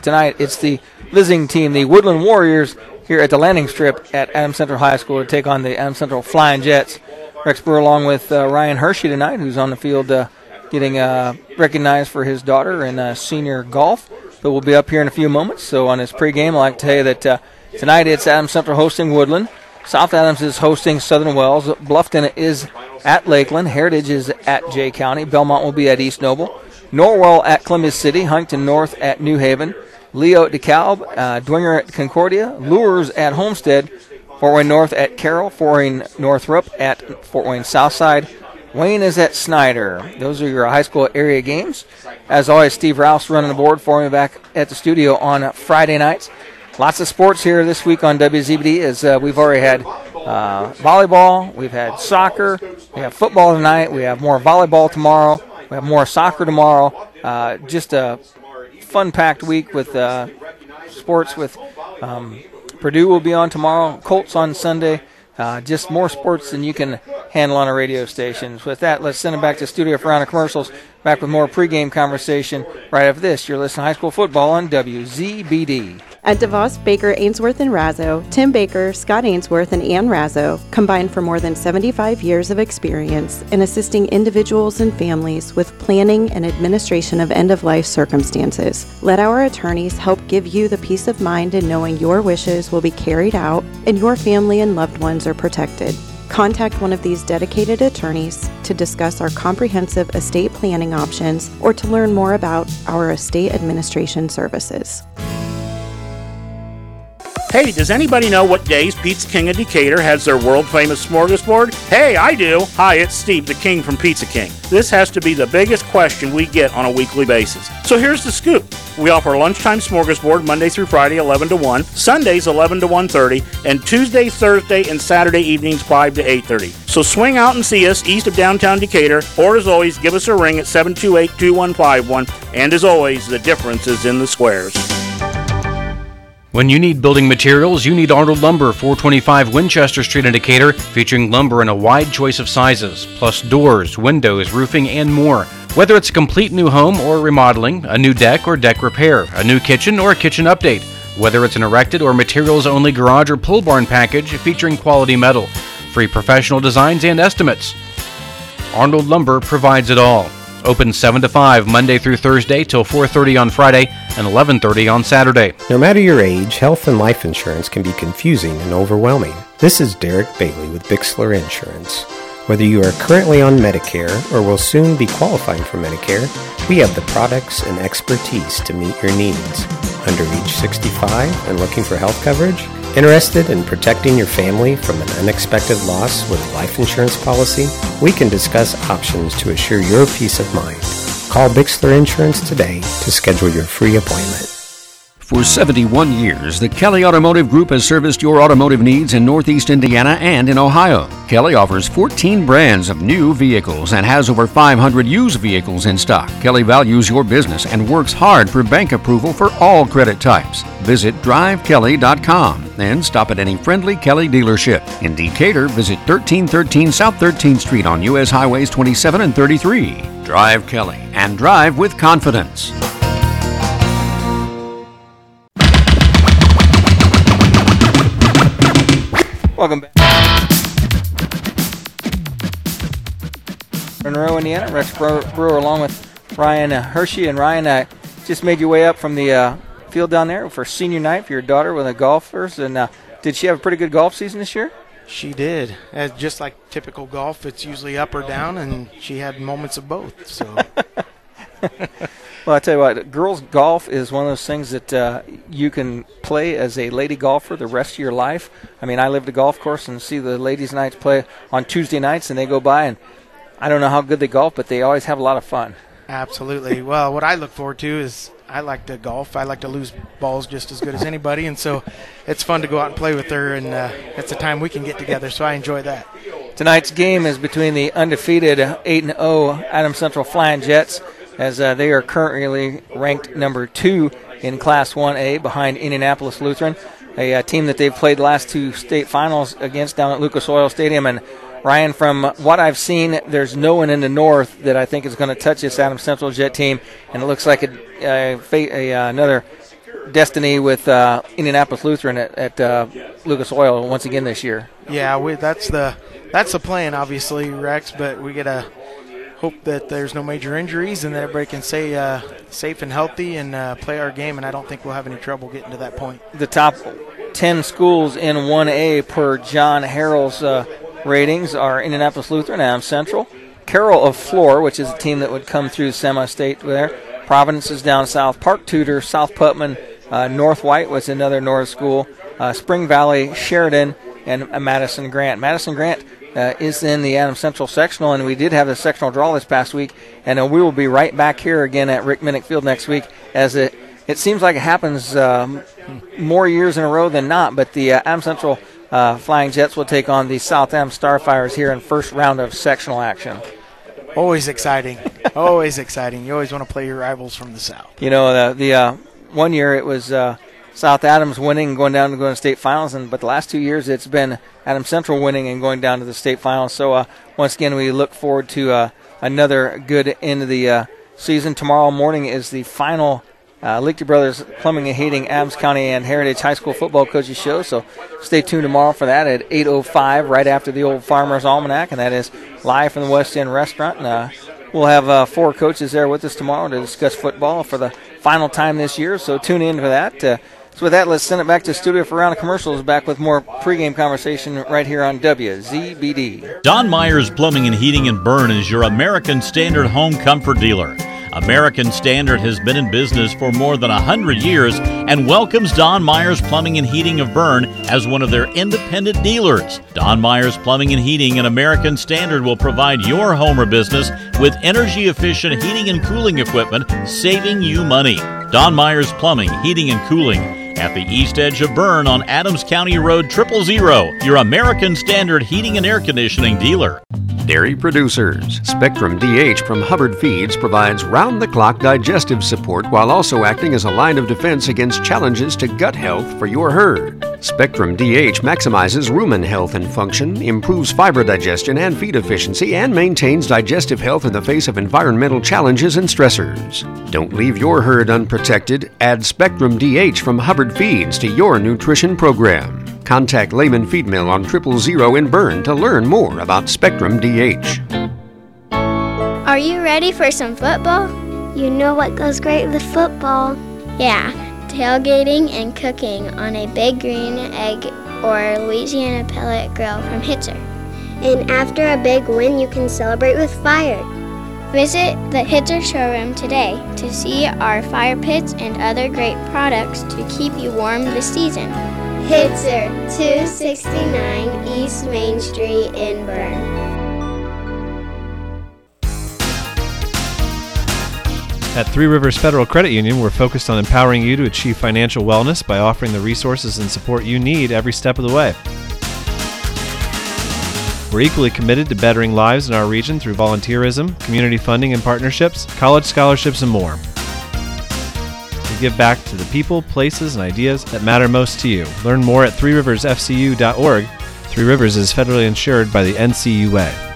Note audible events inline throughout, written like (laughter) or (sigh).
Tonight, it's the visiting team, the Woodlan Warriors, here at the landing strip at Adam Central High School to take on the Adam Central Flying Jets. Rex Brewer, along with uh, Ryan Hershey tonight, who's on the field uh, getting uh, recognized for his daughter in uh, senior golf. But we'll be up here in a few moments. So on his pregame, I'd like to tell you that uh, tonight it's Adam Central hosting Woodlan. South Adams is hosting Southern Wells. Bluffton is at Lakeland. Heritage is at Jay County. Belmont will be at East Noble. Norwell at Columbia City, Huntington North at New Haven, Leo at DeKalb, uh, Dwenger at Concordia, Luers at Homestead, Fort Wayne North at Carroll, Fort Wayne Northrop at Fort Wayne Southside. Wayne is at Snider. Those are your high school area games. As always, Steve Rouse running the board for me back at the studio on Friday nights. Lots of sports here this week on WZBD as uh, we've already had uh, volleyball, we've had soccer, we have football tonight, we have more volleyball tomorrow. We have more soccer tomorrow. Uh, just a fun packed week with uh, sports with um, Purdue will be on tomorrow, Colts on Sunday. Uh, just more sports than you can handle on a radio station. With that, let's send it back to studio for round of commercials. Back with more pregame conversation right after this. You're listening to High School Football on WZBD. At DeVos, Baker, Ainsworth, and Razzo, Tim Baker, Scott Ainsworth, and Ann Razzo combine for more than 75 years of experience in assisting individuals and families with planning and administration of end of life circumstances. Let our attorneys help give you the peace of mind in knowing your wishes will be carried out and your family and loved ones are protected. Contact one of these dedicated attorneys to discuss our comprehensive estate planning options or to learn more about our estate administration services. Hey, does anybody know what days Pizza King of Decatur has their world famous smorgasbord? Hey, I do. Hi, it's Steve, the King from Pizza King. This has to be the biggest question we get on a weekly basis. So here's the scoop. We offer lunchtime smorgasbord Monday through Friday 11 to 1, Sundays 11 to 1:30, and Tuesday, Thursday, and Saturday evenings 5 to 8:30. So swing out and see us east of downtown Decatur, or as always, give us a ring at 728-2151. And as always, the difference is in the squares. When you need building materials, you need Arnold Lumber, 425 Winchester Street in Decatur, featuring lumber in a wide choice of sizes, plus doors, windows, roofing, and more. Whether it's a complete new home or remodeling, a new deck or deck repair, a new kitchen or a kitchen update, whether it's an erected or materials only garage or pull barn package featuring quality metal, free professional designs and estimates. Arnold Lumber provides it all. Open 7 to 5 Monday through Thursday till 4:30 on Friday and 11:30 on Saturday. No matter your age, health and life insurance can be confusing and overwhelming. This is Derek Bailey with Bixler Insurance. Whether you are currently on Medicare or will soon be qualifying for Medicare, we have the products and expertise to meet your needs. Under age 65 and looking for health coverage? Interested in protecting your family from an unexpected loss with a life insurance policy? We can discuss options to assure your peace of mind. Call Bixler Insurance today to schedule your free appointment. For 71 years, the Kelly Automotive Group has serviced your automotive needs in Northeast Indiana and in Ohio. Kelly offers 14 brands of new vehicles and has over 500 used vehicles in stock. Kelly values your business and works hard for bank approval for all credit types. Visit drivekelly.com and stop at any friendly Kelly dealership. In Decatur, visit 1313 South 13th Street on U.S. Highways 27 and 33. Drive Kelly and drive with confidence. Welcome back. Monroe, Indiana. Rex Brewer, along with Ryan Hershey. And Ryan, uh, just made your way up from the uh, field down there for senior night for your daughter with the golfers. And uh, did she have a pretty good golf season this year? She did. As just like typical golf, it's usually up or down, and she had moments of both. So. (laughs) Well, I tell you what, girls golf is one of those things that uh, you can play as a lady golfer the rest of your life. I mean, I live a golf course and see the ladies' nights play on Tuesday nights, and they go by, and I don't know how good they golf, but they always have a lot of fun. Absolutely. (laughs) well, what I look forward to is I like to golf. I like to lose balls just as good as anybody, and so it's fun to go out and play with her, and uh, it's a time we can get together. So I enjoy that. Tonight's game is between the undefeated 8 and 0 Adams Central Flying Jets as uh, they are currently ranked number two in Class 1A behind Indianapolis Lutheran, a uh, team that they've played last two state finals against down at Lucas Oil Stadium. And Ryan, from what I've seen, there's no one in the north that I think is going to touch this Adam Central Jet team, and it looks like a, a, a, another destiny with uh, Indianapolis Lutheran at, at uh, Lucas Oil once again this year. Yeah, we, that's the that's the plan, obviously, Rex. But we gotta hope that there's no major injuries and that everybody can stay uh, safe and healthy and uh, play our game. And I don't think we'll have any trouble getting to that point. The top 10 schools in 1A per John Harrell's uh, ratings are Indianapolis Lutheran, Adams Central, Carroll of Flora, which is a team that would come through semi-state there. Providence is down south. Park Tudor, South Putnam, uh, North White was another North school. Uh, Spring Valley, Sheridan, and Madison Grant. Madison Grant uh, is in the Adams Central sectional, and we did have the sectional draw this past week, and uh, we will be right back here again at Rick Minnick Field next week as it it seems like it happens um, more years in a row than not. But the uh, Central uh, Flying Jets will take on the South Adams Starfires here in first round of sectional action. Always exciting. always exciting. You always want to play your rivals from the south. You know, the, the uh, one year it was uh, South Adams winning and going down to going to state finals, and but the last two years it's been Adams Central winning and going down to the state finals. So uh, once again, we look forward to uh, another good end of the uh, season. Tomorrow morning is the final uh, Liechty Brothers Plumbing and Heating, Adams County and Heritage High School Football Coaches Show. So stay tuned tomorrow for that at 8.05, right after the Old Farmer's Almanac, and that is live from the West End Restaurant. And, uh, we'll have uh, four coaches there with us tomorrow to discuss football for the final time this year. So tune in for that. So with that, let's send it back to studio for a round of commercials. Back with more pregame conversation right here on WZBD. Don Myers Plumbing and Heating in Berne is your American Standard home comfort dealer. American Standard has been in business for more than 100 years and welcomes Don Myers Plumbing and Heating of Berne as one of their independent dealers. Don Myers Plumbing and Heating and American Standard will provide your home or business with energy efficient heating and cooling equipment, saving you money. Don Myers Plumbing, Heating and Cooling at the east edge of Berne on Adams County Road Triple Zero, your American Standard heating and air conditioning dealer. Dairy producers. Spectrum DH from Hubbard Feeds provides round the clock digestive support while also acting as a line of defense against challenges to gut health for your herd. Spectrum DH maximizes rumen health and function, improves fiber digestion and feed efficiency, and maintains digestive health in the face of environmental challenges and stressors. Don't leave your herd unprotected. Add Spectrum DH from Hubbard Feeds to your nutrition program. Contact Lehman Feed Mill on Triple Zero in Berne to learn more about Spectrum DH. Are you ready for some football? You know what goes great with football? Yeah, tailgating and cooking on a big green egg or Louisiana pellet grill from Hitzer. And after a big win, you can celebrate with fire. Visit the Hitzer showroom today to see our fire pits and other great products to keep you warm this season. Hitzer, 269 East Main Street in Berne. At Three Rivers Federal Credit Union, we're focused on empowering you to achieve financial wellness by offering the resources and support you need every step of the way. We're equally committed to bettering lives in our region through volunteerism, community funding and partnerships, college scholarships, and more. We give back to the people, places, and ideas that matter most to you. Learn more at threeriversfcu.org. Three Rivers is federally insured by the NCUA.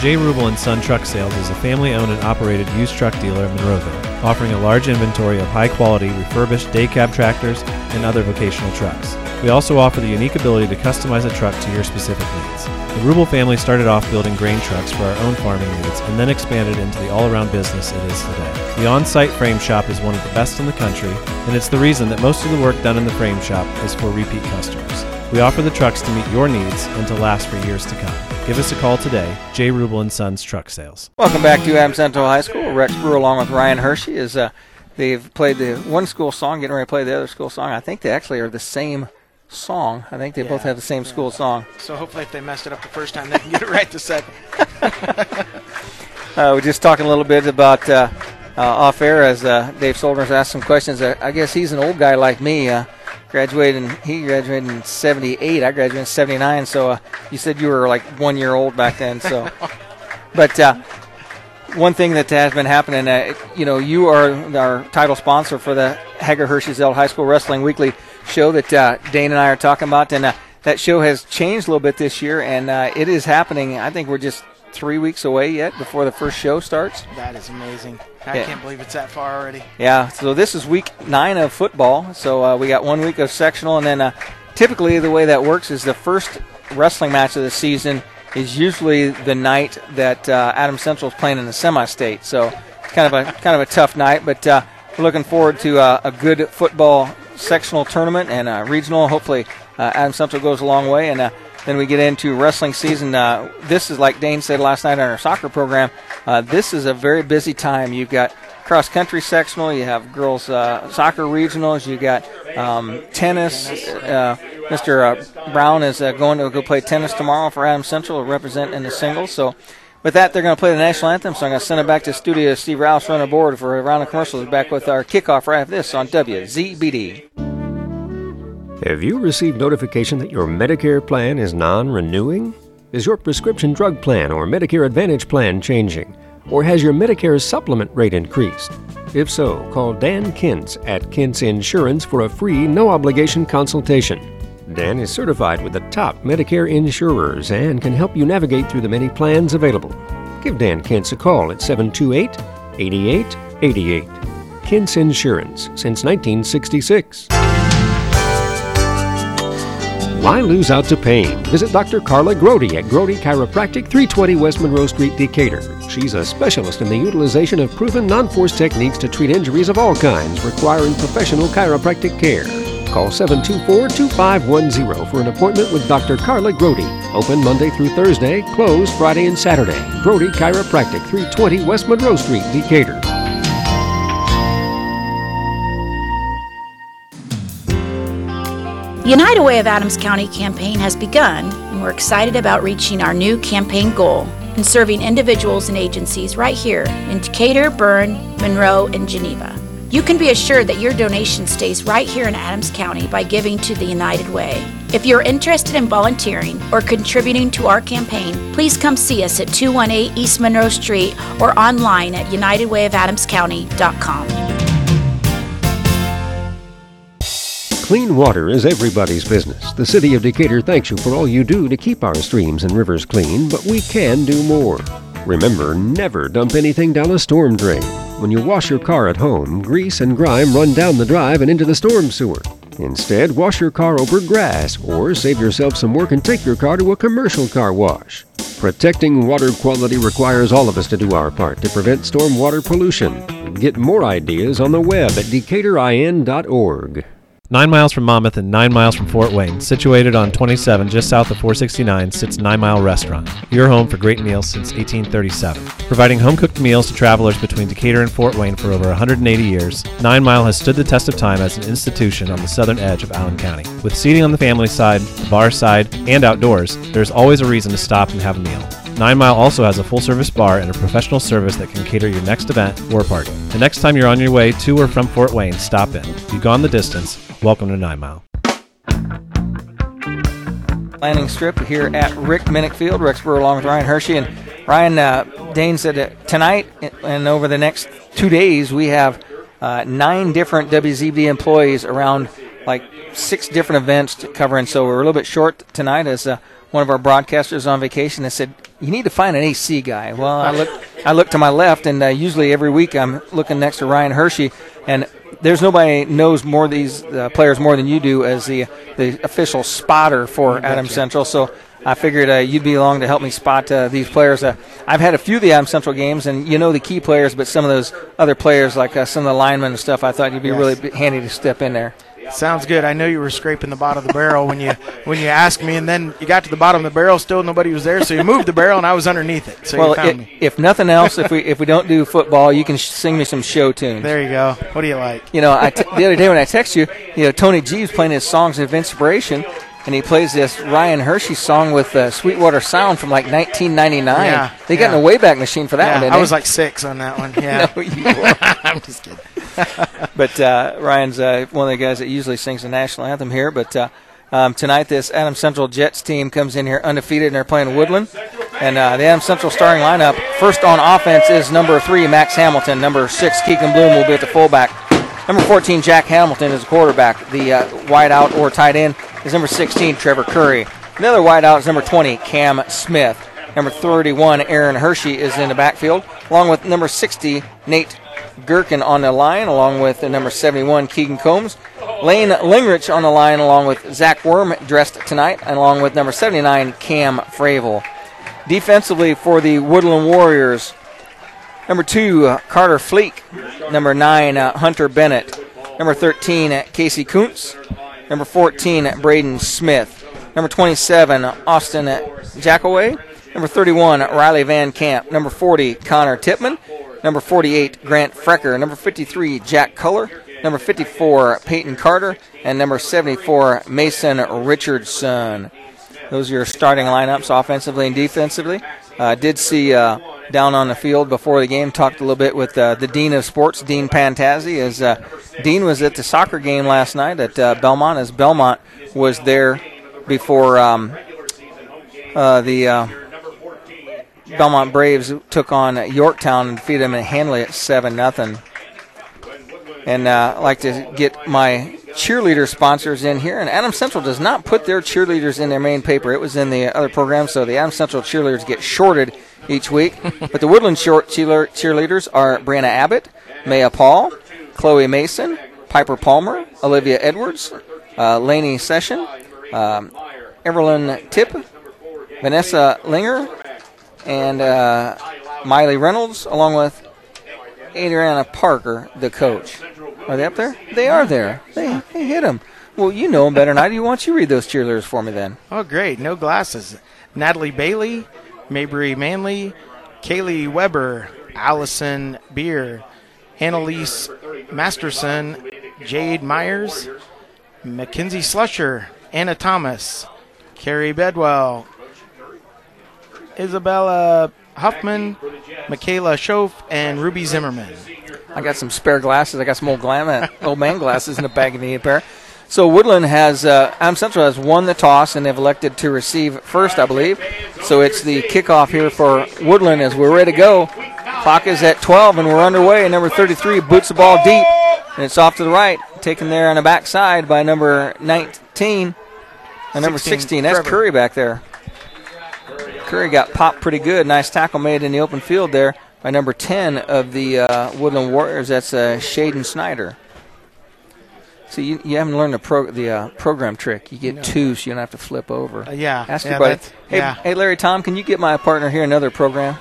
J. Rubel and Son Truck Sales is a family-owned and operated used truck dealer in Monroeville, offering a large inventory of high-quality refurbished day cab tractors and other vocational trucks. We also offer the unique ability to customize a truck to your specific needs. The Rubel family started off building grain trucks for our own farming needs and then expanded into the all-around business it is today. The on-site frame shop is one of the best in the country, and it's the reason that most of the work done in the frame shop is for repeat customers. We offer the trucks to meet your needs and to last for years to come. Give us a call today, J. Rubel and Sons Truck Sales. Welcome back to Adams Central High School. Rex Brewer along with Ryan Hershey is uh, they've played the one school song, getting ready to play the other school song. I think they actually are the same song. I think they both have the same yeah. school song. So hopefully, if they messed it up the first time, they can get it right the second. (laughs) uh, we're just talking a little bit about uh, uh off air as uh, Dave Soldner's asked some questions. Uh, I guess he's an old guy like me graduated in, he graduated in 78 i graduated in 79 so uh, you said you were like one year old back then so. (laughs) But uh, one thing that has been happening uh, you know you are our title sponsor for the hager hershey's high school wrestling weekly show that uh, dane and i are talking about and uh, that show has changed a little bit this year and uh, it is happening i think we're just three weeks away yet before the first show starts. That is amazing I Yeah. can't believe it's that far already. Yeah, so this is week nine of football. So uh, we got one week of sectional, and then uh, typically the way that works is the first wrestling match of the season is usually the night that uh, Adams Central is playing in the semi-state. So kind of a kind of a tough night, but uh, we're looking forward to uh, a good football sectional tournament and uh, regional. Hopefully, uh, Adams Central goes a long way, and uh, then we get into wrestling season. Uh, this is like Dane said last night on our soccer program. Uh, this is a very busy time. You've got cross country sectional, you have girls uh, soccer regionals, You've got um, tennis. Uh, Mr. Uh, Brown is uh, going to go play tennis tomorrow for Adams Central, represent in the singles. So. With that, they're going to play the national anthem, so I'm going to send it back to studio. Steve Rouse running aboard for a round of commercials. Back with our kickoff right after this on WZBD. Have you received notification that your Medicare plan is non renewing? Is your prescription drug plan or Medicare Advantage plan changing? Or has your Medicare supplement rate increased? If so, call Dan Kintz at Kintz Insurance for a free, no obligation consultation. Dan is certified with the top Medicare insurers and can help you navigate through the many plans available. Give Dan Kintz a call at 728 8888. Kintz Insurance since 1966. Why lose out to pain? Visit Dr. Carla Grody at Grody Chiropractic, 320 West Monroe Street, Decatur. She's a specialist in the utilization of proven non force techniques to treat injuries of all kinds requiring professional chiropractic care. Call 724 2510 for an appointment with Dr. Carla Grody. Open Monday through Thursday, closed Friday and Saturday. Grody Chiropractic, 320 West Monroe Street, Decatur. The United Way of Adams County campaign has begun, and we're excited about reaching our new campaign goal and serving individuals and agencies right here in Decatur, Berne, Monroe, and Geneva. You can be assured that your donation stays right here in Adams County by giving to the United Way. If you're interested in volunteering or contributing to our campaign, please come see us at 218 East Monroe Street or online at unitedwayofadamscounty.com. Clean water is everybody's business. The City of Decatur thanks you for all you do to keep our streams and rivers clean, but we can do more. Remember, never dump anything down a storm drain. When you wash your car at home, grease and grime run down the drive and into the storm sewer. Instead, wash your car over grass or save yourself some work and take your car to a commercial car wash. Protecting water quality requires all of us to do our part to prevent stormwater pollution. Get more ideas on the web at decaturin.org. Nine miles from Monmouth and nine miles from Fort Wayne, situated on 27 just south of 469, sits Nine Mile Restaurant, your home for great meals since 1837. Providing home cooked meals to travelers between Decatur and Fort Wayne for over 180 years, Nine Mile has stood the test of time as an institution on the southern edge of Allen County. With seating on the family side, the bar side, and outdoors, there's always a reason to stop and have a meal. Nine Mile also has a full service bar and a professional service that can cater your next event or party. The next time you're on your way to or from Fort Wayne, stop in. You've gone the distance. Welcome to Nine Mile. landing strip here at Rick Minnick Field. Rex Brewer along with Ryan Hershey. And Ryan uh, Dane said that tonight and over the next two days, we have uh, nine different WZB employees around like six different events to cover. And so we're a little bit short tonight as uh, one of our broadcasters on vacation has said, you need to find an AC guy. Well, I look, I look to my left, and uh, usually every week I'm looking next to Ryan Hershey, and there's nobody knows more these uh, players more than you do as the the official spotter for Adam Central. So I figured uh, you'd be along to help me spot uh, these players. Uh, I've had a few of the Adam Central games, and you know the key players, but some of those other players, like uh, some of the linemen and stuff, I thought you'd be Yes. really handy to step in there. Sounds good. I know you were scraping the bottom of the barrel when you when you asked me, and then you got to the bottom of the barrel. Still, nobody was there, so you moved the barrel, and I was underneath it. So well, you found i- me. if nothing else, if we if we don't do football, you can sh- sing me some show tunes. There you go. What do you like? You know, I t- the other day when I text you, you know, Tony G's playing his songs of inspiration, and he plays this Ryan Hershey song with uh, Sweetwater Sound from like 1999. Yeah, they got yeah. a Wayback Machine for that yeah, one, didn't I was like six on that one. (laughs) Yeah. No. (laughs) I'm just kidding. (laughs) but uh, Ryan's uh, one of the guys that usually sings the national anthem here. But uh, um, tonight, this Adam Central Jets team comes in here undefeated, and they're playing Woodlan. And uh, the Adam Central starting lineup, first on offense is number three, Max Hamilton. Number six, Keegan Bloom will be at the fullback. Number 14, Jack Hamilton is the quarterback. The uh, wideout or tight end is number 16, Trevor Curry. Another other wideout is number 20, Cam Smith. Number 31, Aaron Hershey is in the backfield, along with number 60, Nate Gherkin on the line, along with the number 71, Keegan Combs. Lane Lingrich on the line, along with Zach Worm, dressed tonight, and along with number 79, Cam Fravel. Defensively for the Woodlan Warriors, number two, uh, Carter Fleek. Number nine, uh, Hunter Bennett. Number 13, uh, Casey Kuntz. Number 14, Braden Smith. Number 27, Austin Jackaway. Number 31, Riley Van Camp. Number 40, Connor Tipman. Number 48, Grant Frecker. Number 53, Jack Culler. Number 54, Peyton Carter. And number 74, Mason Richardson. Those are your starting lineups offensively and defensively. Uh, did see uh, down on the field before the game, talked a little bit with uh, the Dean of Sports, Dean Pantazzi, as uh, Dean was at the soccer game last night at uh, Belmont, as Belmont was there before um, uh, the Belmont Braves took on Yorktown and defeated them in Hanley at 7 0. And uh, I'd like to get my cheerleader sponsors in here. And Adam Central does not put their cheerleaders in their main paper. It was in the other program, so the Adam Central cheerleaders get shorted each week. (laughs) but the Woodlan short cheerleaders are Brianna Abbott, Maya Paul, Chloe Mason, Piper Palmer, Olivia Edwards, uh, Laney Session, um, Everlyn Tip, Vanessa Linger, and uh, Miley Reynolds, along with Adriana Parker, the coach. Are they up there? They are there. They, they hit them. Well, you know them better than I do. Why don't you read those cheerleaders for me then? Oh, great. No glasses. Natalie Bailey, Mabry Manley, Kaylee Weber, Allison Beer, Annalise Masterson, Jade Myers, Mackenzie Slusher, Anna Thomas, Carrie Bedwell, Isabella Huffman, Michaela Schoaf, and Ruby Zimmerman. I got some spare glasses. I got some old, glam- (laughs) old man glasses in the bag of the a pair. So Woodlan has, uh, Am Central has won the toss and they've elected to receive first, I believe. So it's the kickoff here for Woodlan as we're ready to go. Clock is at 12 and we're underway. And number 33 boots the ball deep and it's off to the right, taken there on the backside by number 19 and number 16. 16. That's Curry back there. Curry got popped pretty good. Nice tackle made in the open field there by number 10 of the uh, Woodlan Warriors. That's uh, Shaden Snyder. So you, you haven't learned the pro, the uh, program trick. You get no. two, so you don't have to flip over. Uh, yeah. Ask yeah, your buddy. Hey, yeah. hey, Larry Tom, can you get my partner here another program?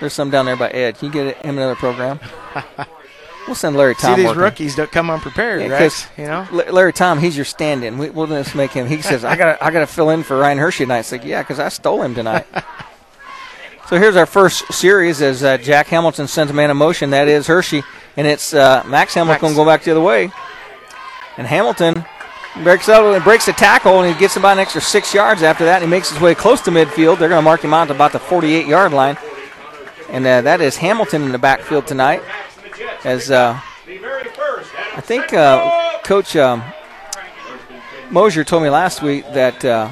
There's some down there by Ed. Can you get him another program? (laughs) we'll send Larry Tom. See, these working. rookies don't come unprepared, yeah, right? You know, Larry Tom, he's your stand-in. We, will just make him. He says, "I got, I got to fill in for Ryan Hershey tonight." It's like, yeah, because I stole him tonight. (laughs) So here's our first series as uh, Jack Hamilton sends a man in motion. That is Hershey. And it's uh, Max Hamilton going back the other way. And Hamilton breaks out and breaks the tackle, and he gets about an extra six yards after that. And he makes his way close to midfield. They're going to mark him out to about the 48 yard line. And uh, that is Hamilton in the backfield tonight. As uh, I think uh, Coach um, Mosier told me last week that uh,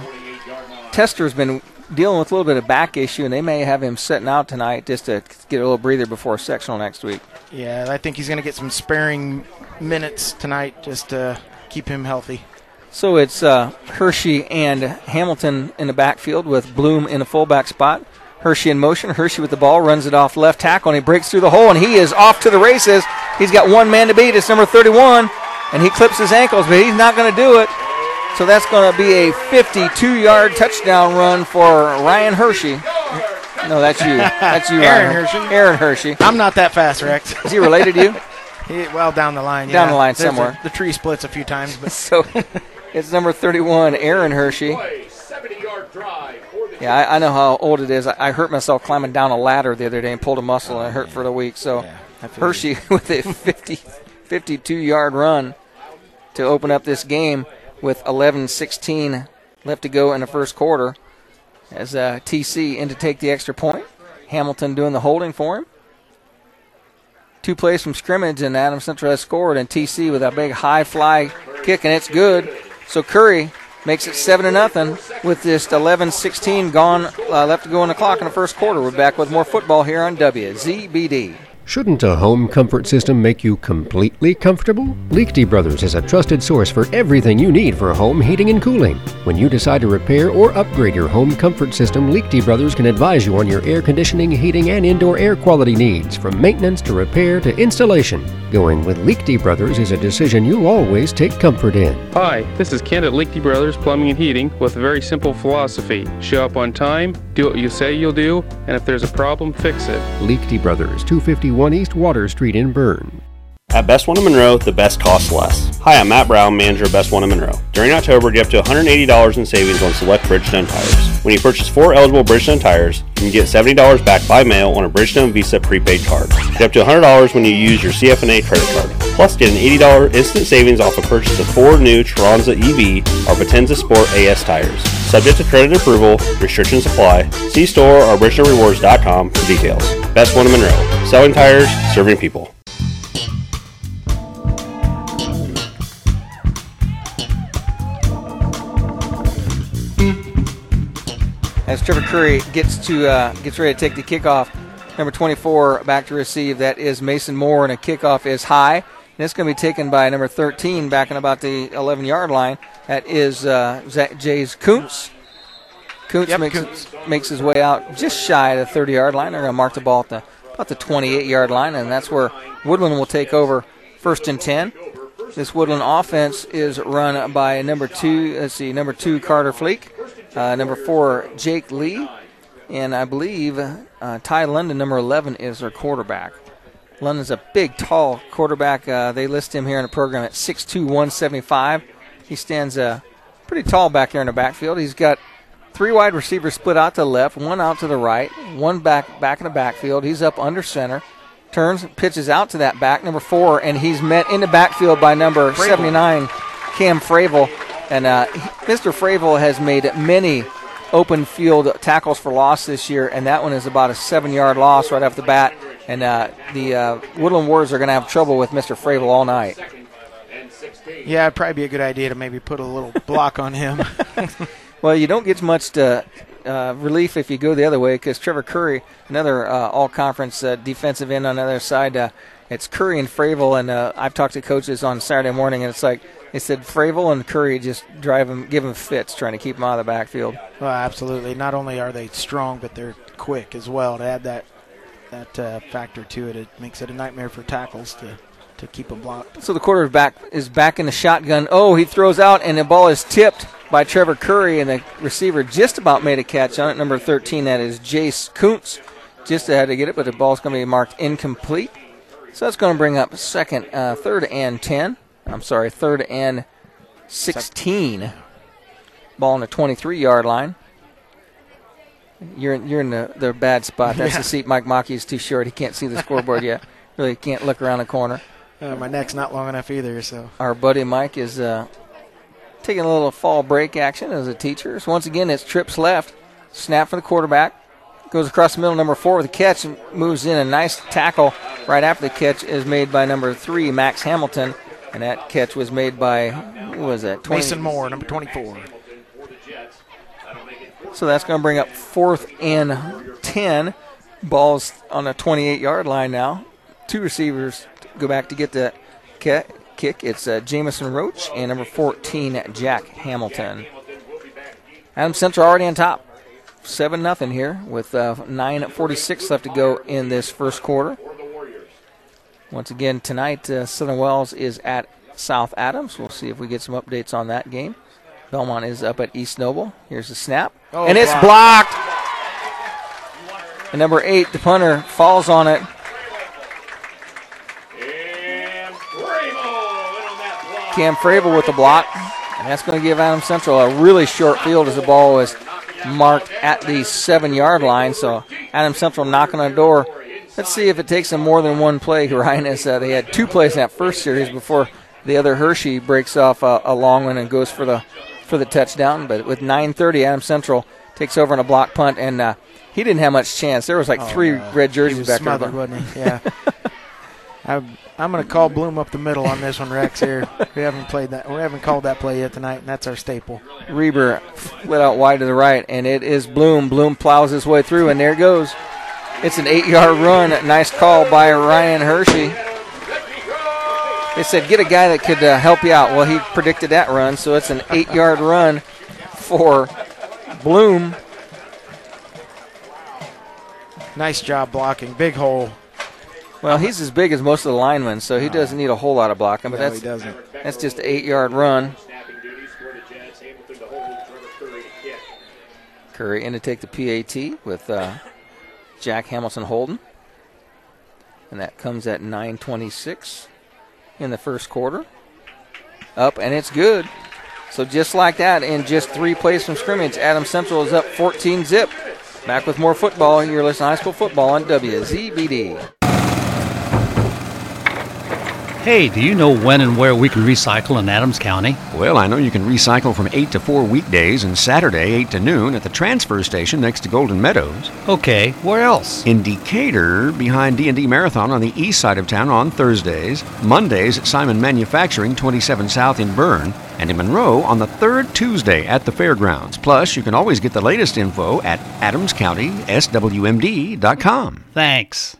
Tester's been dealing with a little bit of back issue, and they may have him sitting out tonight just to get a little breather before sectional next week. Yeah, I think he's going to get some sparing minutes tonight just to keep him healthy. So it's uh, Hershey and Hamilton in the backfield with Bloom in the fullback spot. Hershey in motion. Hershey with the ball runs it off left tackle, and he breaks through the hole, and he is off to the races. He's got one man to beat. It's number 31, and he clips his ankles, but he's not going to do it. So that's going to be a 52 yard touchdown run for Ryan Hershey. No, that's you. That's you, Aaron Ryan. Hershey. Aaron Hershey. I'm not that fast, Rex. Is he related to you? (laughs) he, well, down the line. Down yeah. the line There's somewhere. A, the tree splits a few times, but (laughs) so it's number 31, Aaron Hershey. Yeah, I, I, know how old it is. I, I, hurt myself climbing down a ladder the other day and pulled a muscle, and it hurt for the week. So yeah, Hershey (laughs) with a 50, 52 yard run to open up this game with 11-16 left to go in the first quarter as uh, TC in to take the extra point. Hamilton doing the holding for him. Two plays from scrimmage, and Adam Central has scored, and TC with a big high fly kick, and it's good. So Curry makes it 7 to nothing with this 11 16 gone, uh, left to go in the clock in the first quarter. We're back with more football here on WZBD. Shouldn't a home comfort system make you completely comfortable? Liechty Brothers is a trusted source for everything you need for home heating and cooling. When you decide to repair or upgrade your home comfort system, Liechty Brothers can advise you on your air conditioning, heating, and indoor air quality needs, from maintenance to repair to installation. Going with Liechty Brothers is a decision you'll always take comfort in. Hi, this is Kent at Liechty Brothers Plumbing and Heating with a very simple philosophy. Show up on time, do what you say you'll do, and if there's a problem, fix it. Liechty Brothers, 251 East Water Street in Berne. At Best One of Monroe, the best costs less. Hi, I'm Matt Brown, manager of Best One of Monroe. During October, get up to $180 in savings on select Bridgestone tires. When you purchase four eligible Bridgestone tires, you can get $70 back by mail on a Bridgestone Visa prepaid card. Get up to $100 when you use your CFNA credit card. Plus, get an $80 instant savings off a purchase of four new Turanza EV or Potenza Sport AS tires. Subject to credit approval, restrictions apply. See store or BridgestoneRewards.com for details. Best One of Monroe. Selling tires, serving people. As Trevor Curry gets to uh, gets ready to take the kickoff. Number 24 back to receive. That is Mason Moore, and a kickoff is high. And it's going to be taken by number 13 back in about the 11 yard line. That is uh, Jace Kuntz. Kuntz, Yep, makes, Kuntz. makes his way out just shy of the 30 yard line. They're going to mark the ball at the, about the 28 yard line, and that's where Woodlan will take over first and 10. This Woodlan offense is run by number two, let's see, number two, Carter Fleek, uh, number four, Jake Lee, and I believe uh, Ty London, number 11, is their quarterback. London's a big, tall quarterback. Uh, they list him here in the program at 6'2", 175. He stands uh, pretty tall back there in the backfield. He's got three wide receivers split out to the left, one out to the right, one back back in the backfield. He's up under center, turns, pitches out to that back number four, and he's met in the backfield by number 79, Cam Fravel. And uh, Mr. Fravel has made many open field tackles for loss this year, and that one is about a seven-yard loss right off the bat. And uh, the uh, Woodlan Warriors are going to have trouble with Mr. Fravel all night. Yeah, it'd probably be a good idea to maybe put a little (laughs) block on him. (laughs) Well, you don't get much to, uh, relief if you go the other way because Trevor Curry, another uh, all-conference uh, defensive end on the other side, uh, it's Curry and Fravel, and uh, I've talked to coaches on Saturday morning, and it's like they said Fravel and Curry just drive them, give them fits trying to keep them out of the backfield. Well, absolutely. Not only are they strong, but they're quick as well. To add that that uh, factor to it, it makes it a nightmare for tackles to to keep them blocked. So the quarterback is back in the shotgun. Oh, he throws out, and the ball is tipped by Trevor Curry, and the receiver just about made a catch on it. Number 13, that is Jace Kuntz. Just had to get it, but the ball's going to be marked incomplete. So that's going to bring up second, uh, third and 10. I'm sorry, third and 16. Ball on the 23 yard line. You're in, you're in the, the bad spot. That's Yeah. the seat Mike Mockey is too short. He can't see the scoreboard yet. Really can't look around the corner. Uh, my neck's not long enough either, so Our buddy Mike is uh, taking a little fall break action as a teacher. So once again, it's trips left. Snap for the quarterback. Goes across the middle, number four with a catch and moves in. A nice tackle right after the catch is made by number three, Max Hamilton. And that catch was made by, who was that? 20 Mason Moore, number 24. So that's going to bring up fourth and 10. Ball's on the 28 yard line now. Two receivers go back to get the kick. It's uh, Jamison Roach and number 14, Jack Hamilton. Adam Center already on top. 7 nothing here with uh, 9.46 left to go in this first quarter. Once again, tonight, uh, Southern Wells is at South Adams. We'll see if we get some updates on that game. Belmont is up at East Noble. Here's the snap. Oh, and it's blocked. blocked. And number eight, the punter, falls on it. Cam Fravel with the block. And that's going to give Adam Central a really short field as the ball was marked at the seven yard line. So Adam Central knocking on the door. Let's see if it takes them more than one play. (laughs) Ryan uh, they had two plays in that first series before the other Hershey breaks off a, a long one and goes for the for the touchdown. But with 9:30, Adam Central takes over on a block punt, and uh, he didn't have much chance. There was like three red He jerseys back smothered, there. wasn't he? Yeah. (laughs) I'm, I'm going to call Bloom up the middle on this one, Rex. Here, we haven't played that. We haven't called that play yet tonight, and that's our staple. Reber split out wide to the right, and it is Bloom. Bloom plows his way through, and there it goes. It's an eight-yard run. Nice call by Ryan Hershey. They said get a guy that could uh, help you out. Well, he predicted that run, so it's an eight-yard run for Bloom. Nice job blocking. Big hole. Well, he's as big as most of the linemen, so he doesn't need a whole lot of blocking. But No, that's he doesn't. that's just an eight-yard run. Curry in to take the PAT with uh, Jack Hamilton Holden, and that comes at 9:26 in the first quarter. Up and it's good. So just like that, in just three plays from scrimmage, Adam Central is up 14 zip. Back with more football. You're listening to high school football on WZBD. Hey, do you know when and where we can recycle in Adams County? Well, I know you can recycle from 8 to 4 weekdays and Saturday 8 to noon at the transfer station next to Golden Meadows. Okay, where else? In Decatur, behind D&D Marathon on the east side of town on Thursdays, Mondays at Simon Manufacturing 27 South in Berne, and in Monroe on the third Tuesday at the fairgrounds. Plus, you can always get the latest info at adamscountyswmd.com. Thanks.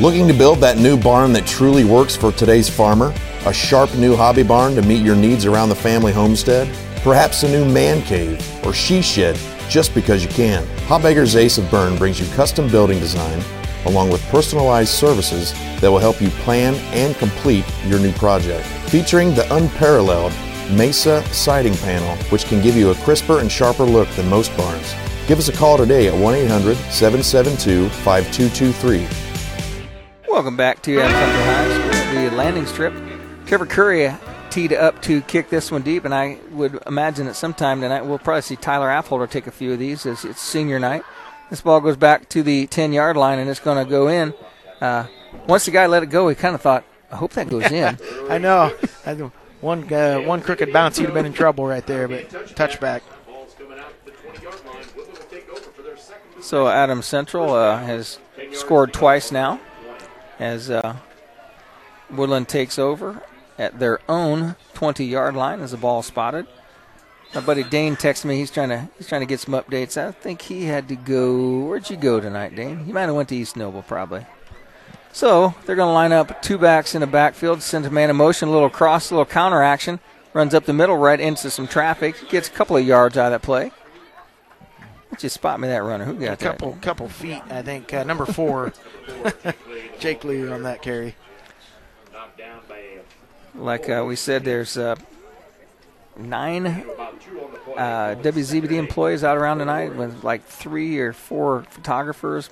Looking to build that new barn that truly works for today's farmer? A sharp new hobby barn to meet your needs around the family homestead? Perhaps a new man cave or she shed just because you can. Habegger's Ace of Berne brings you custom building design along with personalized services that will help you plan and complete your new project. Featuring the unparalleled Mesa siding panel, which can give you a crisper and sharper look than most barns. Give us a call today at 1 800 772 5223. Welcome back to Adams Central High School, the landing strip. Trevor Curry teed up to kick this one deep, and I would imagine that sometime tonight we'll probably see Tyler Affolter take a few of these as it's senior night. This ball goes back to the 10 yard line, and it's going to go in. Uh, once the guy let it go, he kind of thought, I hope that goes in. (laughs) I know. I know. One uh, one crooked bounce, he'd have been in trouble right there, but touchback. So Adams Central uh, has scored twice now as uh, Woodlan takes over at their own 20 yard line as the ball spotted. My buddy Dane texted me. He's trying to he's trying to get some updates. I think he had to go. Where'd you go tonight, Dane? He might have went to East Noble probably. So they're going to line up two backs in the backfield, send a man in motion, a little cross, a little counter action, runs up the middle right into some traffic, gets a couple of yards out of that play. Why you spot me that runner? Who got a couple that? couple feet, I think. Uh, number four, (laughs) Jake Lee on that carry. Like uh, we said, there's uh, nine uh, WZBD employees out around tonight with like three or four photographers.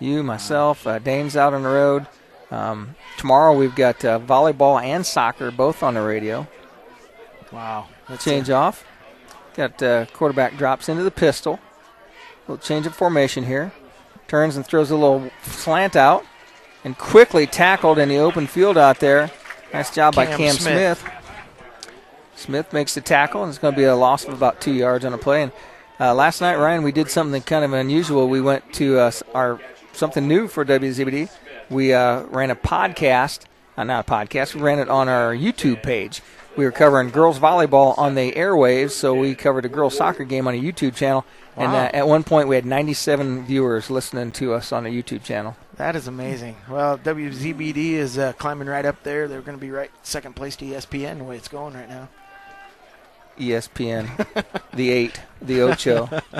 You, myself, uh, Dane's out on the road. Um, tomorrow we've got uh, volleyball and soccer both on the radio. Wow. That's change off. Got uh, quarterback drops into the pistol. Little change of formation here. Turns and throws a little slant out, and quickly tackled in the open field out there. Nice job by Cam Cam Smith. Smith. Smith makes the tackle, and it's going to be a loss of about two yards on a play. And uh, last night, Ryan, we did something kind of unusual. We went to uh, our something new for WZBD. We uh, ran a podcast, uh, not a podcast. We ran it on our YouTube page. We were covering girls volleyball on the airwaves, so we covered a girls soccer game on a YouTube channel. And Wow. uh, at one point, we had 97 viewers listening to us on a YouTube channel. That is amazing. Well, WZBD is uh, climbing right up there. They're going to be right second place to ESPN the way it's going right now. ESPN, the eight, the Ocho. (laughs)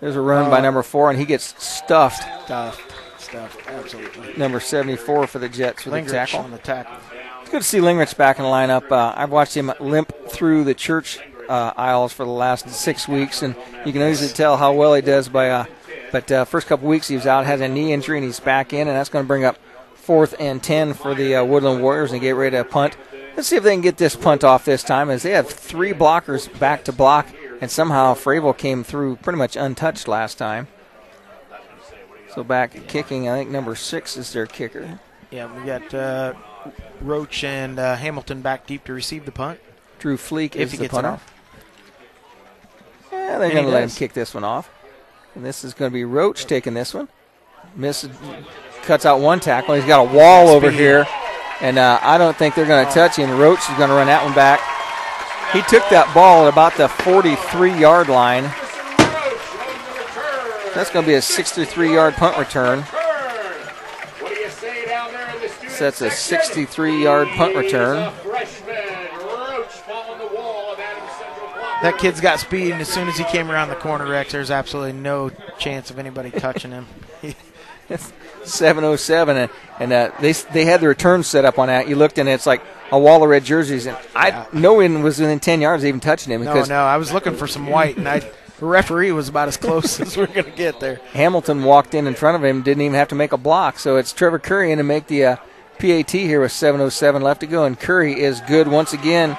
There's a run by Uh, number four, and he gets stuffed. Stuffed. Stuffed. Absolutely. Number 74 for the Jets with the Lingerich tackle. on the tackle. It's good to see Lingerich back in the lineup. Uh, I've watched him limp through the church uh, aisles for the last six weeks, and you can easily tell how well he does by. Uh, but uh, first couple weeks he was out, had a knee injury, and he's back in, and that's going to bring up fourth and ten for the uh, Woodlan Warriors and get ready to punt. Let's see if they can get this punt off this time, as they have three blockers back to block, and somehow Fravel came through pretty much untouched last time. So back kicking, I think number six is their kicker. Yeah, we got uh, Roach and uh, Hamilton back deep to receive the punt. Drew Fleek if is he the gets punter. off. Yeah, they're going to let him kick this one off. And this is going to be Roach taking this one. Misses, cuts out one tackle. He's got a wall over here, and uh, I don't think they're going to touch him. Roach is going to run that one back. He took that ball at about the 43 yard line. That's going to be a 63 yard punt return. So that's a 63 yard punt return. That kid's got speed, and as soon as he came around the corner, Rex, there's absolutely no chance of anybody touching him. (laughs) 707 and, and uh, they they had the return set up on that. You looked and it's like a wall of red jerseys and i no one was within 10 yards of even touching him No, because no, I was looking for some white, and I, the referee was about as close (laughs) as we're going to get there. hamilton walked in in front of him didn't even have to make a block so it's trevor curry in to make the uh, pat here with 707 left to go and curry is good once again.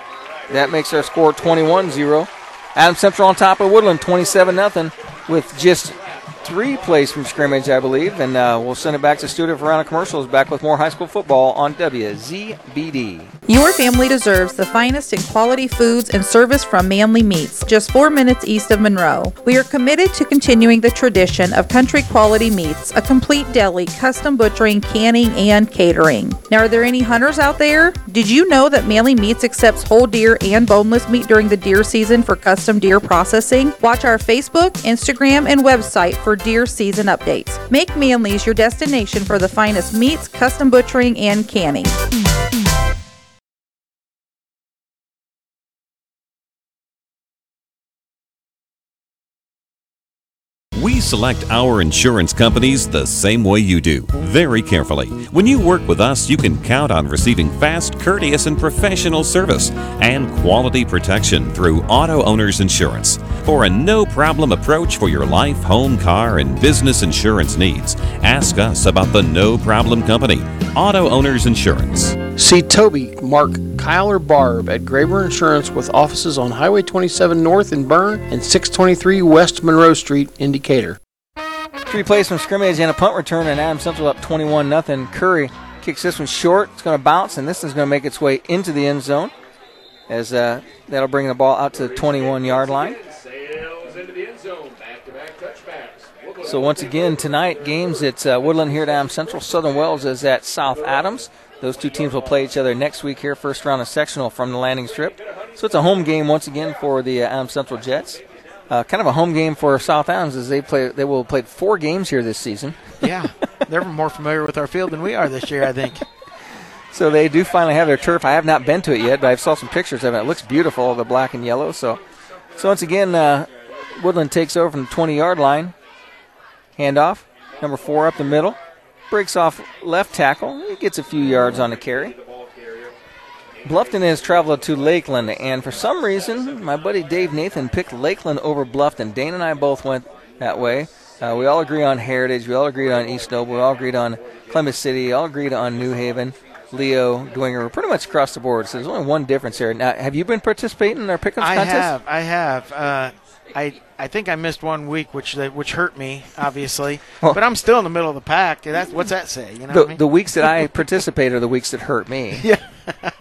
That makes our score 21-0 adam central on top of woodlan 27 0, with just three plays from scrimmage, I believe, and uh, we'll send it back to studio for round of commercials. Back with more high school football on WZBD. Your family deserves the finest in quality foods and service from Manley Meats, just four minutes east of Monroe. We are committed to continuing the tradition of country quality meats, a complete deli, custom butchering, canning, and catering. Now, are there any hunters out there? Did you know that Manley Meats accepts whole deer and boneless meat during the deer season for custom deer processing? Watch our Facebook, Instagram, and website for deer season updates. Make Manley's your destination for the finest meats, custom butchering, and canning. Select our insurance companies the same way you do, very carefully. When you work with us, you can count on receiving fast, courteous, and professional service and quality protection through Auto Owners Insurance. For a no problem approach for your life, home, car, and business insurance needs, ask us about the No Problem Company, Auto Owners Insurance. See Toby, Mark, Kyle, or Barb at Graber Insurance with offices on Highway 27 North in Berne and 623 West Monroe Street in Decatur. Three plays from scrimmage and a punt return, and Adams Central up 21 nothing. Curry kicks this one short. It's going to bounce, and this is going to make its way into the end zone. As uh, that'll bring the ball out to the 21 yard line. So once again tonight, games it's uh, Woodlan here at Adams Central. Southern Wells is at South Adams. Those two teams will play each other next week here, first round of sectional from the landing strip. So it's a home game once again for the uh, Adams Central Jets. Uh, kind of a home game for South Adams as they play. They will have played four games here this season. (laughs) Yeah, they're more familiar with our field than we are this year, I think. So they do finally have their turf. I have not been to it yet, but I've saw some pictures of it. It looks beautiful, the black and yellow. So, so once again, uh, Woodlan takes over from the 20 yard line. Handoff, number four up the middle, breaks off left tackle. He gets a few yards on the carry. Bluffton has traveled to Lakeland, and for some reason, my buddy Dave Nathan picked Lakeland over Bluffton. Dane and I both went that way. Uh, we all agree on Heritage. We all agreed on East Noble. We all agreed on Columbia City. We all agreed on New Haven, Leo, Dwenger. We're pretty much across the board. So there's only one difference here. Now, have you been participating in our pickups I contest? have, I have. Uh, I I think I missed one week, which which hurt me, obviously. (laughs) Well- but I'm still in the middle of the pack. That's what's that say? You know the, what I mean? the weeks that I (laughs) participate are the weeks that hurt me. (laughs) Yeah.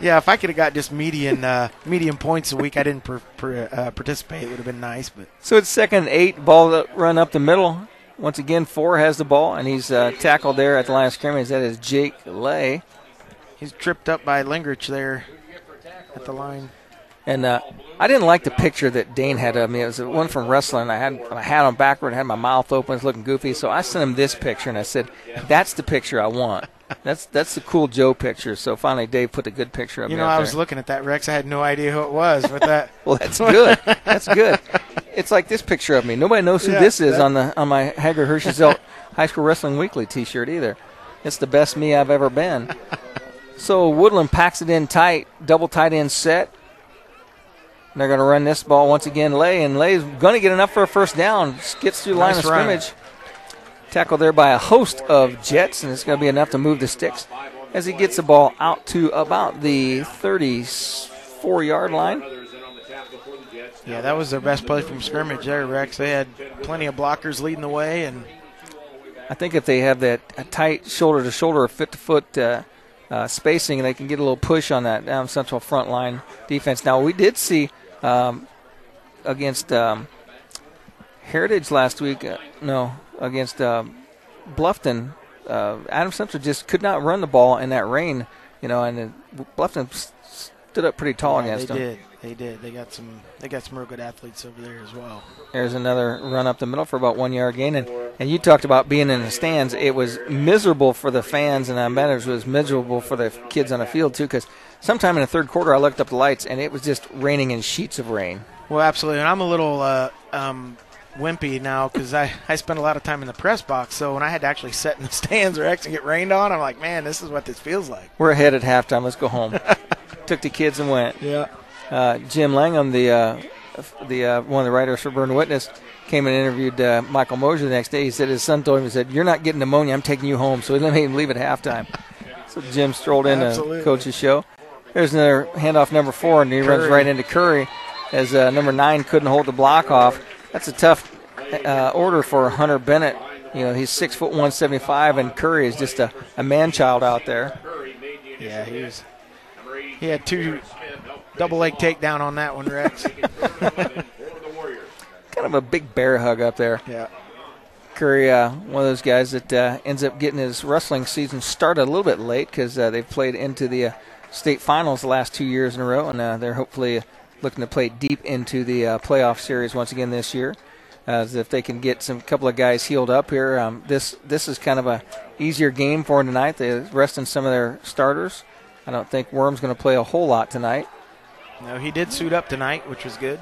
yeah, if I could have got just median uh, median points a week, I didn't per, per, uh, participate. It would have been nice, but So it's second and eight, ball run up the middle. Once again, four has the ball, and he's uh, tackled there at the line of scrimmage. That is Jake Lay. he's tripped up by Lengerich there at the line. And uh, I didn't like the picture that Dane had of me. It was one from wrestling. I had my hat on backward, had my mouth open, was looking goofy. So I sent him this picture, and I said, "That's the picture I want. That's that's the cool Joe picture." So finally, Dave put a good picture of You me. You know, I was there. looking at that Rex. I had no idea who it was with that. (laughs) well, that's good. That's good. (laughs) It's like this picture of me. Nobody knows who Yeah, this is that- on the on my Hager Hershey's High School Wrestling Weekly T-shirt either. It's the best me I've ever been. So Woodland packs it in tight, double tight end set. They're going to run this ball once again. Lay and Lay's going to get enough for a first down. Gets through the line of run. scrimmage. Tackled there by a host of Jets, and it's going to be enough to move the sticks as he gets the ball out to about the 34 yard line. Yeah, that was their best play from scrimmage there, Rex. They had plenty of blockers leading the way, and I think if they have that tight shoulder to shoulder or foot to foot spacing, they can get a little push on that down central front line defense. Now, we did see um, against um, Heritage last week, uh, no, against uh, Bluffton, uh, Adams Central just could not run the ball in that rain, you know, and Bluffton stood up pretty tall Yeah, against they them. did. They did. They got some. They got some real good athletes over there as well. There's another run up the middle for about one yard gain. And, and you talked about being in the stands. It was miserable for the fans, and I bet it was miserable for the kids on the field, too, because sometime in the third quarter, I looked up the lights, and it was just raining in sheets of rain. Well, absolutely. And I'm a little uh, um, wimpy now because I, I spent a lot of time in the press box. So when I had to actually sit in the (laughs) stands or actually get rained on, I'm like, man, this is what this feels like. We're ahead at halftime. Let's go home. (laughs) Took the kids and went. Yeah. Uh, Jim Langham, the uh, the uh, one of the writers for Berne Witness, came and interviewed uh, Michael Mosier the next day. He said his son told him, he said, "You're not getting pneumonia. I'm taking you home." So he let him leave at halftime. so Jim strolled in Absolutely. to coach's show. There's another handoff number four, and he runs right into Curry as uh, number nine couldn't hold the block off. That's a tough uh, order for Hunter Bennett. You know, he's six foot one seventy five, and Curry is just a, a man child out there. Yeah, he was. He had two double leg takedown on that one, Rex. (laughs) kind of a big bear hug up there. Yeah. Curry, uh, one of those guys that uh, ends up getting his wrestling season started a little bit late because uh, they've played into the uh, state finals the last two years in a row, and uh, they're hopefully looking to play deep into the uh, playoff series once again this year. As if they can get some couple of guys healed up here, um, this this is kind of a easier game for them tonight. They're resting some of their starters. I don't think Worm's going to play a whole lot tonight. No, he did suit up tonight, which was good.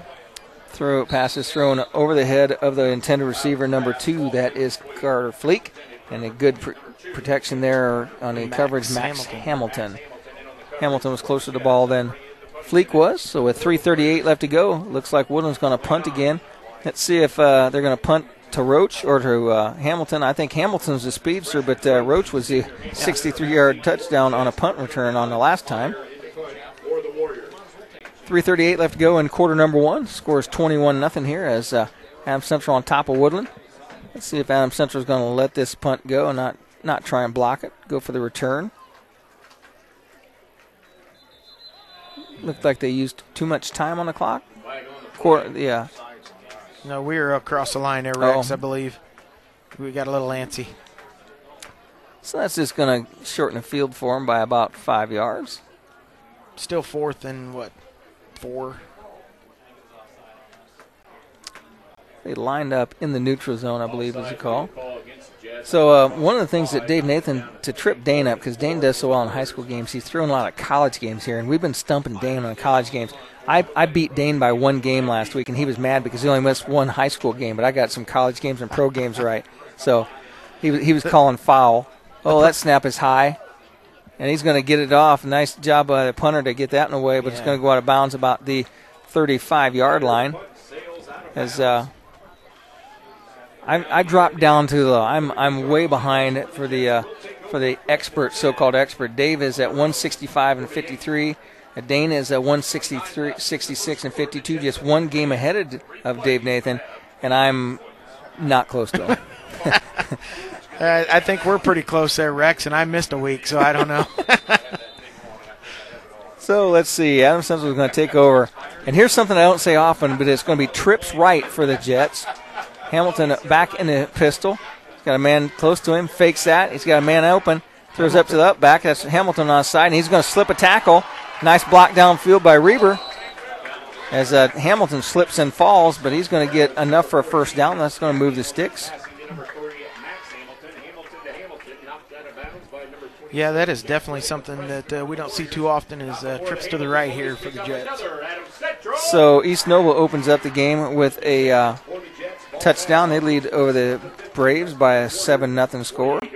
Throw passes thrown over the head of the intended receiver number two. That is Carter Fleek, and a good pr- protection there on the Max coverage. Max Hamilton. Hamilton. Hamilton was closer to the ball than Fleek was. So with 3:38 left to go, looks like Woodlan's going to punt again. Let's see if uh, they're going to punt to Roach or to uh, Hamilton. I think Hamilton's the speedster, but uh, Roach was the 63-yard touchdown on a punt return on the last time. 3:38 left to go in quarter number one. Scores 21 nothing here as uh, Adams Central on top of Woodlan. Let's see if Adams Central is going to let this punt go and not not try and block it. Go for the return. Looked like they used too much time on the clock. Quarter, yeah. No, we were across the line there, Rex, Oh. I believe. We got a little antsy. So that's just going to shorten the field for them by about five yards. Still fourth and what? Four. They lined up in the neutral zone, I believe, is the call. So uh, one of the things that Dave Nathan to trip Dane up because Dane does so well in high school games, he's throwing a lot of college games here, and we've been stumping Dane on college games. I, I beat Dane by one game last week, and he was mad because he only missed one high school game, but I got some college games and pro games right. So he he was calling foul. Oh, that snap is high, and he's going to get it off. Nice job by the punter to get that in the way, but it's going to go out of bounds about the 35 yard line. As uh, I, I dropped down to the. I'm I'm way behind for the uh, for the expert, so-called expert. Dave is at 165 and 53. Uh, Dane is at 163, 66 and 52, just one game ahead of, of Dave Nathan, and I'm not close to him. (laughs) Uh, I think we're pretty close there, Rex, and I missed a week, so I don't know. (laughs) So let's see. Adams Central is going to take over. And here's something I don't say often, but it's going to be trips right for the Jets. Hamilton back in the pistol. He's got a man close to him, fakes that. He's got a man open, throws up to the up back. That's Hamilton on side, and he's going to slip a tackle. Nice block downfield by Reber. As uh, Hamilton slips and falls, but he's going to get enough for a first down. That's going to move the sticks. Yeah, that is definitely something that uh, we don't see too often is uh, trips to the right here for the Jets. So East Noble opens up the game with a uh, touchdown. They lead over the Braves by a seven nothing score. (laughs)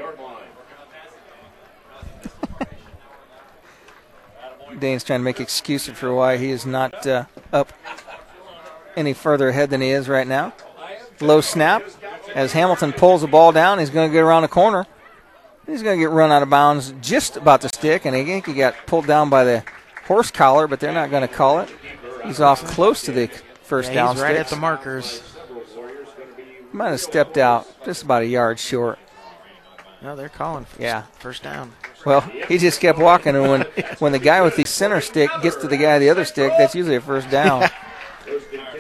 Dane's trying to make excuses for why he is not uh, up any further ahead than he is right now. Low snap as Hamilton pulls the ball down. He's going to get around the corner. He's going to get run out of bounds just about the stick, and I think he got pulled down by the horse collar, but they're not going to call it. He's off close to the first Yeah, down he's right at the markers. Might have stepped out just about a yard short. No, they're calling for Yeah. first down. Well, he just kept walking, and when when the guy with the center stick gets to the guy with the other stick, that's usually a first down. (laughs)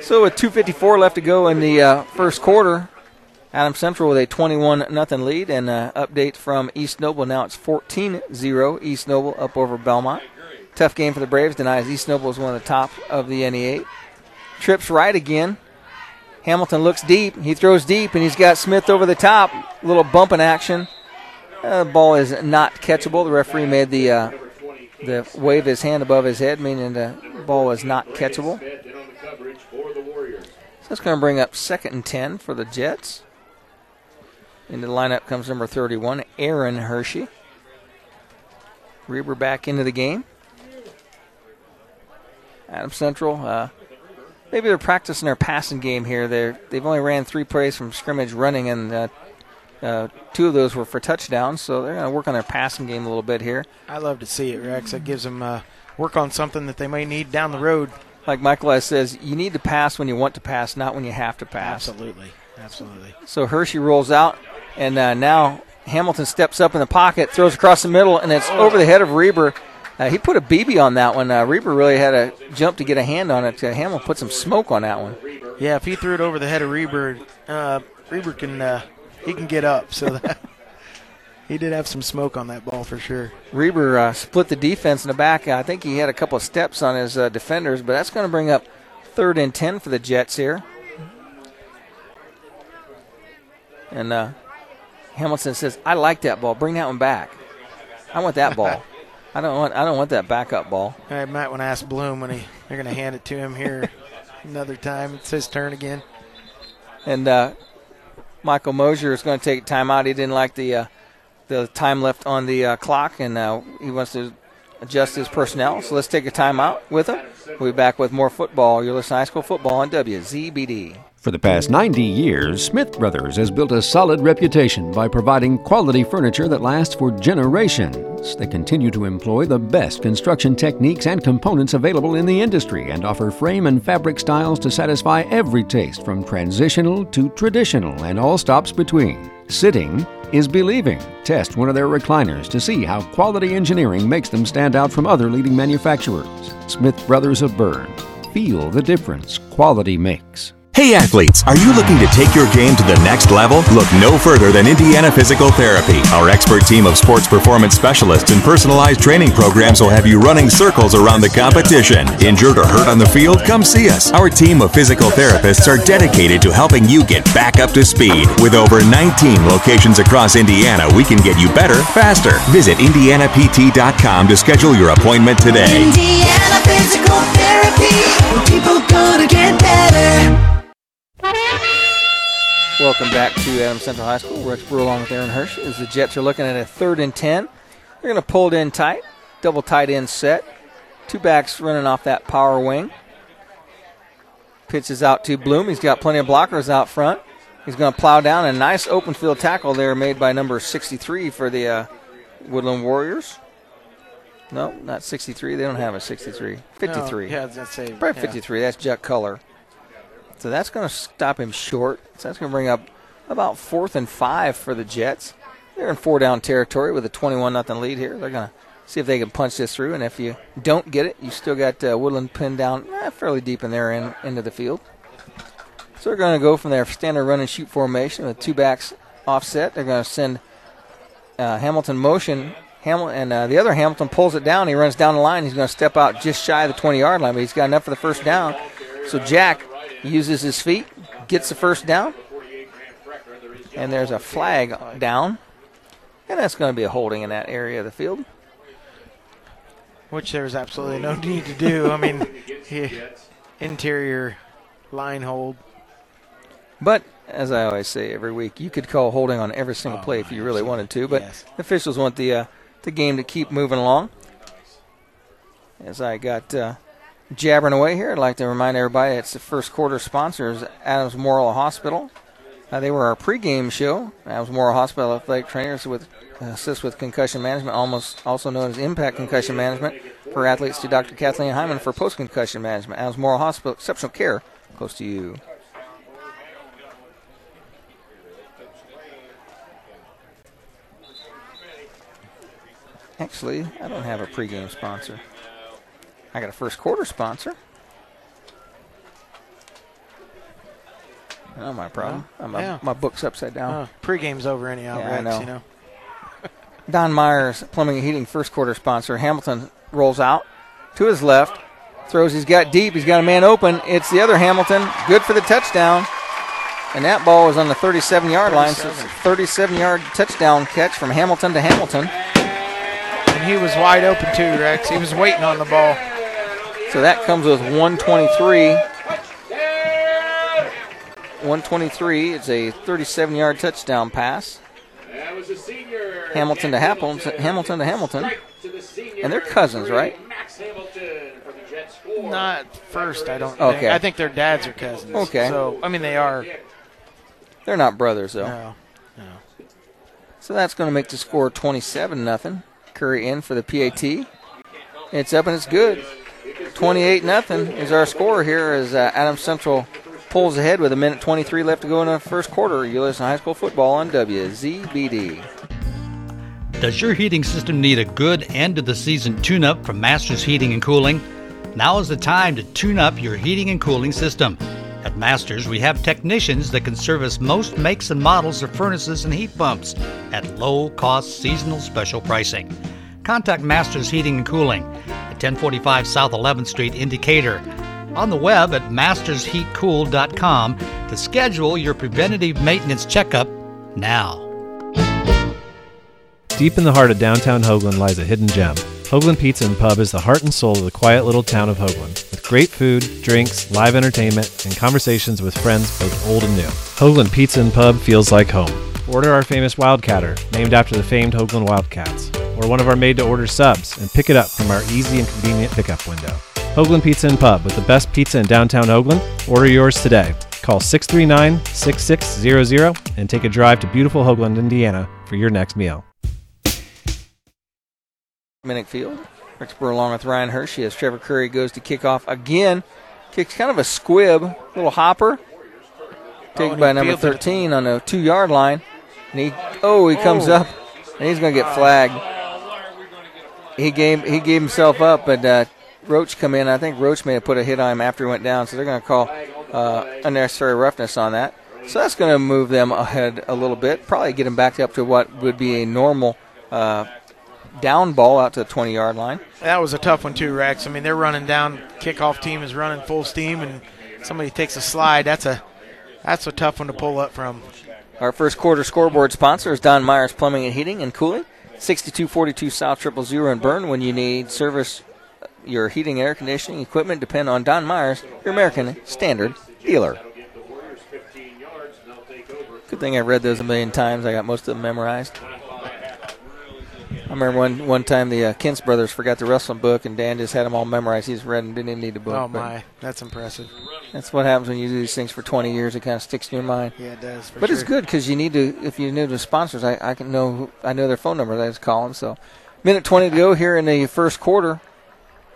So with 2:54 left to go in the uh, first quarter, Adams Central with a 21 nothing lead, and uh, update from East Noble now it's 14-0 East Noble up over Bellmont. Tough game for the Braves. Denies East Noble is one of the top of the NE8. Trips right again. Hamilton looks deep. He throws deep, and he's got Smith over the top. A little bumping action. Uh, the ball is not catchable. The referee made the uh, the wave his hand above his head, meaning the ball is not catchable. So that's going to bring up second and 10 for the Jets. Into the lineup comes number 31, Aaron Hershey. Reber back into the game. Adams Central, uh, maybe they're practicing their passing game here. They're, they've only ran three plays from scrimmage running, and uh, uh, two of those were for touchdowns, so they're going to work on their passing game a little bit here. I love to see it, Rex. It gives them uh, work on something that they may need down the road. Like Michael says, you need to pass when you want to pass, not when you have to pass. Absolutely. Absolutely. So Hershey rolls out, and uh, now Hamilton steps up in the pocket, throws across the middle, and it's over the head of Reber. Uh, he put a BB on that one. Uh, Reber really had a jump to get a hand on it. Uh, Hamilton put some smoke on that one. Yeah, if he threw it over the head of Reber, uh, Reber can uh, he can get up. So that (laughs) he did have some smoke on that ball for sure. Reber uh, split the defense in the back. I think he had a couple of steps on his uh, defenders, but that's going to bring up third and ten for the Jets here. And uh, Hamilton says, "I like that ball. Bring that one back. I want that ball. (laughs) I don't want. I don't want that backup ball." I might want to ask Bloom when he they're going to hand it to him here another time. It's his turn again. And uh, Michael Mosier is going to take a timeout. He didn't like the uh, the time left on the uh, clock, and uh, he wants to adjust his personnel. So let's take a timeout with him. We'll be back with more football. You're listening to High School Football on WZBD. For the past 90 years, Smith Brothers has built a solid reputation by providing quality furniture that lasts for generations. They continue to employ the best construction techniques and components available in the industry and offer frame and fabric styles to satisfy every taste from transitional to traditional and all stops between. Sitting is believing. Test one of their recliners to see how quality engineering makes them stand out from other leading manufacturers. Smith Brothers of Berne. Feel the difference quality makes. Hey athletes, are you looking to take your game to the next level? Look no further than Indiana Physical Therapy. Our expert team of sports performance specialists and personalized training programs will have you running circles around the competition. Injured or hurt on the field? Come see us. Our team of physical therapists are dedicated to helping you get back up to speed. With over 19 locations across Indiana, we can get you better, faster. Visit IndianaPT.com to schedule your appointment today. Indiana Physical Therapy. People gonna get better. Welcome back to Adams Central High School. Rex Brewer along with Aaron Hirsch as the Jets are looking at a third and 10. They're going to pull it in tight, double tight end set. Two backs running off that power wing. Pitches out to Bloom. He's got plenty of blockers out front. He's going to plow down a nice open field tackle there made by number 63 for the uh, Woodlan Warriors. No, not 63. They don't have a 63. 53. No, yeah, that's a Probably 53. That's Jack Color. So that's going to stop him short. So that's going to bring up about fourth and five for the Jets. They're in four down territory with a 21 nothing lead here. They're going to see if they can punch this through. And if you don't get it, you still got uh, Woodlan pinned down eh, fairly deep in their end, into the field. So they're going to go from their standard run and shoot formation with two backs offset. They're going to send uh, Hamilton motion. Hamilton and uh, the other Hamilton pulls it down. He runs down the line. He's going to step out just shy of the 20 yard line, but he's got enough for the first down. So Jack uses his feet, gets the first down, and there's a flag down, and that's going to be a holding in that area of the field. Which there's absolutely no need to do. I mean, (laughs) interior line hold. But as I always say every week, you could call holding on every single play if you really wanted to. But the officials want the uh, the game to keep moving along. As I got uh, jabbering away here, I'd like to remind everybody it's the first quarter sponsors Adams Memorial Hospital. Uh, they were our pregame show. Adams Memorial Hospital athletic trainers with assist with concussion management, almost also known as impact concussion management for athletes. To Dr. Kathleen Hyman for post concussion management. Adams Memorial Hospital, exceptional care close to you. Actually, I don't have a pregame sponsor. I got a first quarter sponsor. Not my problem. My, yeah. my book's upside down. Oh, pregame's over anyhow, Yeah, I Rex, know. you know. (laughs) Don Myers, Plumbing and Heating, first quarter sponsor. Hamilton rolls out. to his left. Throws he's got deep. He's got a man open. It's the other Hamilton. Good for the touchdown. And that ball was on the 37 yard line. So it's a 37 yard touchdown catch from Hamilton to Hamilton. And he was wide open too, Rex. He was waiting on the ball. So that comes with 123. 123. It's a 37 yard touchdown pass. Hamilton to Hamilton, Hamilton to Hamilton. And they're cousins, right? Not first, I don't think. Okay. I think their dads are cousins. Okay. So, I mean, they are. They're not brothers, though. No. So that's going to make the score 27 nothing. Curry in for the PAT. It's up and it's good. 28 nothing is our score here as uh, Adams Central pulls ahead with a minute 23 left to go in the first quarter. You listen to high school football on WZBD. Does your heating system need a good end of the season tune up from Masters Heating and Cooling? Now is the time to tune up your heating and cooling system. At Masters, we have technicians that can service most makes and models of furnaces and heat pumps at low cost seasonal special pricing. Contact Masters Heating and Cooling at 1045 South 11th Street in Decatur. On the web at mastersheatcool.com to schedule your preventative maintenance checkup now. Deep in the heart of downtown Hoagland lies a hidden gem. Hoagland Pizza and Pub is the heart and soul of the quiet little town of Hoagland, with great food, drinks, live entertainment, and conversations with friends both old and new. Hoagland Pizza and Pub feels like home. Order our famous Wildcatter, named after the famed Hoagland Wildcats, or one of our made-to-order subs, and pick it up from our easy and convenient pickup window. Hoagland Pizza and Pub, with the best pizza in downtown Hoagland. Order yours today. Call 639-6600 and take a drive to beautiful Hoagland, Indiana for your next meal. Minnick Field. Rex Brewer along with Ryan Hershey as Trevor Curry goes to kick off again. Kicks kind of a squib, little hopper. Taken oh, and by number fielded it. 13 on the two yard line. And he, oh, he comes Oh. up and he's going to get flagged. He gave he gave himself up, but uh, Roach come in. I think Roach may have put a hit on him after he went down, so they're going to call uh, unnecessary roughness on that. So that's going to move them ahead a little bit. Probably get them back up to what would be a normal uh, down ball out to the 20 yard line. That was a tough one too, Rex. I mean, they're running down. Kickoff team is running full steam, and somebody takes a slide. That's a that's a tough one to pull up from. Our first quarter scoreboard sponsor is Don Myers Plumbing and Heating and Cooling, 6242 South Triple Zero in Berne. When you need service, uh, your heating, air conditioning equipment, depend on Don Myers, your American Standard dealer. Good thing I read those a million times. I got most of them memorized. I remember one one time the uh, Kent's brothers forgot the wrestling book, and Dan just had them all memorized. He's read and didn't even need the book. Oh my, that's impressive. That's what happens when you do these things for 20 years. It kind of sticks in your mind. Yeah, it does. For But it's good because you need to. If you knew the sponsors, I, I can know. who- I know their phone numbers. I just call them. So, minute 20 to go here in the first quarter.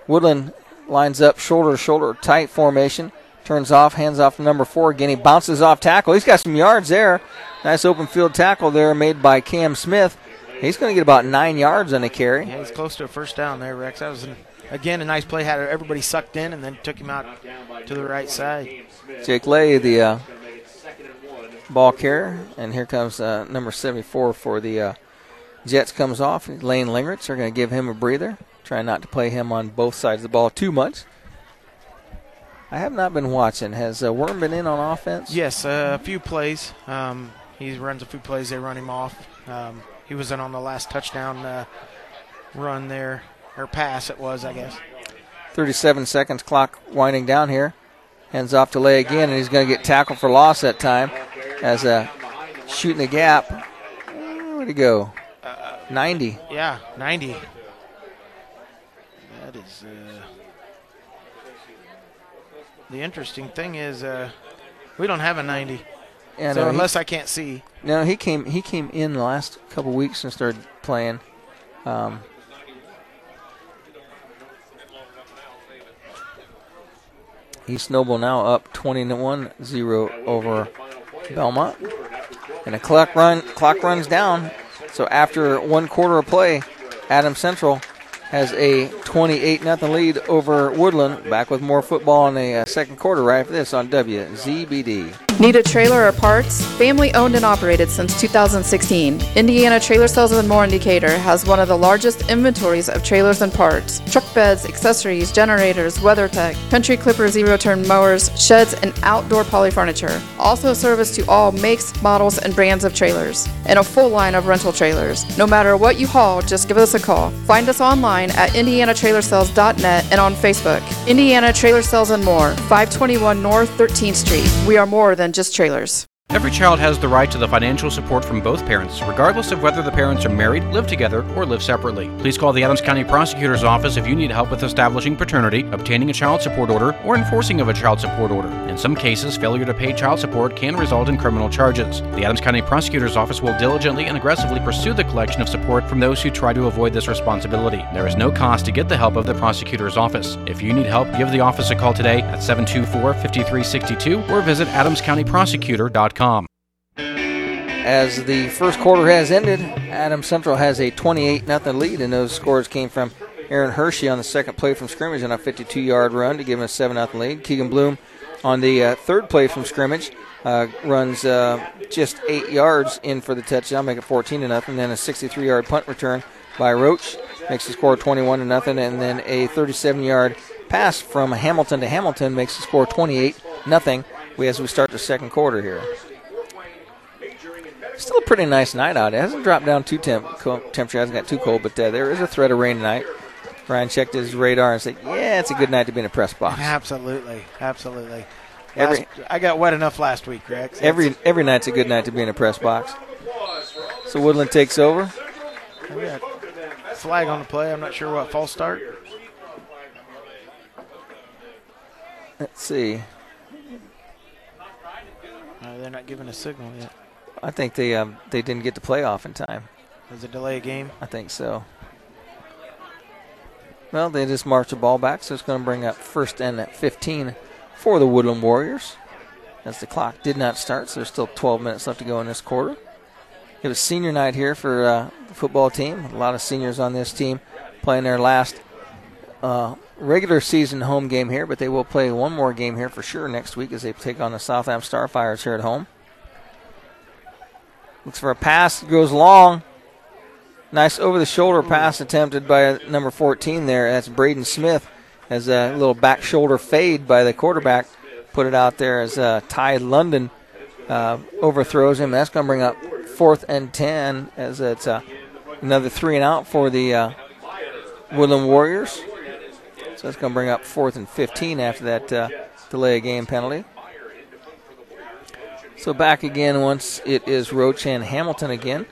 Woodlan lines up shoulder to shoulder, tight formation. Turns off, hands off to number four. Again, he bounces off tackle. He's got some yards there. Nice open field tackle there made by Cam Smith. He's going to get about nine yards on the carry. Yeah, he's close to a first down there, Rex. That was an, again a nice play. Had everybody sucked in, and then took him out to the right side. Jake Lay, the uh, ball carrier, and here comes uh, number 74 for the uh, Jets. Comes off. Lane Lengerich are going to give him a breather. Try not to play him on both sides of the ball too much. I have not been watching. Has uh, Worm been in on offense? Yes, uh, a few plays. Um, he runs a few plays. They run him off. Um, he was in on the last touchdown uh, run there, or pass it was, I guess. 37 seconds clock winding down here. Hands off to Lay again, and he's going to get tackled for loss that time as a shooting the gap. Where'd he go? 90. Yeah, 90. That is. Uh, the interesting thing is, uh, we don't have a 90. Yeah, so no, he- unless I can't see. No, he came. He came in the last couple weeks and started playing. Um, East Noble now up 21-0 over Bellmont, and a clock run clock runs down. So after one quarter of play, Adams Central has a 28 nothing lead over Woodlan. Back with more football in the uh, second quarter right after this on WZBD. Need a trailer or parts? Family owned and operated since 2016. Indiana Trailer Sales and More in Decatur has one of the largest inventories of trailers and parts, truck beds, accessories, generators, WeatherTech, Country Clipper zero turn mowers, sheds, and outdoor poly furniture. Also service to all makes, models, and brands of trailers, and a full line of rental trailers. No matter what you haul, just give us a call. Find us online at indianatrailersales.net and on Facebook. Indiana Trailer Sales and More, 521 North 13th Street. We are more than just trailers. Every child has the right to the financial support from both parents, regardless of whether the parents are married, live together, or live separately. Please call the Adams County Prosecutor's Office if you need help with establishing paternity, obtaining a child support order, or enforcing of a child support order. In some cases, failure to pay child support can result in criminal charges. The Adams County Prosecutor's Office will diligently and aggressively pursue the collection of support from those who try to avoid this responsibility. There is no cost to get the help of the Prosecutor's Office. If you need help, give the office a call today at 724 5362 or visit adamscountyprosecutor.com. As the first quarter has ended, Adams Central has a 28 0 lead, and those scores came from Aaron Hershey on the second play from scrimmage on a 52 yard run to give him a 7 0 lead. Keegan Bloom on the uh, third play from scrimmage uh, runs uh, just eight yards in for the touchdown, make it 14 to nothing. Then a 63 yard punt return by Roach makes the score 21 to nothing, and then a 37 yard pass from Hamilton to Hamilton makes the score 28 nothing. We as we start the second quarter here. Still a pretty nice night out. It hasn't dropped down too temp- temperature hasn't got too cold, but uh, there is a threat of rain tonight. Ryan checked his radar and said, "Yeah, it's a good night to be in a press box." Absolutely, absolutely. Every- I got wet enough last week, Rex. Every every night's a good night to be in a press box. So Woodlan takes over. Flag on the play. I'm not sure what false start. Let's see. No, they're not giving a signal yet. I think they um, they didn't get the playoff in time. Does it delay a game? I think so. Well, they just marched the ball back, so it's going to bring up first and at 15 for the Woodlan Warriors. As the clock did not start, so there's still 12 minutes left to go in this quarter. It was senior night here for uh, the football team. A lot of seniors on this team playing their last uh, regular season home game here, but they will play one more game here for sure next week as they take on the South Adams Starfires here at home. Looks for a pass, goes long. Nice over the shoulder pass attempted by number 14 there. That's Braden Smith. As a little back shoulder fade by the quarterback. Put it out there as uh, Ty London uh, overthrows him. That's going to bring up fourth and 10 as it's uh, another three and out for the uh, Woodlan Warriors. So that's going to bring up fourth and 15 after that uh, delay of game penalty. So back again once it is Roach and Hamilton again.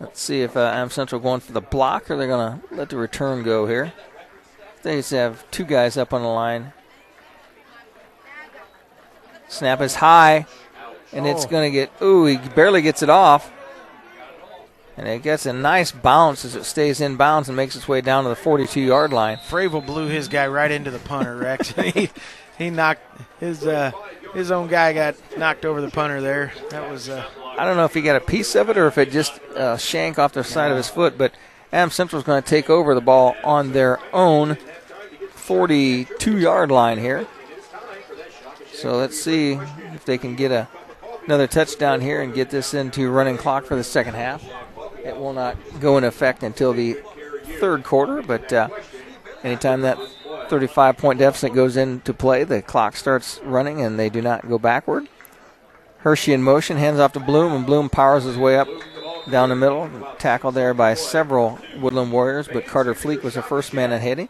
Let's see if uh, Am Central going for the block or they're going to let the return go here. They just have two guys up on the line. Snap is high, and it's Oh. going to get. Ooh, he barely gets it off. And it gets a nice bounce as it stays in bounds and makes its way down to the 42 yard line. Fravel blew his guy right into the punter, Rex. (laughs) he, he knocked his uh, his own guy got knocked over the punter there. That was uh, I don't know if he got a piece of it or if it just uh, shank off the side of his foot, but Adams Central's going to take over the ball on their own 42 yard line here. So let's see if they can get a another touchdown here and get this into running clock for the second half. It will not go into effect until the third quarter, but uh, anytime that 35 point deficit goes into play, the clock starts running and they do not go backward. Hershey in motion, hands off to Bloom, and Bloom powers his way up down the middle. Tackled there by several Woodlan Warriors, but Carter Fleek was the first man that hit him.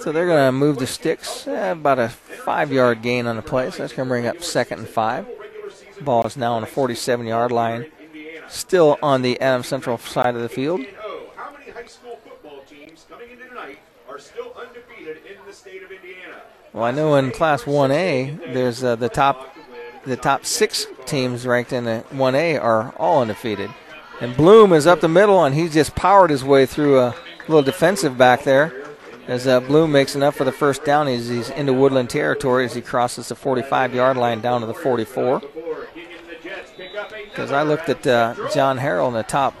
So they're going to move the sticks, eh, about a five yard gain on the play. So that's going to bring up second and five. Ball is now on the 47 yard line, still on the Adams Central side of the field. How many high school football teams coming into tonight are still undefeated in the state of Indiana? Well, I know in Class 1A, there's uh, the top the top six teams ranked in the 1A are all undefeated. And Bloom is up the middle, and he's just powered his way through a little defensive back there. As uh, Bloom makes enough for the first down, he's, he's into Woodlan territory as he crosses the 45 yard line down to the 44. Because I looked at uh, John Harrell in the top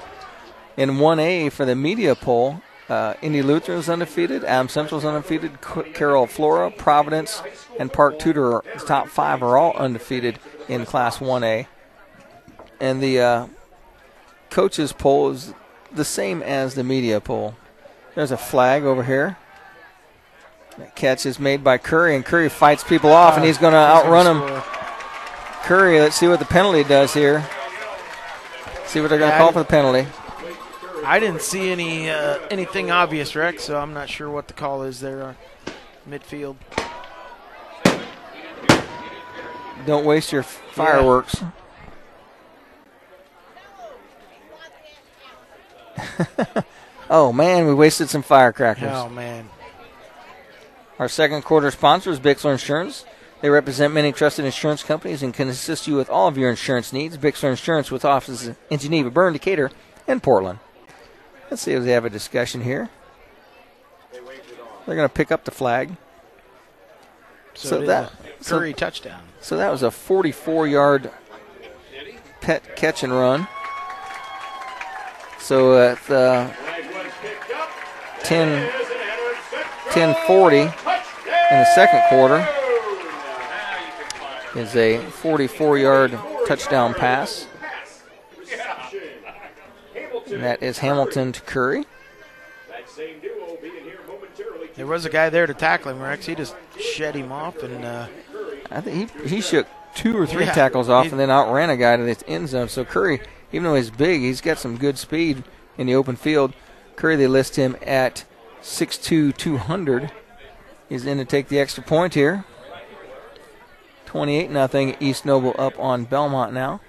in 1A for the media poll. Uh, Indy is undefeated. Adam is undefeated. Carroll Flora, Providence, and Park Tudor, are- the top five, are all undefeated in Class 1A. And the uh, coaches poll is the same as the media poll. There's a flag over here. That catch is made by Curry, and Curry fights people off, and he's going to outrun him. Curry, let's see what the penalty does here. See what they're going to Yeah, call for the penalty. I didn't see any uh, anything obvious, Rex, so I'm not sure what the call is there on midfield. Don't waste your fireworks. (laughs) oh man, we wasted some firecrackers. Oh man. Our second quarter sponsor is Bixler Insurance. They represent many trusted insurance companies and can assist you with all of your insurance needs. Bixler Insurance with offices in Geneva, Berne, Decatur, and Portland. Let's see if they have a discussion here. They're going to pick up the flag. So, So that- a so- Curry touchdown. So that was a 44 yard pet catch and run. So at the 10 1040 in the second quarter is a 44 yard touchdown pass. And that is Hamilton to Curry. There was a guy there to tackle him, Rex. He just shed him off, and uh, I think he, he shook two or three Yeah, tackles off and then outran a guy to the end zone. So Curry, even though he's big, he's got some good speed in the open field. Curry, they list him at 6'2", 200. He's in to take the extra point here. 28 nothing. East Noble up on Bellmont now.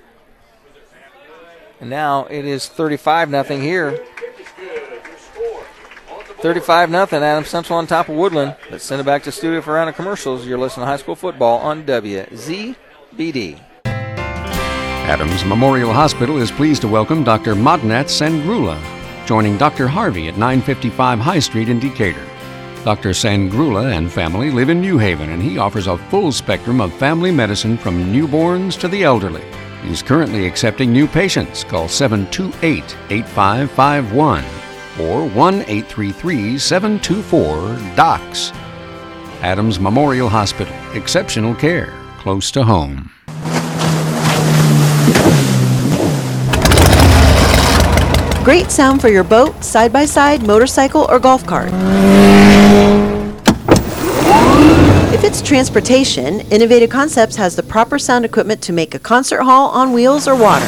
And now it is 35 nothing here. 35 nothing. Adams Central on top of Woodlan. Let's send it back to studio for a round of commercials. You're listening to high school football on WZBD. Adams Memorial Hospital is pleased to welcome Dr. Madnat Sangrula, joining Dr. Harvey at 955 High Street in Decatur. Dr. Sangrula and family live in New Haven, and he offers a full spectrum of family medicine from newborns to the elderly. He's currently accepting new patients. Call 728 8551 or 1 833 724 DOCS. Adams Memorial Hospital, exceptional care, close to home. Great sound for your boat, side by side, motorcycle, or golf cart. If it's transportation, Innovative Concepts has the proper sound equipment to make a concert hall on wheels or water.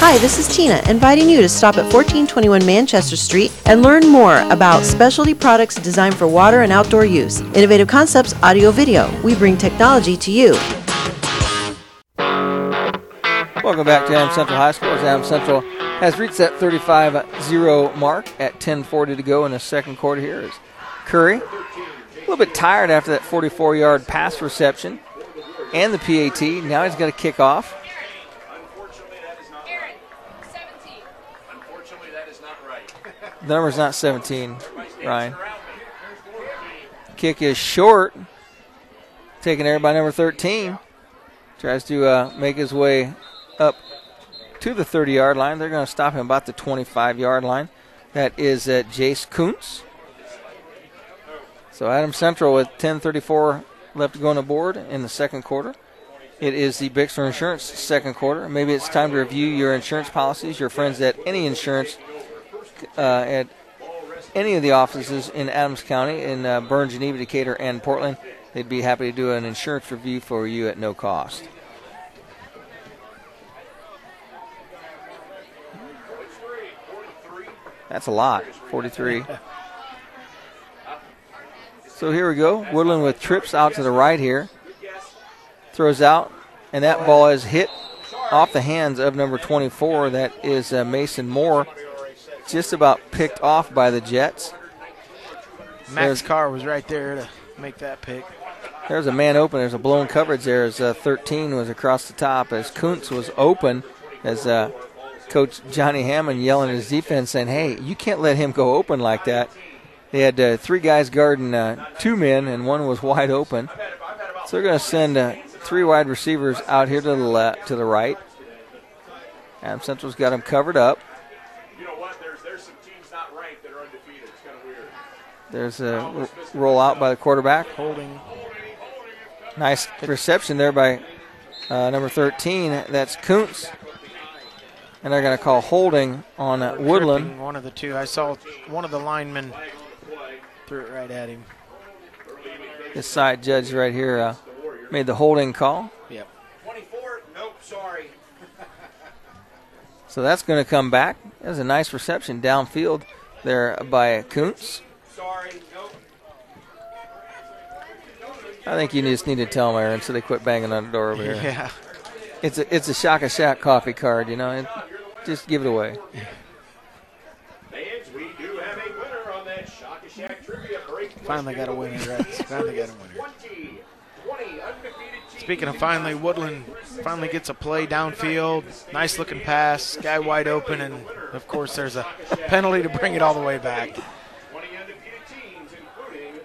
Hi, this is Tina, inviting you to stop at 1421 Manchester Street and learn more about specialty products designed for water and outdoor use. Innovative Concepts Audio Video. We bring technology to you. Welcome back to Adams Central High School. As Adams Central has reached that 35-0 mark at 10:40 to go in the second quarter. Here is Curry, a little bit tired after that 44-yard pass reception and the PAT. Now he's got to kick off. The number's not 17, Ryan. Kick is short. Taking there by number 13. Tries to uh, make his way up to the 30 yard line. They're going to stop him about the 25 yard line. That is uh, Jace Kuntz. So Adams Central with 10:34 left to go on the board in the second quarter. It is the Bixler Insurance second quarter. Maybe it's time to review your insurance policies. Your friends at any insurance uh, at any of the offices in Adams County, in uh, Geneva, Decatur, and Portland, they'd be happy to do an insurance review for you at no cost. That's a lot, 43. So here we go. Woodlan with trips out to the right here. Throws out, and that ball is hit off the hands of number 24. That is uh, Mason Moore. Just about picked off by the Jets. Max Carr was right there to make that pick. There's a man open. There's a blown coverage there as uh, 13 was across the top as Kuntz was open as uh, Coach Johnny Hammond yelling at his defense saying, hey, you can't let him go open like that. They had uh, three guys guarding uh, two men, and one was wide open. So they're going to send uh, three wide receivers out here to the left, to the right. Adams Central's got them covered up. There's some teams not ranked that are undefeated. it's kind of weird. there's a r- roll out by the quarterback. Holding. Nice reception there by uh, number 13. That's Kuntz. And they're going to call holding on uh, Woodlan. One of the two. I saw one of the linemen threw it right at him. This side judge right here uh, made the holding call. Yep. 24. Nope. Sorry. So that's going to come back. That was a nice reception downfield there by Kuntz. Sorry. Nope. I think you just need to tell them, Aaron, so they quit banging on the door over here. (laughs) Yeah. It's a it's a Shaka Shack coffee card, you know. And just give it away. Fans, we do have a winner on that Shaka Shack trivia break. Finally got a winner, Rex. Finally got a winner. 20, 20 undefeated. Speaking of finally, Woodlan finally gets a play downfield. Nice looking pass, guy wide open, and of course there's a penalty to bring it all the way back.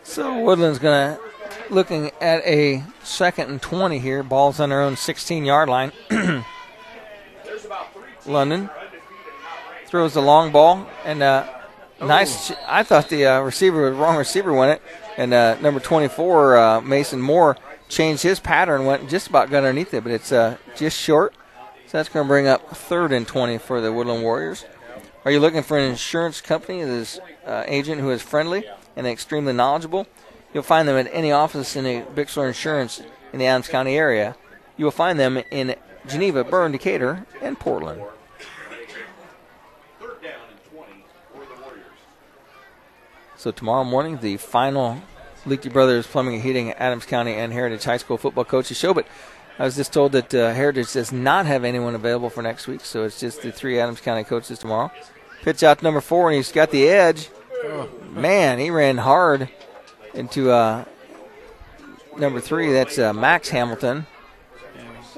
So Woodlan's going to looking at a second and 20 here. Ball's on their own 16 yard line. (clears throat) London throws the long ball and uh, nice. ch- I thought the uh, receiver, wrong receiver, won it, and uh, number 24 uh, Mason Moore changed his pattern, went just about got underneath it, but it's uh, just short. So that's going to bring up third and 20 for the Woodlan Warriors. Are you looking for an insurance company that is uh, agent who is friendly and extremely knowledgeable? You'll find them at any office in the Bixler Insurance in the Adams County area. You will find them in Geneva, Berne, Decatur, and Portland. So tomorrow morning, the final Liechty Brothers Plumbing and Heating Adams County and Heritage High School football coaches show. But I was just told that uh, Heritage does not have anyone available for next week, so it's just the three Adams County coaches tomorrow. Pitch out to number four, and he's got the edge. Man, he ran hard into uh, number three. That's uh, Max Hamilton.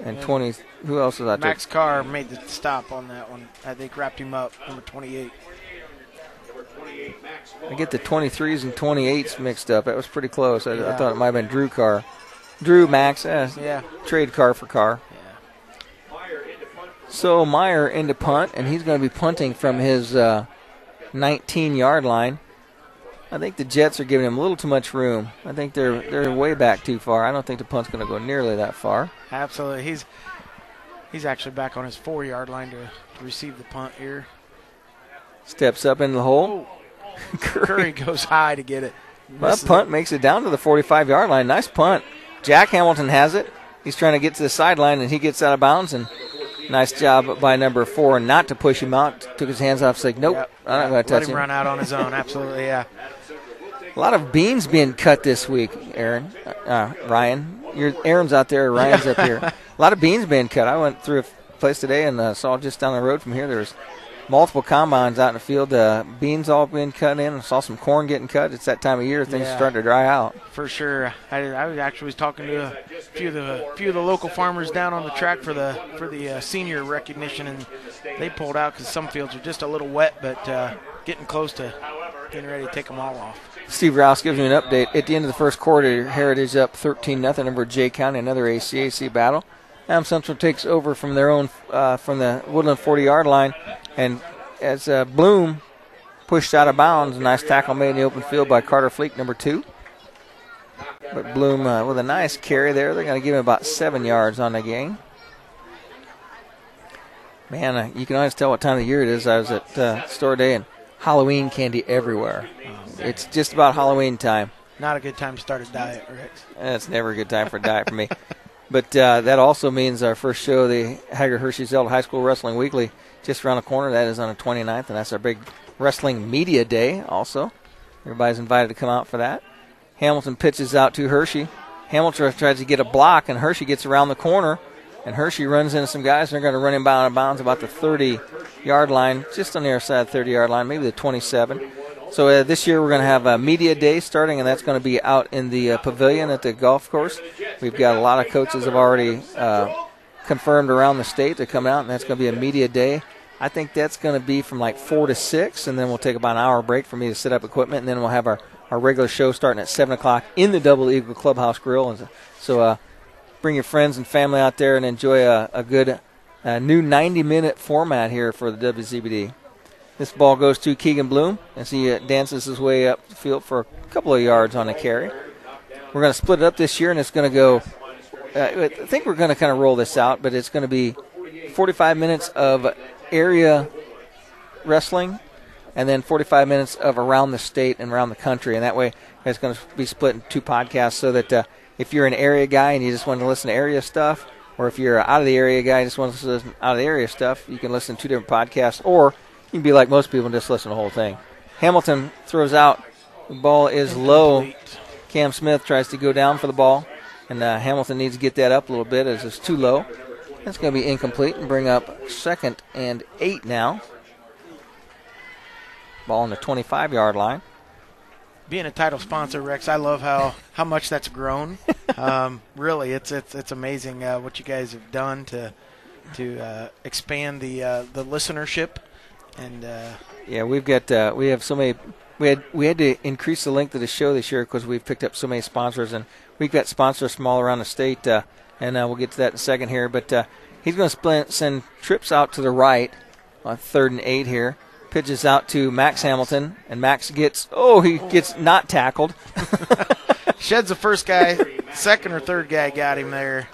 And 20, who else was out there? Max Carr made the stop on that one. I think wrapped him up, number 28. I get the 23s and 28s mixed up. That was pretty close. I, I thought it might have been Drew Carr. Drew Max, eh, Yeah. trade car for car. So Meyer into punt, and he's going to be punting from his uh, 19 yard line. I think the Jets are giving him a little too much room. I think they're they're way back too far. I don't think the punt's going to go nearly that far. Absolutely. He's he's actually back on his four yard line to, to receive the punt here. Steps up into the hole. (laughs) Curry goes high to get it. Well, that punt makes it down to the 45 yard line. Nice punt. Jack Hamilton has it. He's trying to get to the sideline and he gets out of bounds. And nice job by number four not to push him out. Took his hands off. Said, "Nope, I'm not going to touch him Let him run out on his own. Absolutely, yeah. A lot of beans being cut this week, Aaron. Uh, Ryan, your Aaron's out there. Ryan's up here. (laughs) A lot of beans being cut. I went through a place today and uh, saw just down the road from here. There's multiple combines out in the field. Uh, beans all being cut in. I saw some corn getting cut. It's that time of year. Things Yeah. starting to dry out. For sure. I, I was actually was talking to a few of the few of the local farmers down on the track for the for the uh, senior recognition, and they pulled out because some fields are just a little wet, but uh, getting close to getting ready to take them all off. Steve Rouse gives me an update. At the end of the first quarter, Heritage up 13 nothing over Jay County, another ACAC battle. Am Central takes over from their own uh, from the Woodlan 40 yard line, and as uh, Bloom pushed out of bounds, a nice tackle made in the open field by Carter Fleek, number two. But Bloom uh, with a nice carry there. They're going to give him about seven yards on the game. Man, uh, you can always tell what time of the year it is. I was at uh, store day and Halloween candy everywhere. It's just about Halloween time. Not a good time to start a diet, Rex. That's never a good time for a diet for me. (laughs) But uh, that also means our first show, of the Hager Hershey Zelda High School Wrestling Weekly, just around the corner. That is on the 29th, and that's our big wrestling media day also. Everybody's invited to come out for that. Hamilton pitches out to Hershey. Hamilton tries to get a block, and Hershey gets around the corner, and Hershey runs into some guys, and they're going to run him out of bounds about the 30 yard line, just on the other side of the 30 yard line, maybe the 27. So uh, this year we're going to have a media day starting, and that's going to be out in the uh, pavilion at the golf course. We've got a lot of coaches have already uh, confirmed around the state to come out, and that's going to be a media day. I think that's going to be from like four to six, and then we'll take about an hour break for me to set up equipment, and then we'll have our, our regular show starting at seven o'clock in the Double Eagle Clubhouse Grill. And so, uh, bring your friends and family out there and enjoy a, a good uh, new 90 minute format here for the WZBD. This ball goes to Keegan Bloom as he uh, dances his way up the field for a couple of yards on a carry. We're going to split it up this year, and it's going to go. Uh, I think we're going to kind of roll this out, but it's going to be 45 minutes of area wrestling, and then 45 minutes of around the state and around the country, and that way it's going to be split in two podcasts so that uh, if you're an area guy and you just want to listen to area stuff, or if you're out of the area guy and just want to listen out of the area stuff, you can listen to two different podcasts, or you can be like most people and just listen to the whole thing. Hamilton throws out. The ball is low. Cam Smith tries to go down for the ball, and uh, Hamilton needs to get that up a little bit as it's too low. That's going to be incomplete and bring up second and eight now. Ball on the 25 yard line. Being a title sponsor, Rex, I love how, how much that's grown. (laughs) um, really, it's it's it's amazing uh, what you guys have done to to uh, expand the uh, the listenership and uh, Yeah, we've got uh, we have so many. We had we had to increase the length of the show this year because we've picked up so many sponsors, and we've got sponsors from all around the state. And uh, we'll get to that in a second here. But uh, he's going to send trips out to the right on third and eight here. Pitches out to Max Hamilton, and Max gets oh he gets not tackled. (laughs) Sheds the first guy, second or third guy got him there.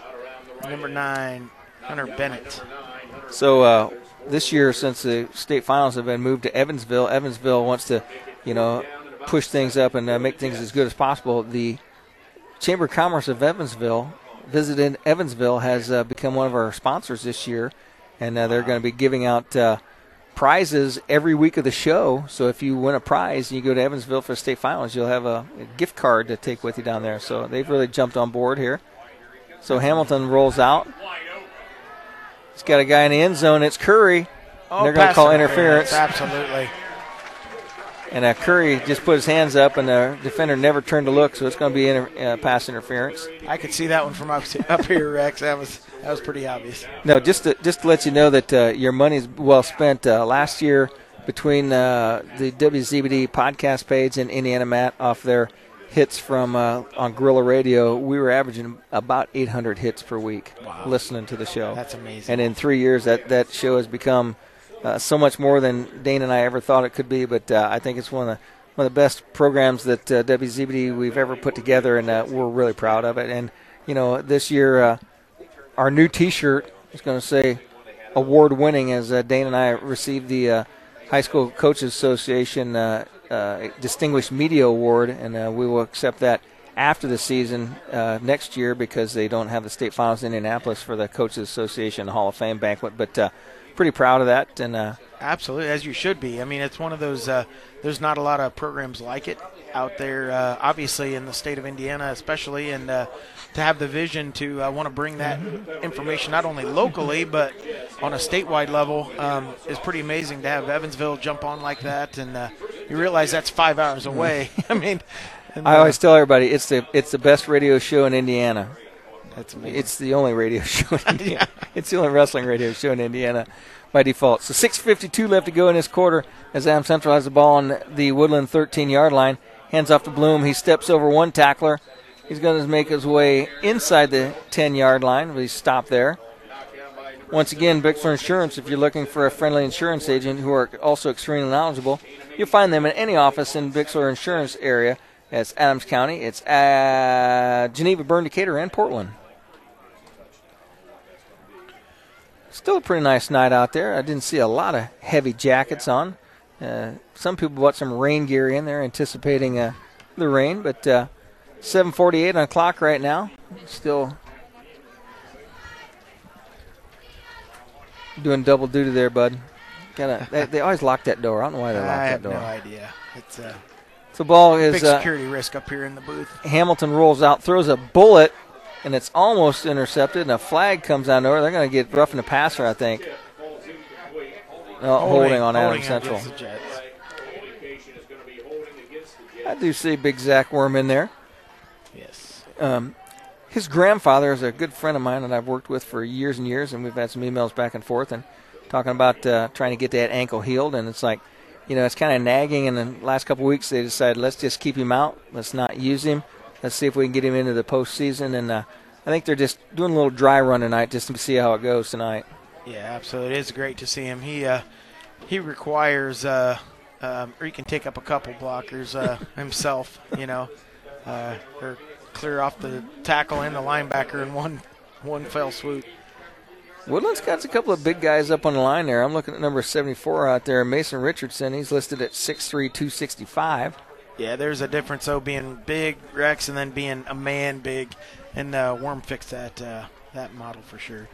Number nine, Hunter Bennett. So uh, this year, since the state finals have been moved to Evansville, Evansville wants to, you know, push things up and uh, make things as good as possible. The Chamber of Commerce of Evansville, visited Evansville, has uh, become one of our sponsors this year, and uh, they're going to be giving out uh, prizes every week of the show. So if you win a prize and you go to Evansville for the state finals, you'll have a, a gift card to take with you down there. So they've really jumped on board here. So Hamilton rolls out. He's got a guy in the end zone. It's Curry. Oh, they're going to call interference. Absolutely. And uh, Curry just put his hands up, and the defender never turned to look, so it's going to be inter- uh, pass interference. I could see that one from up, (laughs) up here, Rex. That was that was pretty obvious. No, just to, just to let you know that uh, your money's well spent. Uh, last year, between uh, the WZBD podcast page and Indiana Mat off their hits from uh, on Gorilla Radio, we were averaging about 800 hits per week listening to the show. That's amazing. And in three years, that that show has become uh, so much more than Dane and I ever thought it could be. But uh, I think it's one of the one of the best programs that uh, WZBD we've ever put together, and uh, we're really proud of it. And you know, this year uh, our new T-shirt is going to say award winning as uh, Dane and I received the uh, High School Coaches Association Distinguished Media Award, and we will accept that after the season next year because they don't have the state finals in Indianapolis for the Coaches Association Hall of Fame banquet. But pretty proud of that, and uh, Absolutely, as you should be. I mean, it's one of those. Uh, there's not a lot of programs like it out there. Uh, obviously, in the state of Indiana, especially, and uh, to have the vision to uh, want to bring that information not only locally but on a statewide level um, is pretty amazing. To have Evansville jump on like that, and uh, you realize that's five hours away. (laughs) I mean, and, I always tell everybody it's the it's the best radio show in Indiana. That's amazing. It's the only radio (laughs) show in (laughs) Indiana. It's the only wrestling radio show in Indiana by default. So 6:52 left to go in this quarter as Am Central has the ball on the Woodlan 13-yard line. Hands off to Bloom. He steps over one tackler. He's going to make his way inside the 10-yard line. But he's stopped there. Once again, Bixler Insurance, if you're looking for a friendly insurance agent who are also extremely knowledgeable, you'll find them in any office in Bixler Insurance area. It's Adams County, it's uh, Geneva, Berne, Decatur, and Portland. Still a pretty nice night out there. I didn't see a lot of heavy jackets on. Uh, some people bought some rain gear in there, anticipating uh, the rain. But uh, 7:48 on the clock right now. Still doing double duty there, bud. Gotta, they, they always lock that door. I don't know why they lock I that have door. no idea. It's a So ball is big uh, security risk up here in the booth. Hamilton rolls out, throws a bullet, and it's almost intercepted, and a flag comes down over. They're going to get roughing the passer, I think. No, holding, on Adam Central. against the Jets. I do see Big Zach Worm in there. Yes. Um, his grandfather is a good friend of mine that I've worked with for years and years, and we've had some emails back and forth and talking about uh, trying to get that ankle healed. And it's like, you know, it's kind of nagging. And the last couple of weeks, they decided let's just keep him out. Let's not use him. Let's see if we can get him into the postseason. And uh, I think they're just doing a little dry run tonight just to see how it goes tonight. Yeah, absolutely. It is great to see him. He uh, he requires, uh, um, or he can take up a couple blockers uh, (laughs) himself, you know, uh, or clear off the tackle and the linebacker in one one fell swoop. Woodlan's got a couple of big guys up on the line there. I'm looking at number 74 out there, Mason Richardson. He's listed at 6'3", 265. Yeah, there's a difference though being big Rex and then being a man big, and uh, Worm fixed that uh, that model for sure.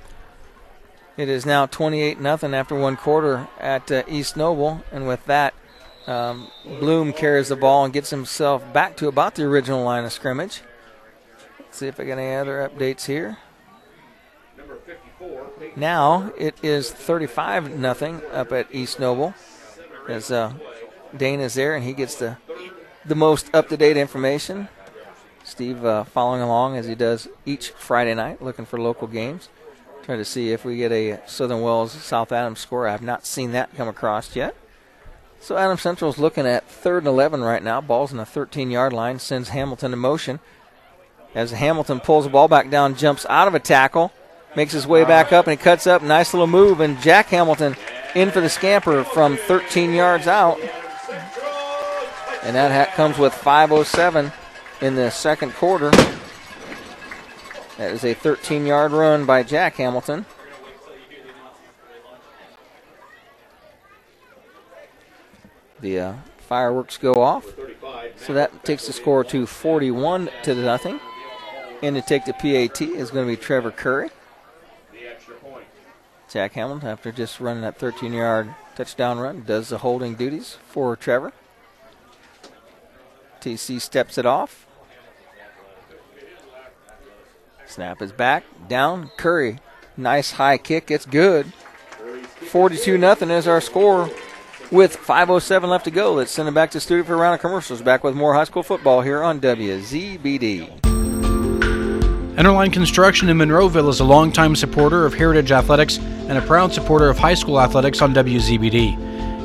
It is now 28 nothing after one quarter at uh, East Noble, and with that, um, Bloom carries the ball and gets himself back to about the original line of scrimmage. Let's see if I got any other updates here. Now it is 35 nothing up at East Noble, as uh, Dane is there and he gets the the most up to date information. Steve uh, following along as he does each Friday night, looking for local games. Trying to see if we get a Southern Wells South Adams score. I have not seen that come across yet. So Adams Central is looking at third and 11 right now. Ball's in the 13 yard line, sends Hamilton in motion. As Hamilton pulls the ball back down, jumps out of a tackle, makes his way back up, and he cuts up. Nice little move, and Jack Hamilton in for the scamper from 13 yards out. And that ha- comes with 5.07 in the second quarter. That is a 13 yard run by Jack Hamilton. The uh, fireworks go off. So that takes the score to 41 to nothing. And to take the PAT is going to be Trevor Curry. Jack Hamilton, after just running that 13 yard touchdown run, does the holding duties for Trevor. TC steps it off. Snap is back, down. Curry, nice high kick. It's good. 42 nothing is our score with 5.07 left to go. Let's send it back to studio for a round of commercials. Back with more high school football here on WZBD. Enterline Construction in Monroeville is a longtime supporter of Heritage Athletics and a proud supporter of high school athletics on WZBD.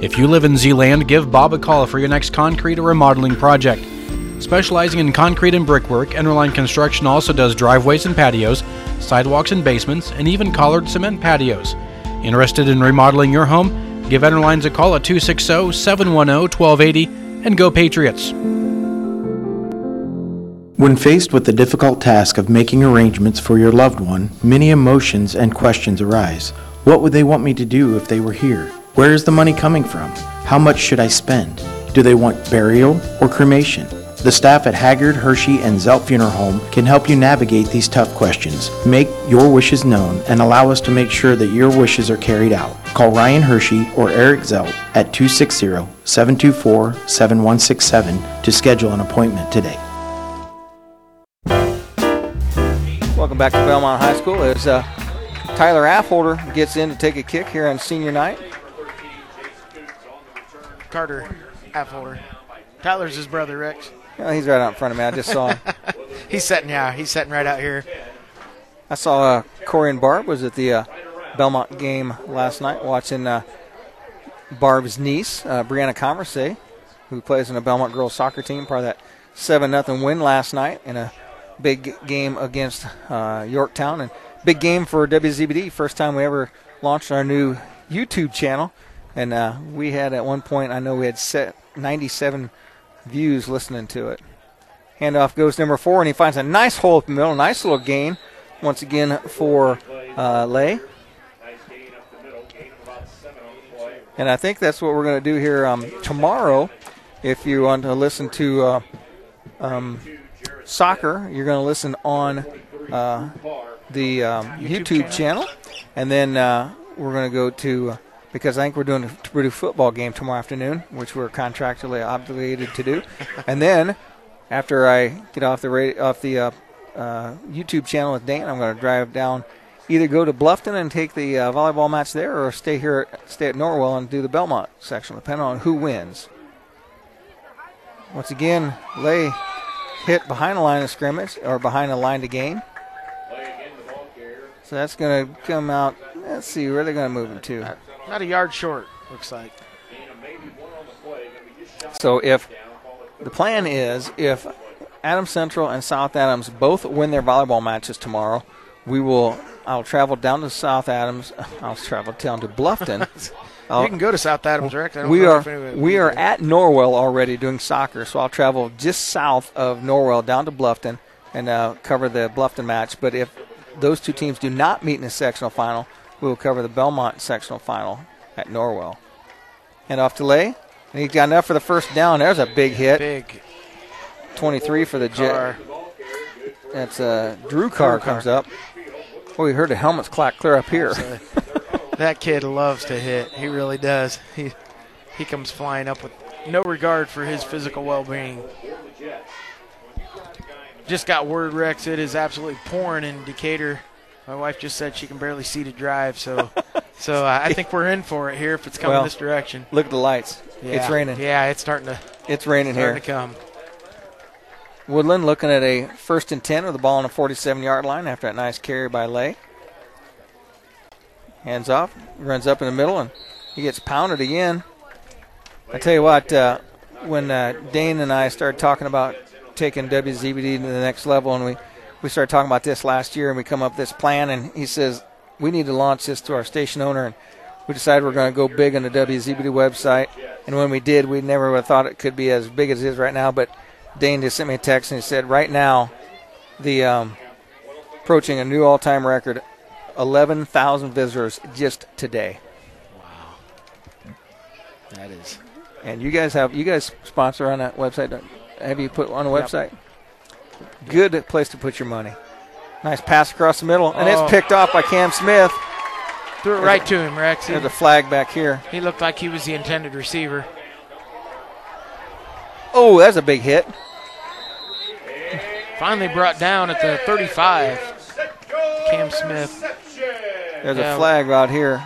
If you live in Zeeland, give Bob a call for your next concrete or remodeling project. Specializing in concrete and brickwork, Enterline Construction also does driveways and patios, sidewalks and basements, and even collared cement patios. Interested in remodeling your home? Give Enterlines a call at 260 710 1280 and go Patriots. When faced with the difficult task of making arrangements for your loved one, many emotions and questions arise. What would they want me to do if they were here? Where is the money coming from? How much should I spend? Do they want burial or cremation? The staff at Haggard, Hershey, and Zelt Funeral Home can help you navigate these tough questions. Make your wishes known and allow us to make sure that your wishes are carried out. Call Ryan Hershey or Eric Zelt at 260 724 7167 to schedule an appointment today. Welcome back to Bellmont High School as uh, Tyler Affolder gets in to take a kick here on senior night. Carter Affolder. Tyler's his brother, Rex. Oh, he's right out in front of me. I just saw him. (laughs) he's sitting, yeah, he's sitting right out here. I saw uh, Corey and Barb was at the uh, Bellmont game last night watching uh, Barb's niece, uh, Brianna Converse, who plays in the Bellmont girls soccer team, part of that 7 nothing win last night in a big game against uh, Yorktown. And big game for WZBD. First time we ever launched our new YouTube channel. And uh, we had at one point, I know we had set 97 views listening to it. Handoff goes number four, and he finds a nice hole up the middle. Nice little gain once again for uh, Lay. And I think that's what we're going to do here um, tomorrow. If you want to listen to uh, um, soccer, you're going to listen on uh, the um, YouTube, channel. And then uh, we're going to go to, because I think we're doing a Purdue football game tomorrow afternoon, which we're contractually obligated to do. (laughs) and then after I get off the radio, off the uh, uh, YouTube channel with Dan, I'm going to drive down, either go to Bluffton and take the uh, volleyball match there, or stay here, stay at Norwell and do the Bellmont section, depending on who wins. Once again, Lay hit behind the line of scrimmage or behind the line to gain. So that's going to come out. Let's see where they're going to move him to. Not a yard short, looks like. So if the plan is if Adams Central and South Adams both win their volleyball matches tomorrow, we will. I'll travel down to South Adams. (laughs) I'll travel down to Bluffton, (laughs) you can go to South Adams Rec. We are we are at Norwell already doing soccer, so I'll travel just south of Norwell down to Bluffton and uh, cover the Bluffton match. But if those two teams do not meet in the sectional final, we will cover the Bellmont sectional final at Norwell. And off to Lay, and he got enough for the first down. There's a big hit. Big 23 for the Jet. That's uh, Drew Carr comes up. Oh, we heard the helmets clack clear up here. that kid loves to hit. He really does. He he comes flying up with no regard for his physical well-being. Just got word, Rex. It is absolutely pouring in Decatur. My wife just said she can barely see to drive, so (laughs) so uh, I think we're in for it here if it's coming Well, this direction. Look at the lights. Yeah. It's raining. Yeah, it's starting to. It's raining starting here. to come. Woodlan looking at a first and 10 with the ball on the 47 yard line after that nice carry by Lay. Hands off, runs up in the middle, and he gets pounded again. I tell you what, uh, when uh, Dane and I started talking about taking WZBD to the next level, and we, we started talking about this last year, and we come up with this plan, and he says, we need to launch this to our station owner, and we decided we're going to go big on the WZBD website. And when we did, we never would have thought it could be as big as it is right now, but Dane just sent me a text and he said, right now, the um, approaching a new all-time record, 11,000 visitors just today. Wow, that is. And you guys have you guys sponsor on that website? don't- Have you put on the Yep. Good place to put your money. Nice pass across the middle, and Oh. it's picked off by Cam Smith. Threw it There's right a- to him, Rex. There's a flag back here. he looked like he was the intended receiver. Oh, that's a big hit. Finally brought down at the 35. Cam Smith. There's Yeah. a flag out here.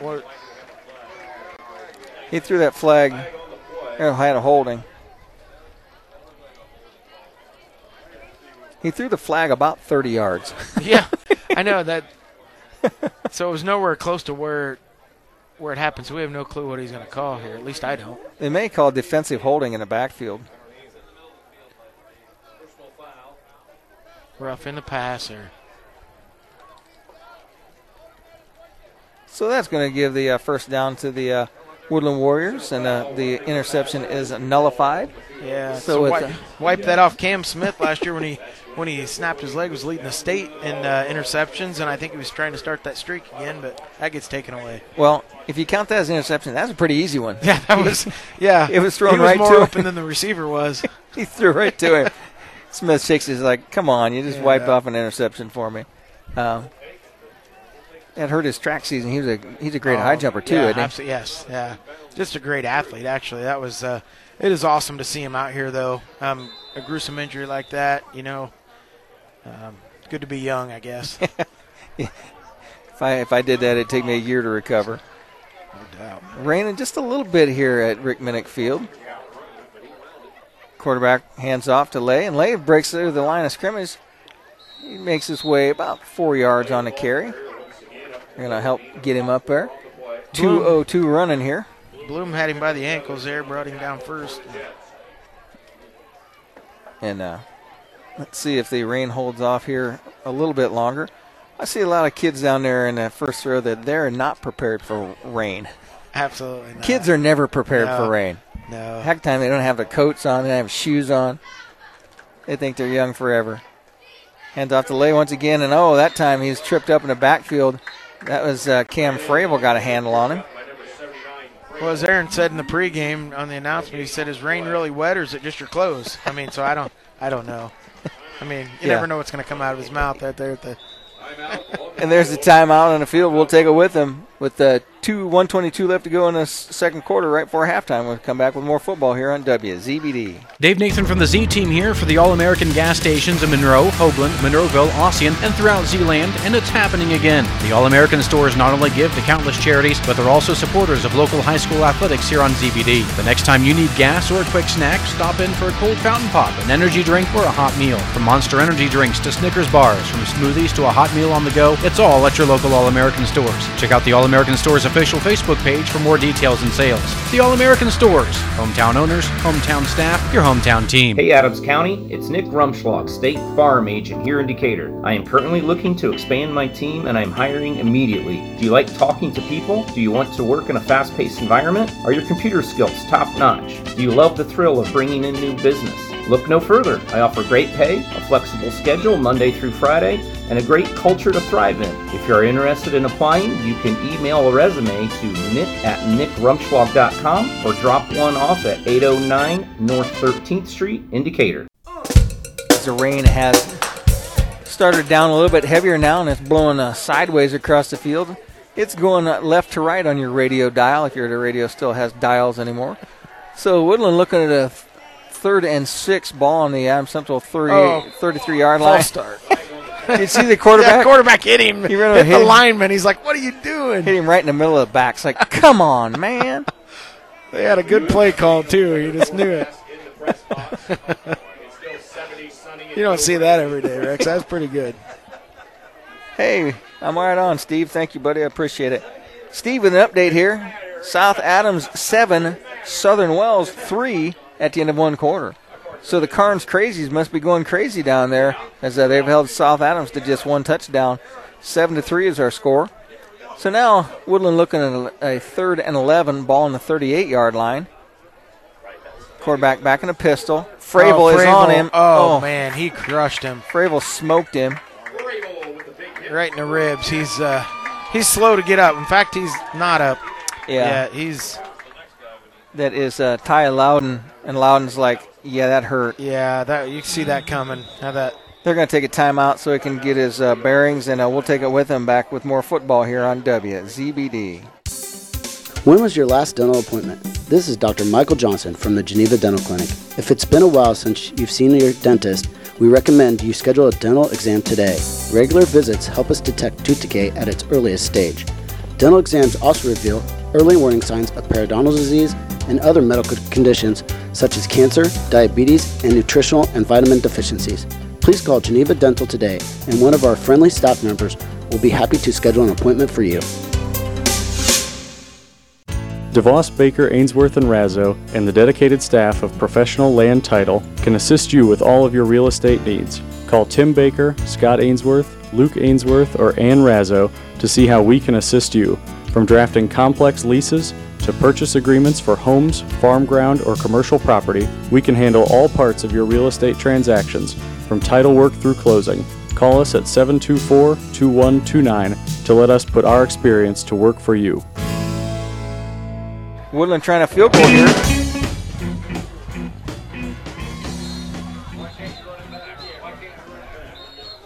What- He threw that flag. There had a holding. He threw the flag about 30 yards. (laughs) yeah, I know that. (laughs) So it was nowhere close to where where it happened. So we have no clue what he's going to call here. At least I don't. They may call defensive holding in the backfield. Rough in the passer. So that's going to give the uh, first down to the uh, Woodlan Warriors, and uh, the interception is nullified. Yeah. So, So, it's wipe, wipe that off. Cam Smith last year when he when he snapped his leg was leading the state in uh, interceptions, and I think he was trying to start that streak again, but that gets taken away. well, if you count that as an interception, that's a pretty easy one. (laughs) Yeah, that was yeah. (laughs) it was thrown he was right more to open him. than the receiver was. (laughs) he threw right to him. Smith shakes his like, "Come on, you just Yeah. wiped off an interception for me." Um, that hurt his track season. He was a he's a great Oh, high jumper too, yeah, isn't he? yes, yeah, just a great athlete. Actually, that was. Uh, it is awesome to see him out here, though. Um, a gruesome injury like that, you know. Um, good to be young, I guess. (laughs) If I if I did that, it'd take me a year to recover. No doubt. Raining just a little bit here at Rick Minnick Field. Quarterback hands off to Lay, and Lay breaks through the line of scrimmage. He makes his way about four yards on the carry. They're going to help get him up there. 202 running here. Bloom had him by the ankles there, brought him down first. And uh, let's see if the rain holds off here a little bit longer. I see a lot of kids down there in that first row that they're not prepared for rain. Absolutely not. Kids are never prepared No. for rain. No. Heck time they don't have the coats on, they don't have shoes on. They think they're young forever. Hands off to Lay once again, and oh, that time he's tripped up in the backfield. That was uh, Cam Fravel got a handle on him. Well, as Aaron said in the pregame on the announcement, he said, "Is rain really wet, or is it just your clothes?" I mean, so I don't, I don't know. I mean, you Yeah. never know what's going to come out of his mouth out there at the. And there's the timeout on the field. We'll take it with him with uh, two 122 left to go in the second quarter, right before halftime. We'll come back with more football here on WZBD. Dave Nathan from the Z Team here for the All American gas stations in Monroe, Hoagland, Monroeville, Ossian, and throughout Z-Land, and it's happening again. The All American stores not only give to countless charities, but they're also supporters of local high school athletics here on ZBD. The next time you need gas or a quick snack, stop in for a cold fountain pop, an energy drink, or a hot meal. From Monster Energy drinks to Snickers bars, from smoothies to a hot meal on the go, it's all at your local All American stores. Check out the All American Store's official Facebook page for more details and sales. The All American Stores. Hometown owners, hometown staff, your hometown team. Hey Adams County, it's Nick Rumschlag, State Farm Agent here in Decatur. I am currently looking to expand my team and I'm hiring immediately. Do you like talking to people? Do you want to work in a fast paced environment? Are your computer skills top notch? Do you love the thrill of bringing in new business? Look no further. I offer great pay, a flexible schedule Monday through Friday, and a great culture to thrive in. If you're interested in applying, you can email a resume to nick at nickrumschlag.com or drop one off at 809 North 13th Street in Decatur. The rain has started down a little bit heavier now and it's blowing uh, sideways across the field. It's going uh, left to right on your radio dial if your radio still has dials anymore. So Woodlan looking at a third and six ball on the Adams Central 38, Oh. 33 yard line. False start. (laughs) (laughs) You see the quarterback? Yeah, quarterback hit him. He ran hit hit the him- lineman. He's like, "What are you doing?" Hit him right in the middle of the back. It's like, come on, man. They had a good play call too. You just knew it. you don't see that every day, Rex. That's pretty good. Hey, I'm right on, Steve. Thank you, buddy. I appreciate it. Steve, with an update here. South Adams seven, Southern Wells three at the end of one quarter. So the Carnes Crazies must be going crazy down there as uh, they've held South Adams to just one touchdown. Seven to three is our score. So now Woodlan looking at a, a third and eleven, ball on the 38 yard line. Quarterback back in a pistol. Frable Oh, is on him. Oh, man, he crushed him. Frable smoked him. right in the ribs. He's uh, he's slow to get up. In fact, he's not up. Yeah. he's That is uh, Ty Loudon, and Loudon's like, yeah, that hurt. yeah. That you can see that coming. How that They're going to take a timeout so he can get his uh, bearings, and uh, we'll take it with him back with more football here on WZBD. When was your last dental appointment? This is Dr. Michael Johnson from the Geneva Dental Clinic. If it's been a while since you've seen your dentist, we recommend you schedule a dental exam today. Regular visits help us detect tooth decay at its earliest stage. Dental exams also reveal early warning signs of periodontal disease and other medical conditions such as cancer, diabetes, and nutritional and vitamin deficiencies. Please call Geneva Dental today, and one of our friendly staff members will be happy to schedule an appointment for you. DeVos, Baker, Ainsworth, and Razzo, and the dedicated staff of Professional Land Title can assist you with all of your real estate needs. Call Tim Baker, Scott Ainsworth, Luke Ainsworth, or Ann Razzo to see how we can assist you. From drafting complex leases to purchase agreements for homes, farm ground, or commercial property, we can handle all parts of your real estate transactions, from title work through closing. Call us at 724 2129 to let us put our experience to work for you. Woodlan trying a field goal here.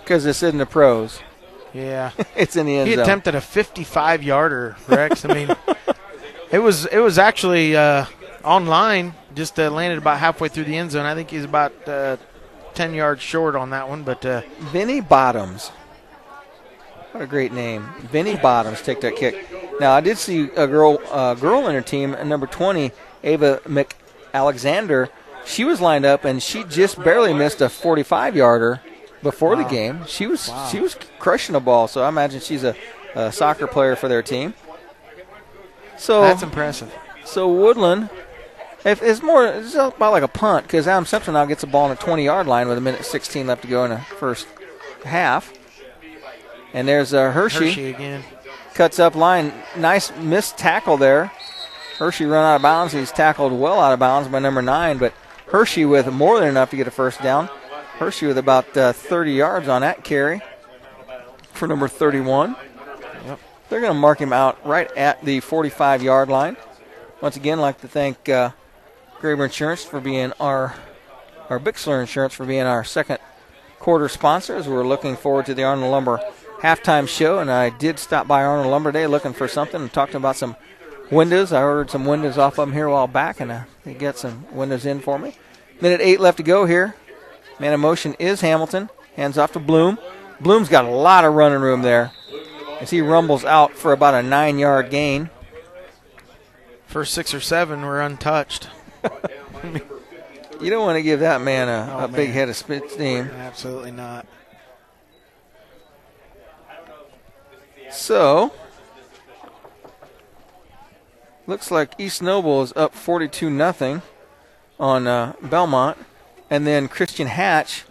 Because this isn't the pros. yeah. (laughs) it's in the end he zone. attempted a 55 yarder, Rex. I mean, (laughs) it was it was actually uh, online. Just uh, landed about halfway through the end zone. I think he's about uh, 10 yards short on that one, but uh, Vinny Bottoms. What a great name. Vinny Bottoms take that kick. Now I did see a girl uh, girl in her team, uh, number 20, Ava McAlexander. She was lined up and she just barely missed a 45 yarder before the game. She was Wow. she was crushing the ball. So I imagine she's a, a soccer player for their team. So that's impressive. So Woodlan, if it's more, it's about like a punt because Adam Simpson now gets the ball on the 20 yard line with a minute 16 left to go in the first half. And there's uh, Hershey. Hershey again. Cuts up line. Nice missed tackle there. Hershey run out of bounds. He's tackled well out of bounds by number nine, but Hershey with more than enough to get a first down. Hershey with about uh, 30 yards on that carry for number 31. They're going to mark him out right at the 45 yard line. Once again, I'd like to thank uh, Graber Insurance for being our, our Bixler Insurance for being our second quarter sponsors. We're looking forward to the Arnold Lumber halftime show, and I did stop by Arnold Lumber Day looking for something and talked about some windows. I ordered some windows off of them here a while back, and uh, they got some windows in for me. Minute eight left to go here. Man in motion is Hamilton. Hands off to Bloom. Bloom's got a lot of running room there as he rumbles out for about a nine yard gain. First six or seven were untouched. (laughs) You don't want to give that man a, Oh, a big head of spit steam. Absolutely not. So, looks like East Noble is up 42 nothing on uh, Bellmont, and then Christian Hatch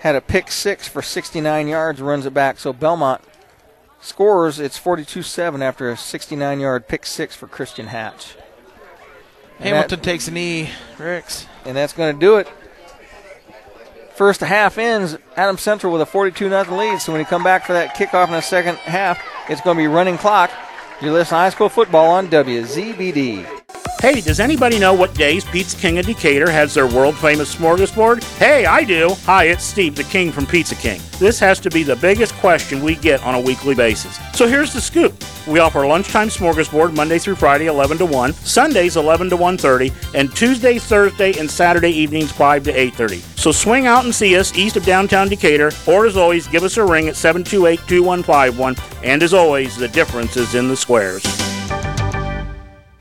had a pick six for 69 yards, runs it back. So Bellmont scores. It's 42-7 after a 69-yard pick six for Christian Hatch. And Hamilton that- takes a knee, Rex. and that's going to do it. First half ends. Adam Central with a 42 0 lead. So when you come back for that kickoff in the second half, it's going to be running clock. You're listening to high school football on WZBD. Hey, does anybody know what days Pizza King of Decatur has their world famous smorgasbord? Hey, I do. Hi, it's Steve, the King from Pizza King. This has to be the biggest question we get on a weekly basis. So here's the scoop. We offer lunchtime smorgasbord Monday through Friday 11 to 1, Sundays 11 to 1:30, and Tuesday, Thursday, and Saturday evenings 5 to 8:30. So swing out and see us east of downtown Decatur, or as always, give us a ring at 728-2151. And as always, the difference is in the squares.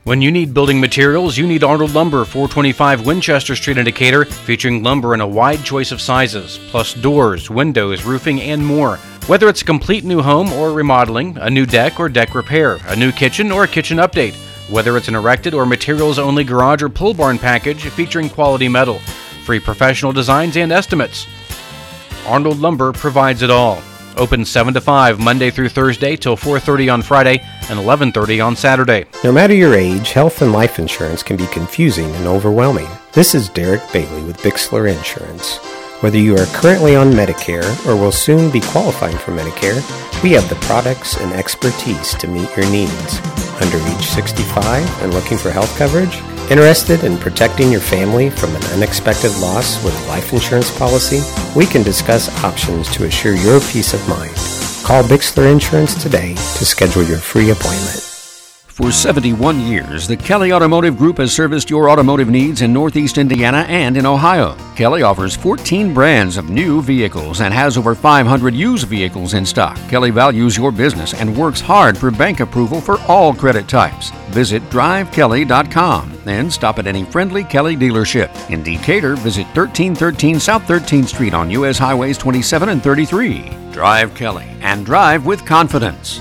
When you need building materials, you need Arnold Lumber, 425 Winchester Street in Decatur, featuring lumber in a wide choice of sizes, plus doors, windows, roofing, and more. Whether it's a complete new home or remodeling, a new deck or deck repair, a new kitchen or a kitchen update, whether it's an erected or materials only garage or pull barn package featuring quality metal, free professional designs and estimates. Arnold Lumber provides it all. Open 7 to 5 Monday through Thursday till 4:30 on Friday and 11:30 on Saturday. No matter your age, health and life insurance can be confusing and overwhelming. This is Derek Bailey with Bixler Insurance. Whether you are currently on Medicare or will soon be qualifying for Medicare, we have the products and expertise to meet your needs. Under age 65 and looking for health coverage? Interested in protecting your family from an unexpected loss with a life insurance policy? We can discuss options to assure your peace of mind. Call Bixler Insurance today to schedule your free appointment. For 71 years, the Kelly Automotive Group has serviced your automotive needs in Northeast Indiana and in Ohio. Kelly offers 14 brands of new vehicles and has over 500 used vehicles in stock. Kelly values your business and works hard for bank approval for all credit types. Visit drivekelly.com and stop at any friendly Kelly dealership. In Decatur, visit 1313 South 13th Street on U.S. Highways 27 and 33. Drive Kelly and drive with confidence.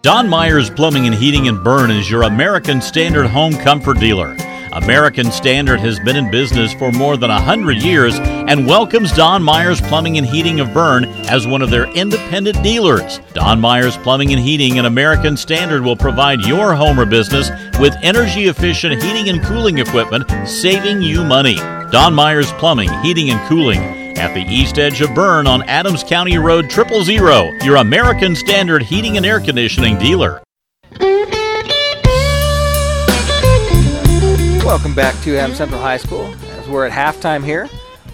Don Myers Plumbing and Heating in Berne is your American Standard home comfort dealer. American Standard has been in business for more than 100 years and welcomes Don Myers Plumbing and Heating of Berne as one of their independent dealers. Don Myers Plumbing and Heating and American Standard will provide your home or business with energy efficient heating and cooling equipment, saving you money. Don Myers Plumbing, Heating and Cooling at the east edge of Berne on Adams County Road Triple Zero, your American Standard heating and air conditioning dealer. Welcome back to Adams Central High School. As we're at halftime here,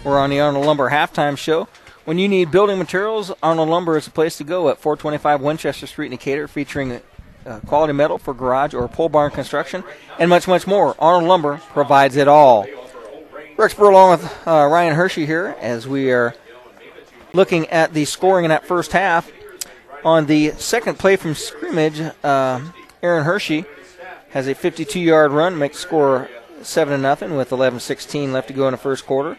we're on the Arnold Lumber halftime show. When you need building materials, Arnold Lumber is the place to go at 425 Winchester Street in Decatur, featuring uh, quality metal for garage or pole barn construction, and much, much more. Arnold Lumber provides it all. Rex along with uh, Ryan Hershey here as we are looking at the scoring in that first half. On the second play from scrimmage, uh, Aaron Hershey has a 52-yard run, makes score seven to nothing with 11:16 left to go in the first quarter.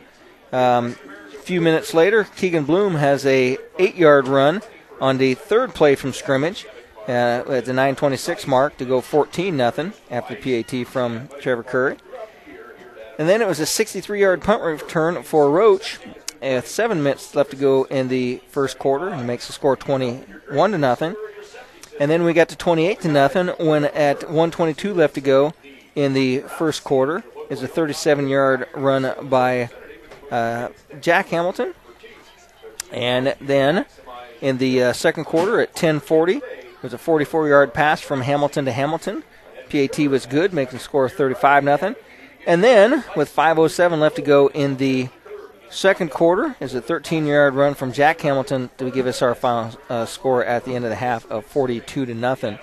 Um, a few minutes later, Keegan Bloom has a eight-yard run on the third play from scrimmage uh, at the 9:26 mark to go 14 nothing after the PAT from Trevor Curry. And then it was a 63-yard punt return for Roach with seven minutes left to go in the first quarter. He makes the score 21 to nothing. And then we got to 28 to nothing when at 122 left to go in the first quarter is a 37-yard run by uh, Jack Hamilton. And then in the uh, second quarter at 10:40 was a 44-yard pass from Hamilton to Hamilton. PAT was good, making score 35 nothing. And then with 5:07 left to go in the second quarter is a 13-yard run from Jack Hamilton to give us our final uh, score at the end of the half of 42 to nothing.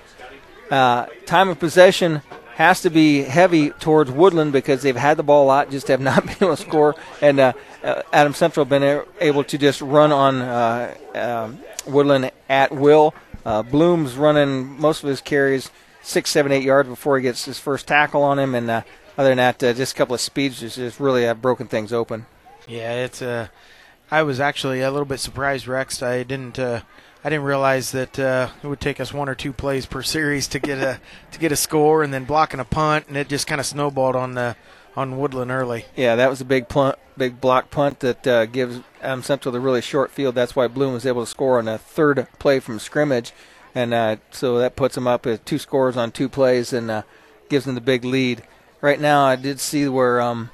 Uh, time of possession has to be heavy towards Woodlan because they've had the ball a lot, just have not (laughs) been able to score. And uh, uh, Adam Central been able to just run on uh, um Woodlan at will. Uh, Bloom's running most of his carries six, seven, eight yards before he gets his first tackle on him, and other than that, uh, just a couple of speeds just, just really have broken things open. Yeah, it's Uh, I was actually a little bit surprised, Rex. I didn't. Uh, I didn't realize that uh, it would take us one or two plays per (laughs) series to get a to get a score, and then blocking a punt, and it just kind of snowballed on the on Woodlan early. Yeah, that was a big punt, big block punt that uh, gives Adam Central the really short field. That's why Bloom was able to score on a third play from scrimmage, and uh, so that puts them up at two scores on two plays and uh, gives them the big lead. Right now, I did see where um,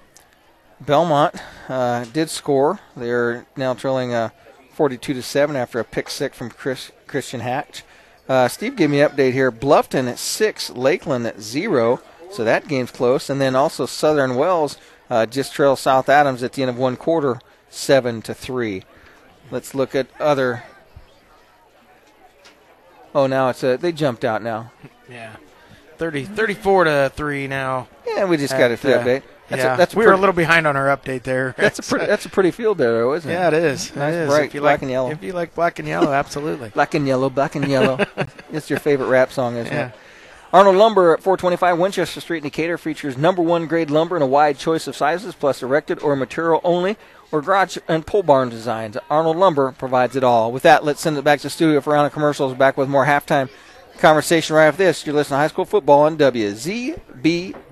Bellmont uh, did score. They're now trailing uh, 42 to seven after a pick six from Chris, Christian Hatch. Uh, Steve, give me an update here. Bluffton at six, Lakeland at zero. So that game's close. And then also Southern Wells uh, just trail South Adams at the end of one quarter, seven to three. Let's look at other. Oh, now it's a they jumped out now. Yeah, 30, 34 to three now. Yeah, we just got it for uh, update. That's yeah, a, that's a we were a little behind on our update there. (laughs) That's a pretty, that's a pretty field there, though, isn't it? yeah, it is. Nice, it is. bright, if you black like, and yellow. If you like black and yellow, absolutely. (laughs) Black and yellow, black and yellow. (laughs) it's your favorite rap song, isn't Yeah. it? Arnold Lumber at 425 Winchester Street in Decatur features number one grade lumber in a wide choice of sizes, plus erected or material only, or garage and pole barn designs. Arnold Lumber provides it all. With that, let's send it back to the studio for round of commercials. Back with more halftime conversation right after this. You're listening to High School Football on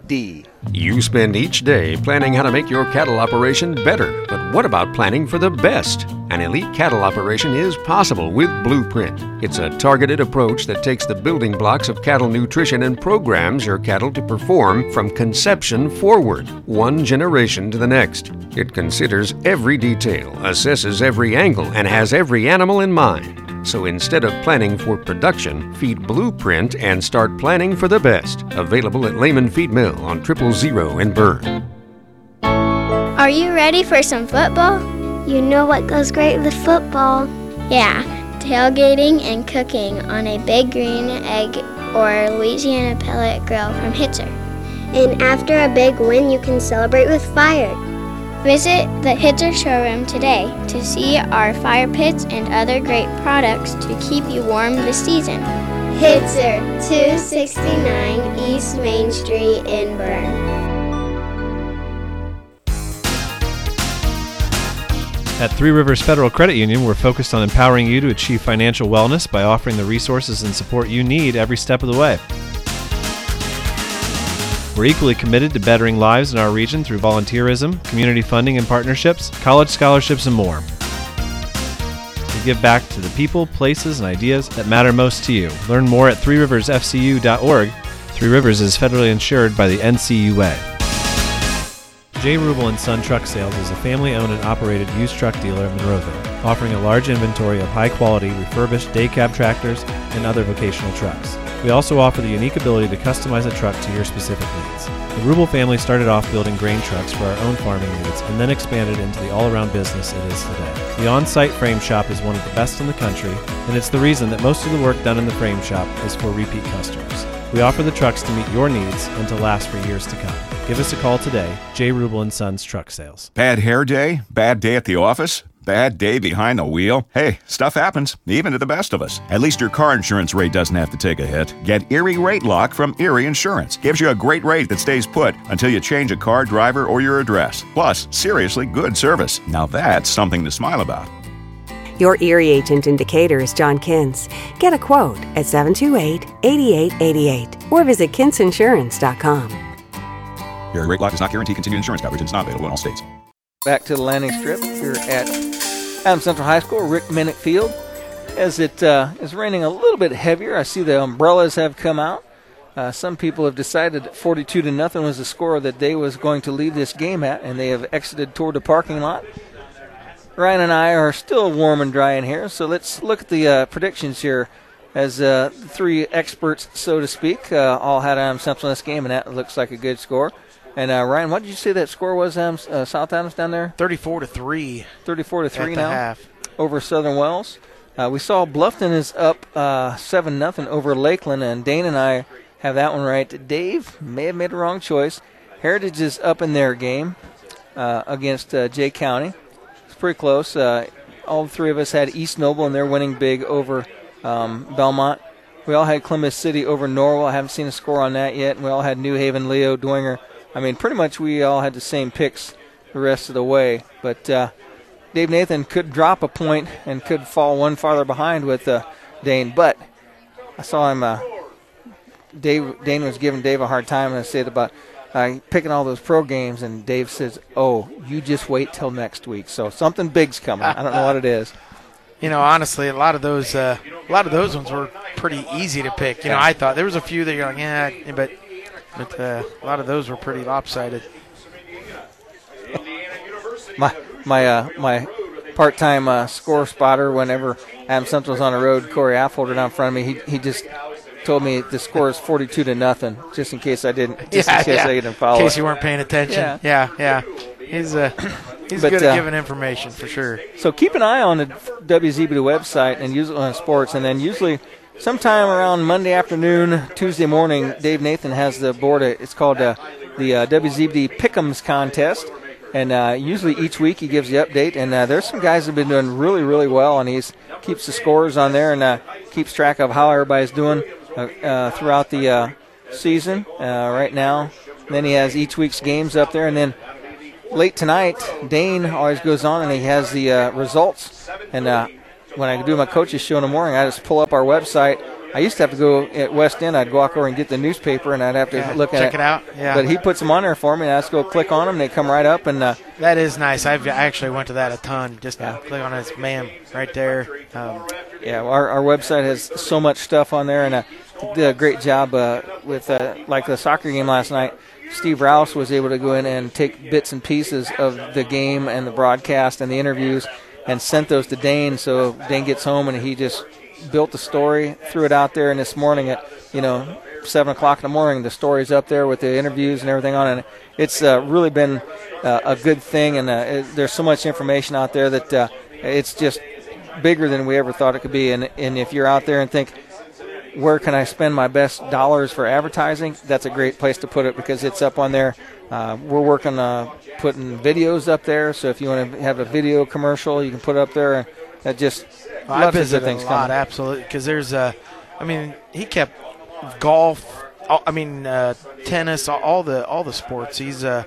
WZBD. You spend each day planning how to make your cattle operation better, but what about planning for the best? An elite cattle operation is possible with Blueprint. It's a targeted approach that takes the building blocks of cattle nutrition and programs your cattle to perform from conception forward, one generation to the next. It considers every detail, assesses every angle, and has every animal in mind. So instead of planning for production, feed Blueprint and start planning for the best. Available at Lehman Feed Mill on Triple Zero in Berne. Are you ready for some football? You know what goes great with football? Yeah, tailgating and cooking on a big green egg or Louisiana pellet grill from Hitzer. And after a big win, you can celebrate with fire. Visit the Hitzer showroom today to see our fire pits and other great products to keep you warm this season. Hitzer, 269 East Main Street in Berne. At Three Rivers Federal Credit Union, we're focused on empowering you to achieve financial wellness by offering the resources and support you need every step of the way. We're equally committed to bettering lives in our region through volunteerism, community funding and partnerships, college scholarships, and more. Give back to the people, places, and ideas that matter most to you. Learn more at threeriversfcu.org. Three Rivers is federally insured by the NCUA. J. Rubel and Son Truck Sales is a family-owned and operated used truck dealer in Monroeville, offering a large inventory of high-quality refurbished day cab tractors and other vocational trucks. We also offer the unique ability to customize a truck to your specific needs. The Rubel family started off building grain trucks for our own farming needs and then expanded into the all-around business it is today. The on-site frame shop is one of the best in the country, and it's the reason that most of the work done in the frame shop is for repeat customers. We offer the trucks to meet your needs and to last for years to come. Give us a call today, J. Rubel and Sons Truck Sales. Bad hair day? Bad day at the office? Bad day behind the wheel? Hey, stuff happens, even to the best of us. At least your car insurance rate doesn't have to take a hit. Get Erie Rate Lock from Erie Insurance. Gives you a great rate that stays put until you change a car, driver, or your address. Plus, seriously good service. Now that's something to smile about. Your Erie agent in Decatur is John Kins. Get a quote at 728 8888 or visit kinsinsurance.com. Erie Rate Lock does not guarantee continued insurance coverage and is not available in all states. Back to the landing strip here at Adams Central High School, Rick Minnick Field. As it uh, is raining a little bit heavier, I see the umbrellas have come out. Uh, some people have decided that 42 to nothing was the score that they was going to leave this game at, and they have exited toward the parking lot. Ryan and I are still warm and dry in here, so let's look at the uh, predictions here. As uh, three experts, so to speak, uh, all had Adams Central in this game, and that looks like a good score. And uh, Ryan, what did you say that score was? Adams, uh, South Adams down there. 34 to three. 34 to three At the now. half. over Southern Wells. Uh, we saw Bluffton is up uh, seven nothing over Lakeland, and Dane and I have that one right. Dave may have made a wrong choice. Heritage is up in their game uh, against uh, Jay County. It's pretty close. Uh, all three of us had East Noble, and they're winning big over um, Bellmont. We all had Columbia City over Norwell. I haven't seen a score on that yet. And we all had New Haven, Leo, Dwenger. I mean, pretty much we all had the same picks the rest of the way. But uh, Dave Nathan could drop a point and could fall one farther behind with uh, Dane, but I saw him. Uh, Dave Dane was giving Dave a hard time and I said about uh, picking all those pro games, and Dave says, "Oh, you just wait till next week." So something big's coming. I don't know what it is. (laughs) You know, honestly, a lot of those, uh, a lot of those ones were pretty easy to pick. You know, I thought there was a few that you're like, yeah, but, but uh, a lot of those were pretty lopsided. (laughs) my my uh, my part-time uh, score spotter whenever Adam Central's on the road, Corey Affolter down in front of me, he, he just told me the score is 42 to nothing, just in case I didn't, (laughs) just in case I didn't follow. In case you weren't paying attention. Yeah. yeah, yeah. He's uh, (clears throat) he's But, good uh, at giving information for sure. So keep an eye on the WZBD website and use it on sports, and then usually sometime around Monday afternoon, Tuesday morning, Dave Nathan has the board. uh, It's called uh, the uh, WZBD Pick'ems contest, and uh, usually each week he gives the update. And uh, there's some guys that have been doing really, really well, and he keeps the scores on there and uh, keeps track of how everybody's doing uh, throughout the season. Right now, and then he has each week's games up there, and then late tonight, Dane always goes on and he has the results. And when I do my coaches show in the morning, I just pull up our website. I used to have to go at West End. I'd walk over and get the newspaper, and I'd have to Yeah, look at it. check it out, yeah. But he puts them on there for me, and I just go click on them. They come right up, and uh, That is nice. I've I actually went to that a ton. Just uh, click on his man right there. Um, yeah, our, our website has so much stuff on there, and uh, did a great job uh, with uh, like the soccer game last night. Steve Rouse was able to go in and take bits and pieces of the game and the broadcast and the interviews and sent those to Dane. So Dane gets home and he just built the story, threw it out there. And this morning at you know seven o'clock in the morning, the story's up there with the interviews and everything on it. It's uh, really been uh, a good thing, and uh, it, there's so much information out there that uh, it's just bigger than we ever thought it could be. And and if you're out there and think where can I spend my best dollars for advertising? That's a great place to put it because it's up on there. Uh, we're working uh, putting videos up there, so if you want to have a video commercial, you can put it up there. That just I lots of good visited things a lot, coming. absolutely, because there's a. I mean, he kept golf. I mean, uh, tennis, all- all the all the sports. He's uh,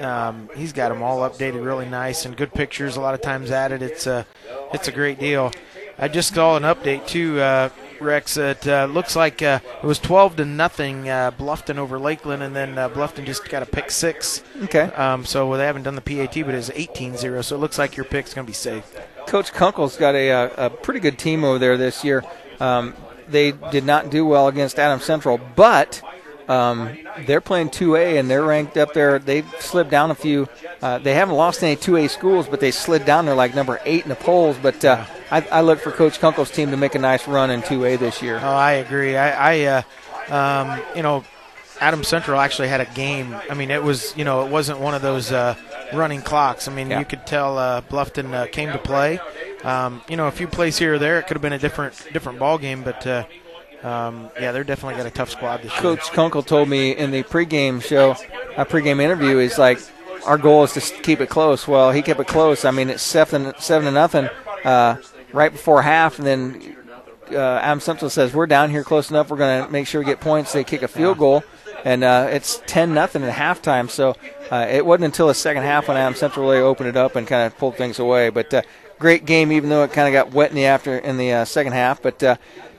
um, he's got them all updated, really nice and good pictures. A lot of times added. It's a it's a great deal. I just saw an update too, uh, Rex. It uh, looks like uh, it was 12 to nothing uh, Bluffton over Lakeland, and then uh, Bluffton just got a pick six. Okay. Um, so they haven't done the PAT, but it's 18-0. So it looks like your pick's going to be safe. Coach Kunkel's got a, a pretty good team over there this year. Um, they did not do well against Adam Central, but um, they're playing 2A and they're ranked up there. They've slid down a few. Uh, they haven't lost any 2A schools, but they slid down. They're like number eight in the polls. But uh, I, I look for Coach Kunkel's team to make a nice run in 2A this year. Oh, I agree. I, I uh, um, you know, Adam Central actually had a game. I mean, it was, you know, it wasn't one of those uh, running clocks. I mean, Yeah. you could tell uh, Bluffton uh, came to play. Um, you know, a few plays here or there, it could have been a different different ball game, but uh, um, yeah, they're definitely got a tough squad this year. Coach Kunkel told me in the pregame show, a pregame interview, is like, our goal is to keep it close. Well, he kept it close. I mean, it's seven, seven to nothing uh, right before half, and then uh, Adam Central says, We're down here close enough. We're going to make sure we get points. They kick a field goal, and uh, it's 10 nothing at halftime. So uh, it wasn't until the second half when Adam Central really opened it up and kind of pulled things away. But uh, great game, even though it kind of got wet in the after in the uh, second half. But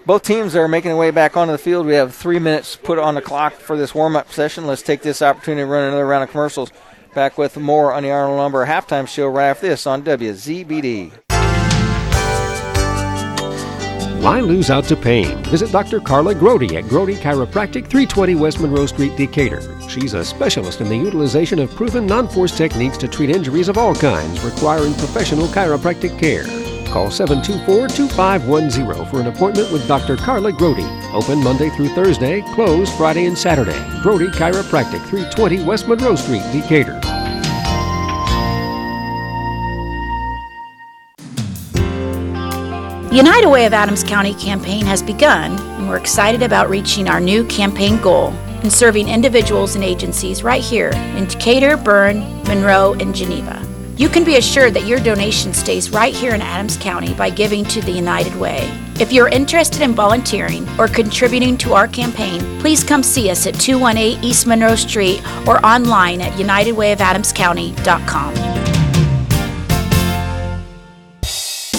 both teams are making their way back onto the field. We have three minutes put on the clock for this warm-up session. Let's take this opportunity to run another round of commercials. Back with more on the Arnold Lumber halftime show right after this on WZBD. Why lose out to pain? Visit Dr. Carla Grody at Grody Chiropractic, 320 West Monroe Street, Decatur. She's a specialist in the utilization of proven non-force techniques to treat injuries of all kinds requiring professional chiropractic care. Call 724-2510 for an appointment with Dr. Carla Grody. Open Monday through Thursday, closed Friday and Saturday. Grody Chiropractic, 320 West Monroe Street, Decatur. The United Way of Adams County campaign has begun, and we're excited about reaching our new campaign goal and serving individuals and agencies right here in Decatur, Berne, Monroe, and Geneva. You can be assured that your donation stays right here in Adams County by giving to the United Way. If you're interested in volunteering or contributing to our campaign, please come see us at 218 East Monroe Street or online at unitedwayofadamscounty.com.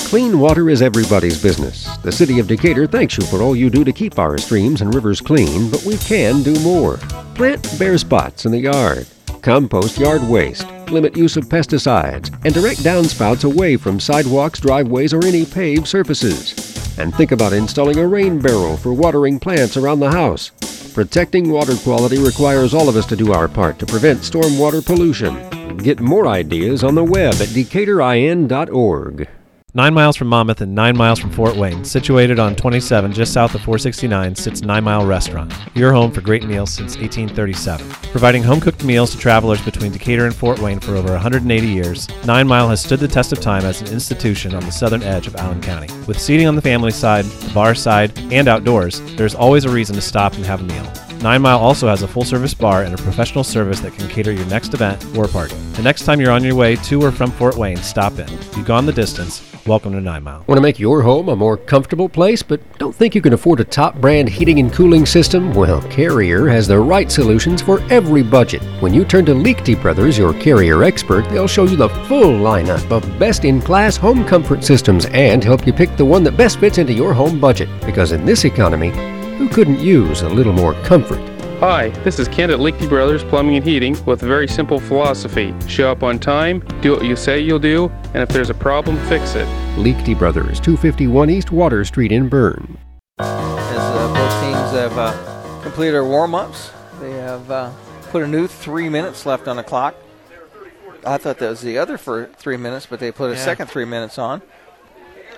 Clean water is everybody's business. The City of Decatur thanks you for all you do to keep our streams and rivers clean, but we can do more. Plant bare spots in the yard. Compost yard waste. Limit use of pesticides. And direct downspouts away from sidewalks, driveways, or any paved surfaces. And think about installing a rain barrel for watering plants around the house. Protecting water quality requires all of us to do our part to prevent stormwater pollution. Get more ideas on the web at decaturin.org. Nine miles from Monmouth and nine miles from Fort Wayne, situated on 27 just south of 469, sits Nine Mile Restaurant, your home for great meals since 1837. Providing home cooked meals to travelers between Decatur and Fort Wayne for over 180 years, Nine Mile has stood the test of time as an institution on the southern edge of Allen County. With seating on the family side, the bar side, and outdoors, there's always a reason to stop and have a meal. Nine Mile also has a full service bar and a professional service that can cater your next event or party. The next time you're on your way to or from Fort Wayne, stop in. You've gone the distance. Welcome to Nine Mile. Want to make your home a more comfortable place, but don't think you can afford a top brand heating and cooling system? Well, Carrier has the right solutions for every budget. When you turn to Liechty Brothers, your Carrier expert, they'll show you the full lineup of best in class home comfort systems and help you pick the one that best fits into your home budget. Because in this economy, who couldn't use a little more comfort? Hi, this is Kent at Liechty Brothers Plumbing and Heating with a very simple philosophy. Show up on time, do what you say you'll do, and if there's a problem, fix it. Liechty Brothers, 251 East Water Street in Berne. As uh, both teams have uh, completed their warm ups, they have uh, put a new three minutes left on the clock. I thought that was the other for three minutes, but they put a Yeah. second three minutes on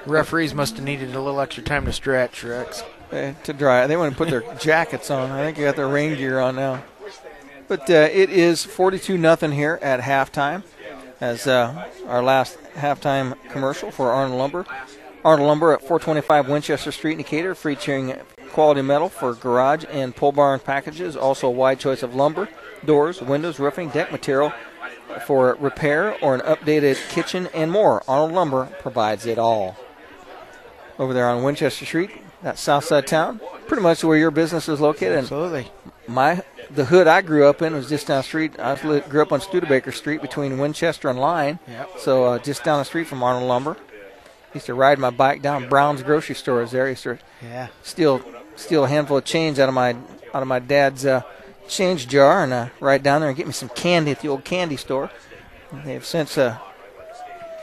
Referees must have needed a little extra time to stretch, Rex. Eh, to dry. They want to put their (laughs) jackets on. I think they got their rain gear on now. But uh, it is 42 nothing here at halftime. As uh, our last halftime commercial for Arnold Lumber. Arnold Lumber at 425 Winchester Street in Decatur, featuring quality metal for garage and pole barn packages. Also, a wide choice of lumber, doors, windows, roofing, deck material for repair or an updated kitchen and more. Arnold Lumber provides it all. Over there on Winchester Street, that south side town, pretty much where your business is located. Absolutely. My the hood I grew up in was just down the street. I grew up on Studebaker Street between Winchester and Line. Yep. So uh, just down the street from Arnold Lumber. Used to ride my bike down Brown's grocery store. Is there? Used to Yeah. steal steal a handful of change out of my out of my dad's uh, change jar and uh, ride down there and get me some candy at the old candy store. They've since uh,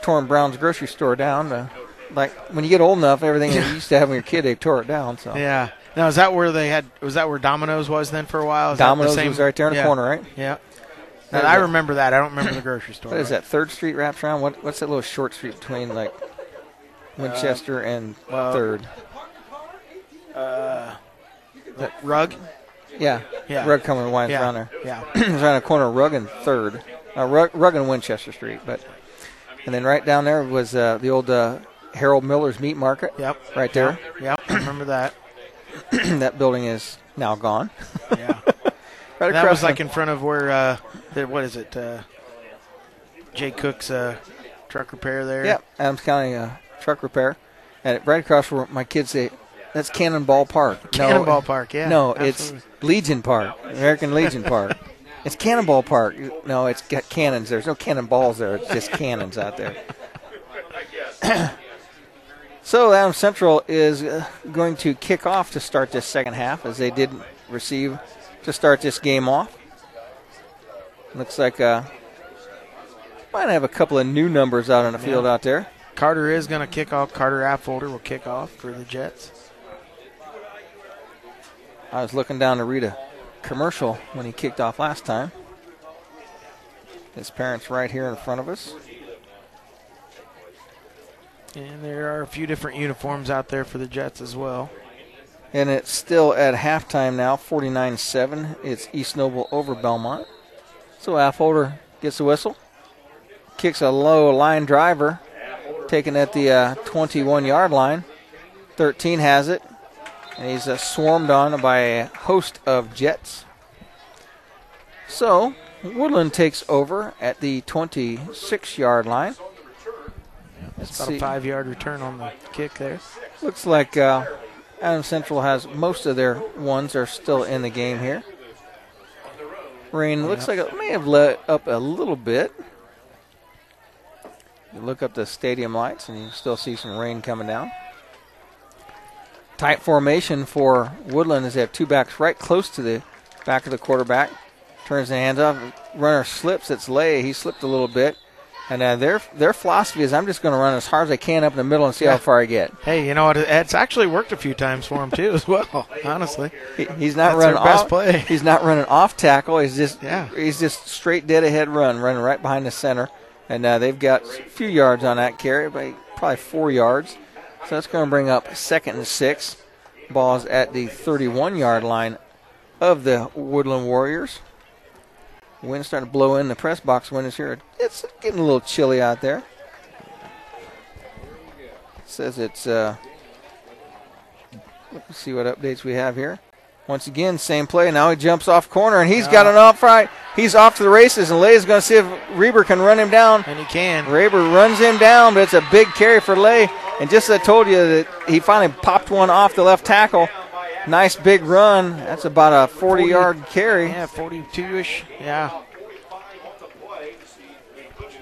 torn Brown's grocery store down. Uh, like when you get old enough, everything that you used to have when you were a kid, they tore it down. So Yeah. Now is that where they had? Was that where Domino's was then for a while? Is the Domino's same- was right there in the yeah. corner, right? Yeah. Is I remember that. I don't remember the grocery store. What is that? Third Street wraps around. What what's that little short street between like Winchester and well, Third? Uh, the rug. Yeah, Yeah. Rug coming winds Yeah. around there. Yeah. (clears throat) it's around the corner of Rug and Third, uh, Rug, Rug and Winchester Street. But and then right down there was uh, the old uh, Harold Miller's Meat Market. Yep. right there. Yep. (clears throat) Remember that. (clears throat) (clears throat) that building is now gone. Yeah. (laughs) right that across was like in front of where uh, the, what is it? Uh, Jay Cook's uh, truck repair there. Yep, Adams County uh, Truck Repair, and right across where my kids say, "That's Cannonball Park." Cannonball Park, yeah, No, absolutely. it's Legion Park, American Legion Park. (laughs) It's Cannonball Park. No, it's got cannons. There's no cannonballs there. It's just cannons out there. So Adam Central is uh, going to kick off to start this second half, as they did receive to start this game off. Looks like uh, might have a couple of new numbers out on the field Yeah. out there. Carter is going to kick off. Carter Apfolder will kick off for the Jets. I was looking down to read a commercial when he kicked off last time. His parents right here in front of us. And there are a few different uniforms out there for the Jets as well. And it's still at halftime now, 49 7. It's East Noble over Bellmont. So Affolder gets the whistle, kicks a low line driver, taken at the uh, 21 yard line. 13 has it, and he's uh, swarmed on by a host of Jets. So Woodlan takes over at the 26 yard line. It's about a five yard return on the kick there. Looks like uh, Adams Central has most of their ones are still in the game here. Rain looks like it may have let up a little bit. You look up the stadium lights and you still see some rain coming down. Tight formation for Woodlan as they have two backs right close to the back of the quarterback. Turns the hands off. Runner slips. It's Lay. He slipped a little bit. And uh, their their philosophy is I'm just going to run as hard as I can up in the middle and see Yeah. how far I get. Hey, you know what? It's actually worked a few times for him too, as well. Honestly, He- he's not That's running off. play. (laughs) He's not running off tackle. He's just Yeah. he's just straight dead ahead run, running right behind the center. And uh, they've got a few yards on that carry, but probably four yards. So that's going to bring up second and six. Ball's at the 31 yard line of the Woodlan Warriors. Wind starting to blow in. The press box wind is here. It's getting a little chilly out there. says it's. Uh, let's see what updates we have here. Once again, same play. Now he jumps off corner and he's got an off right. He's off to the races, and Lay is going to see if Reber can run him down. And he can. Reber runs him down, but it's a big carry for Lay. And just as I told you that he finally popped one off the left tackle. Nice big run. That's about a 40 yard carry. Yeah, 42 ish. Yeah.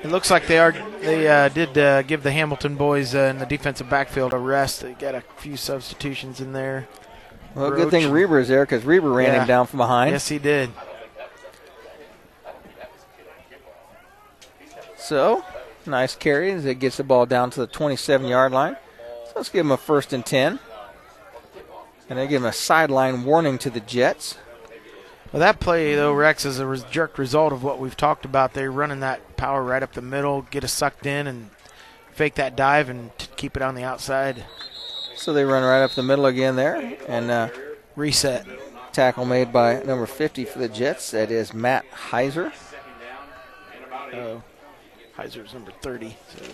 It looks like they are. They uh, did uh, give the Hamilton boys uh, in the defensive backfield a rest. They got a few substitutions in there. Well, good thing Reber is there because Reber ran Yeah. him down from behind. Yes, he did. So, nice carry as it gets the ball down to the 27 yard line. So let's give him a first and 10. And they give him a sideline warning to the Jets. Well, that play though, Rex, is a jerk result of what we've talked about. They're running that power right up the middle, get us sucked in, and fake that dive and t- keep it on the outside. So they run right up the middle again there. And uh, reset. Tackle made by number 50 for the Jets. That is Matt Heiser. Oh, Heiser's number 30. So.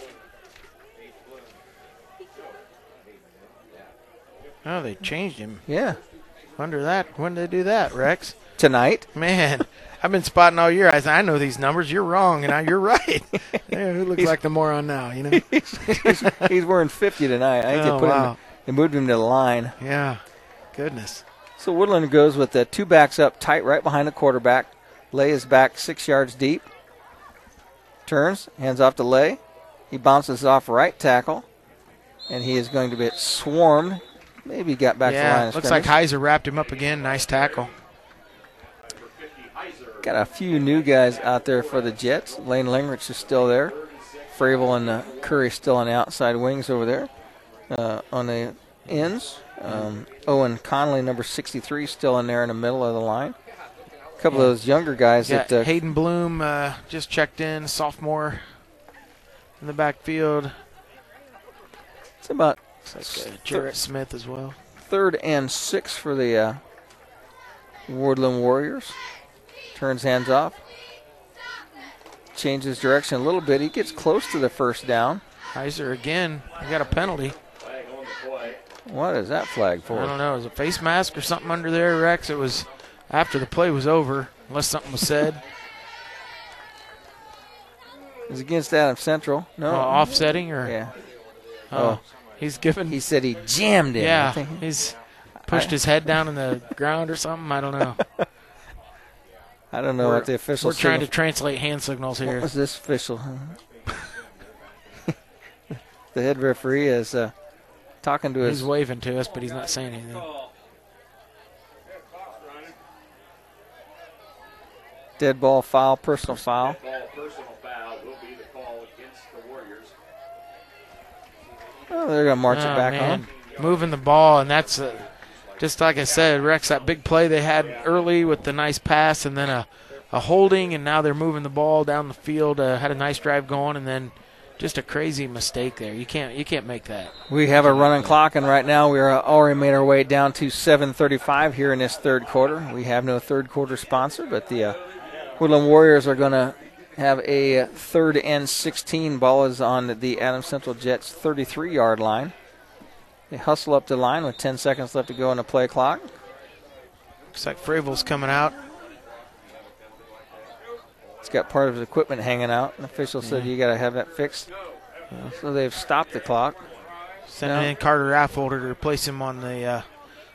Oh, they changed him. Yeah. Wonder that. When did they do that, Rex? Tonight. Man, I've been spotting all year. I, said, I know these numbers. You're wrong, and I, you're right. (laughs) yeah, who looks He's- like the moron now? You know. (laughs) he's, he's wearing 50 tonight. I think Oh, they put wow. him. They moved him to the line. Yeah. Goodness. So Woodlan goes with the two backs up tight right behind the quarterback. Lay is back six yards deep. Turns, hands off to Lay. He bounces off right tackle, and he is going to get swarmed. Maybe got back to the line yeah, of looks like scrimmage. Heiser wrapped him up again. Nice tackle. Got a few new guys out there for the Jets. Lane Lengerich is still there. Fravel and uh, Curry still on the outside wings over there. Uh, on the ends, um, Owen Connolly, number 63, still in there in the middle of the line. A couple of those younger guys Got that uh, Hayden Bloom uh, just checked in, sophomore in the backfield. It's about Looks like Jarrett Smith as well. third and six for the uh, Woodlan Warriors. Turns hands off. Changes direction a little bit. He gets close to the first down. Heiser again. He got a penalty. What is that flag for? I don't know. Is it a face mask or something under there, Rex? It was after the play was over, unless something was said. (laughs) It's against Adam Central. No. Uh, offsetting or Yeah. Oh, Oh. He's given. He said he jammed him. I Yeah, think- he's pushed I- his head down in the ground or something. I don't know. (laughs) I don't know We're- what the official. We're trying to translate hand signals here. What was this official? (laughs) the head referee is uh, talking to us. He's his. waving to us, but he's not saying anything. Dead ball foul, personal foul. Ball personal foul will be the call against the Warriors. Oh, they're gonna march Oh, it back man. on. Moving the ball, and that's uh, just like I said, Rex. That big play they had early with the nice pass, and then a, a holding, and now they're moving the ball down the field. Uh, had a nice drive going, and then just a crazy mistake there. You can't you can't make that. We have a running clock, and right now we are already made our way down to 7:35 here in this third quarter. We have no third quarter sponsor, but the uh, Woodlan Warriors are going to have a third and 16. Ball is on the Adams Central Jets 33-yard line. They hustle up the line with 10 seconds left to go on the play clock. Looks like Fravel's coming out. He's got part of his equipment hanging out. An official said Yeah. you got to have that fixed. So they've stopped the clock. Sending No. in Carter Affolter to replace him on the uh,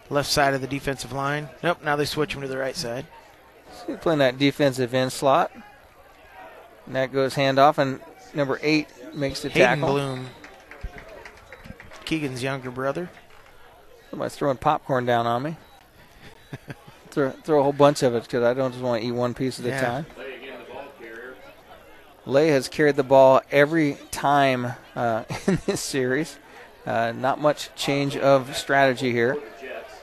left side of the defensive line. Nope, now they switch him to the right side. So he's playing that defensive end slot. And that goes handoff, and number eight, makes the Hayden tackle. Bloom, Keegan's younger brother. Somebody's throwing popcorn down on me. (laughs) throw, throw a whole bunch of it because I don't just want to eat one piece at a Yeah. time. Lay has carried the ball every time uh, (laughs) in this series. Uh, not much change of strategy here.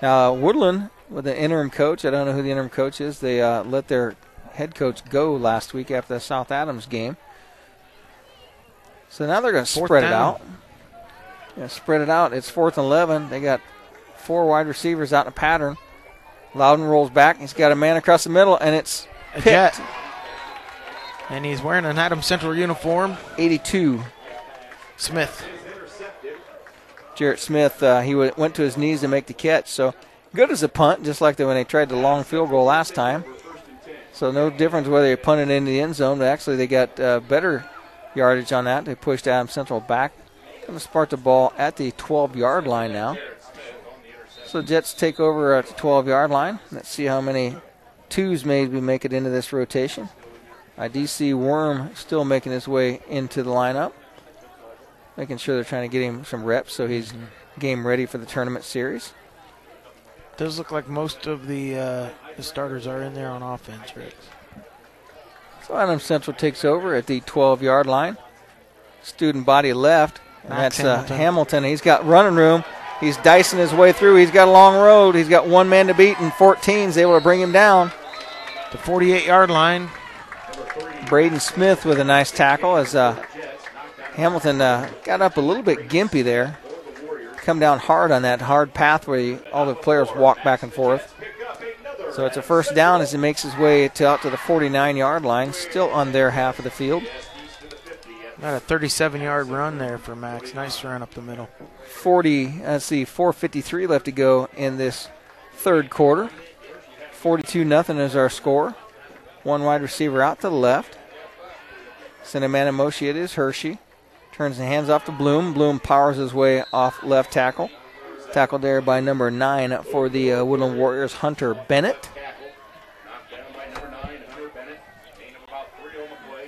Now, Woodlan, with the interim coach, I don't know who the interim coach is, they uh, let their head coach go last week after the South Adams game. So now they're going to spread it out. Yeah, spread it out. It's fourth and 11. They got four wide receivers out in a pattern. Loudon rolls back. He's got a man across the middle, and it's A picked. jet. And he's wearing an Adam Central uniform. 82. Smith. Jarrett Smith, uh, he went to his knees to make the catch. So good as a punt, just like the, when they tried the long field goal last time. So no difference whether they punted into the end zone. But actually, they got uh, better yardage on that. They pushed Adam Central back. Going to spark the ball at the 12 yard line now. So Jets take over at the 12 yard line. Let's see how many twos maybe make it into this rotation. Uh, DC Worm still making his way into the lineup, making sure they're trying to get him some reps so he's game ready for the tournament series. Does look like most of the uh, the starters are in there on offense, Rex. So Adams Central takes over at the 12 yard line. Student body left. And Max that's uh, Hamilton. Hamilton. He's got running room. He's dicing his way through. He's got a long road. He's got one man to beat, and 14's able to bring him down. The 48 yard line. Braden Smith with a nice tackle as uh, Hamilton uh, got up a little bit gimpy there. Come down hard on that hard path where you, all the players walk back and forth. So it's a first down as he makes his way to, out to the 49 yard line, still on their half of the field. Got a 37 yard run there for Max. Nice run up the middle. 40, uh, let's see, 4.53 left to go in this third quarter. 42 nothing is our score. One wide receiver out to the left. Send a man in motion. It is Hershey. Turns the hands off to Bloom. Bloom powers his way off left tackle. Tackled there by number nine for the uh, Woodlan Warriors, Hunter Bennett.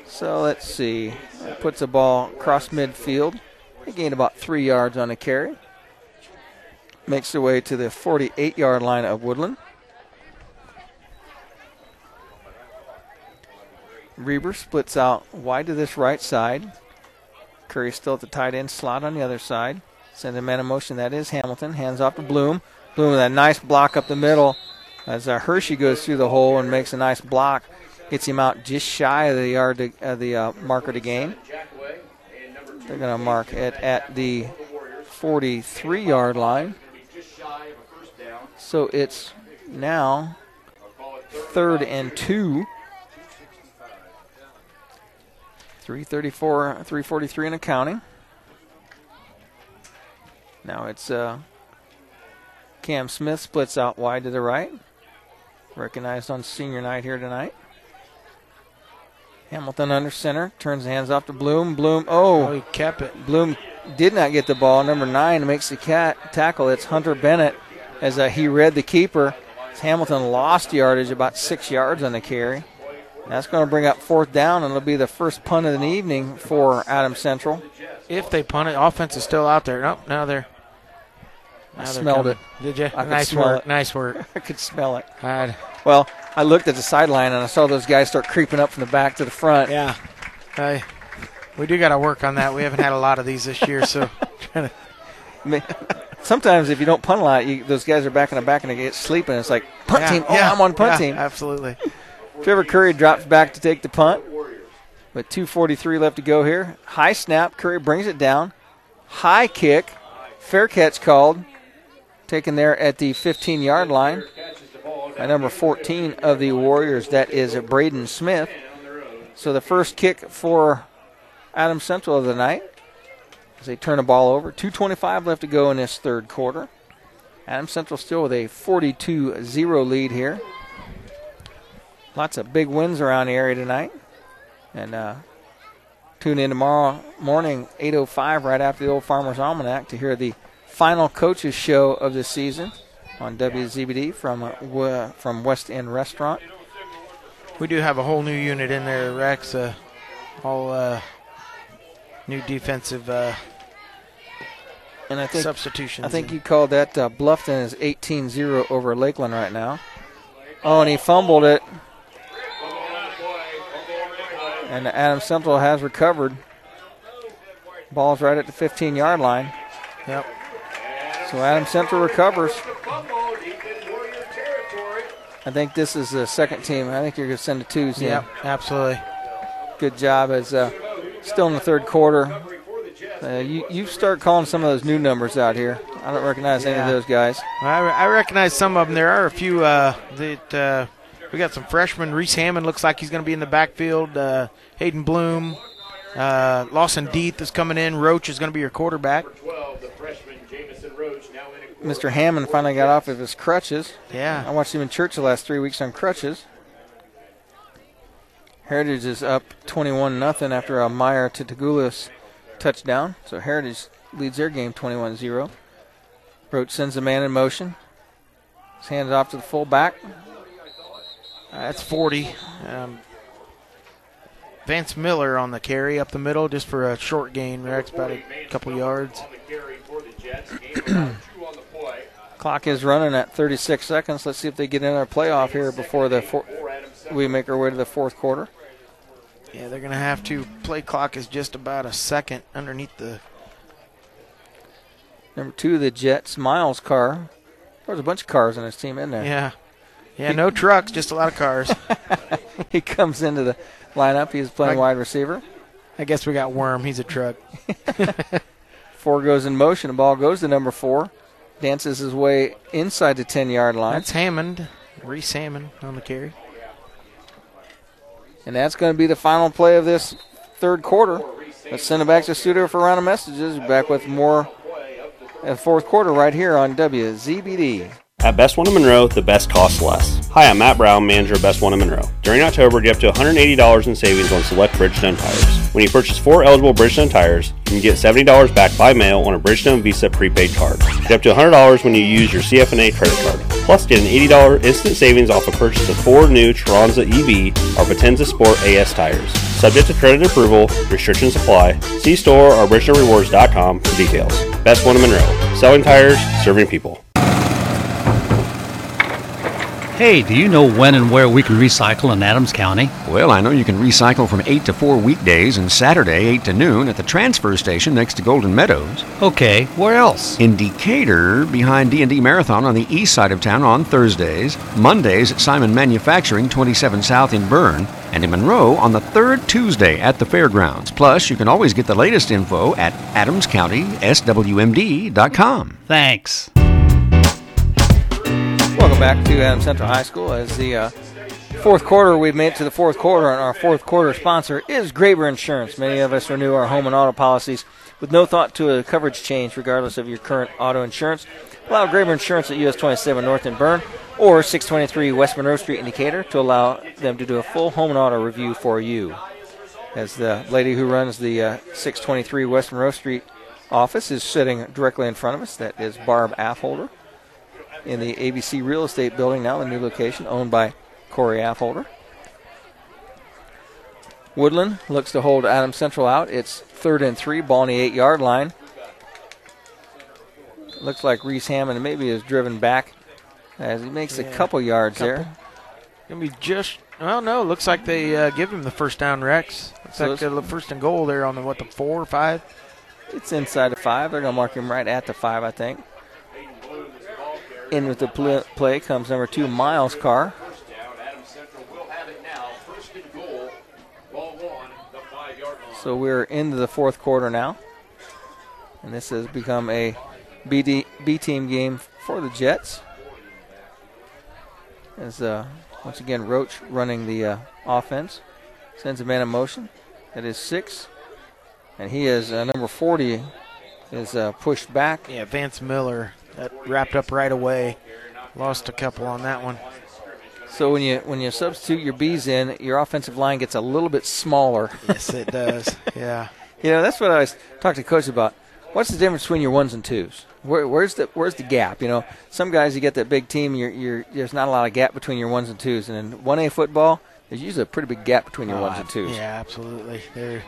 So let's see. Puts the ball across midfield. They gained about three yards on a carry. Makes their way to the 48 yard line of Woodlan. Reber splits out wide to this right side. Curry still at the tight end slot on the other side. Sends a man in motion. That is Hamilton. Hands off to Bloom. Bloom with a nice block up the middle as uh, Hershey goes through the hole and makes a nice block. Gets him out just shy of the yard to, uh, the uh, marker to gain. They're going to mark it at the 43 yard line. So it's now third and two. 334, 343 and accounting. Now it's uh, Cam Smith splits out wide to the right. Recognized on senior night here tonight. Hamilton under center. Turns hands off to Bloom. Bloom. Oh, he kept it. Bloom did not get the ball. Number nine makes the cat tackle. It's Hunter Bennett as uh, he read the keeper. Hamilton lost yardage, about six yards on the carry. That's going to bring up fourth down, and it'll be the first punt of the evening for Adam Central. If they punt it, offense is still out there. Nope, now they're. I smelled coming. it. Did you? I nice work. it. Nice work. (laughs) I could smell it. God. Well, I looked at the sideline and I saw those guys start creeping up from the back to the front. Yeah. We do got to work on that. We haven't had a lot of these this year, so trying to. I mean, Sometimes if you don't punt a lot, you, those guys are back in the back and they get sleeping. It's like punt Yeah, team. Oh, yeah, I'm on punt yeah, team. Absolutely. Trevor Curry drops back to take the punt. With 2.43 left to go here. High snap. Curry brings it down. High kick. Fair catch called. Taken there at the 15 yard line by number 14 of the Warriors. That is Braden Smith. So the first kick for Adam Central of the night as they turn the ball over. 2.25 left to go in this third quarter. Adam Central still with a 42 0 lead here. Lots of big wins around the area tonight. And uh, tune in tomorrow morning, 8.05, right after the Old Farmer's Almanac, to hear the final coaches show of the season on WZBD from, uh, from West End Restaurant. We do have a whole new unit in there, Rex. Uh, all uh, new defensive uh, And I think substitutions. I think you called that uh, Bluffton is 18-0 over Lakeland right now. Oh, and he fumbled it. And Adam Central has recovered. Ball's right at the 15-yard line. Yep. So Adam Central recovers. I think this is the second team. I think you're going to send the twos in. Yep, absolutely. Good job. As uh, still in the third quarter. Uh, you you start calling some of those new numbers out here. I don't recognize any of those guys. I, I recognize some of them. There are a few uh, that uh, we got some freshmen. Reese Hammond looks like he's going to be in the backfield. Uh, Hayden Bloom, uh, Lawson Deeth is coming in. Roach is going to be your quarterback. Mr. Hammond finally got off of his crutches. Yeah. I watched him in church the last three weeks on crutches. Heritage is up 21 nothing after a Meyer to Tagulis touchdown. So Heritage leads their game 21 0. Roach sends a man in motion. His hands off to the fullback. That's 40. Um, Vance Miller on the carry up the middle just for a short gain. Rex about a couple yards. Clock is running at 36 seconds. Let's see if they get in our playoff here before the four, we make our way to the fourth quarter. Yeah, they're going to have to. Play clock is just about a second underneath the. Number two, the Jets, Miles Carr. There's a bunch of cars on his team in there. Yeah. Yeah, no trucks, just a lot of cars. (laughs) he comes into the lineup. He's playing I- wide receiver. I guess we got Worm. He's a truck. (laughs) Four goes in motion. The ball goes to number four. Dances his way inside the 10 yard line. That's Hammond. Reese Hammond on the carry. And that's going to be the final play of this third quarter. Let's send it back to the studio for a round of messages. Back with more uh, fourth quarter right here on WZBD. At Best One in Monroe, the best costs less. Hi, I'm Matt Brown, manager of Best One in Monroe. During October, get up to $180 in savings on select Bridgestone tires. When you purchase four eligible Bridgestone tires, you can get $70 back by mail on a Bridgestone Visa prepaid card. Get up to $100 when you use your CFNA credit card. Plus, get an $80 instant savings off a purchase of four new Turanza EV or Potenza Sport AS tires. Subject to credit approval, restrictions apply. See store or BridgestoneRewards.com for details. Best One in Monroe. Selling tires, serving people. Hey, do you know when and where we can recycle in Adams County? Well, I know you can recycle from 8 to 4 weekdays and Saturday 8 to noon at the transfer station next to Golden Meadows. Okay, where else? In Decatur, behind D&D Marathon on the east side of town on Thursdays, Mondays at Simon Manufacturing 27 South in Berne, and in Monroe on the third Tuesday at the fairgrounds. Plus, you can always get the latest info at adamscountyswmd.com. Thanks. Welcome back to Adams Central High School as the uh, fourth quarter. We've made it to the fourth quarter, and our fourth quarter sponsor is Graber Insurance. Many of us renew our home and auto policies with no thought to a coverage change, regardless of your current auto insurance. Allow Graber Insurance at US 27 North in Berne or 623 West Monroe Street in Decatur to allow them to do a full home and auto review for you. As the lady who runs the uh, 623 West Monroe Street office is sitting directly in front of us, that is Barb Affolder in the ABC Real Estate Building, now the new location owned by Corey Affolder. Woodlan looks to hold Adams Central out. It's third and three, ball on the eight yard line. Looks like Reese Hammond maybe is driven back as he makes a couple yards couple. there. Gonna be just. Well, no. Looks like they uh, give him the first down, Rex. Looks So like the first and goal there on the what the four or five. It's inside the five. They're going to mark him right at the five, I think. In with the pl- play comes number two, Miles Carr. So we're into the fourth quarter now. And this has become a BD, B team game for the Jets. As uh, once again, Roach running the uh, offense. Sends a man in motion. That is six. And he is uh, number 40 is uh, pushed back. Yeah, Vance Miller that wrapped up right away. Lost a couple on that one. So when you when you substitute your B's in, your offensive line gets a little bit smaller. Yes, it does. (laughs) yeah. You know, that's what I was talking to coach about. What's the difference between your ones and twos? Where, where's the where's the gap? You know, some guys you get that big team, you're, you're there's not a lot of gap between your ones and twos, and in one A football, there's usually a pretty big gap between your Oh, ones and twos. Yeah, absolutely. They're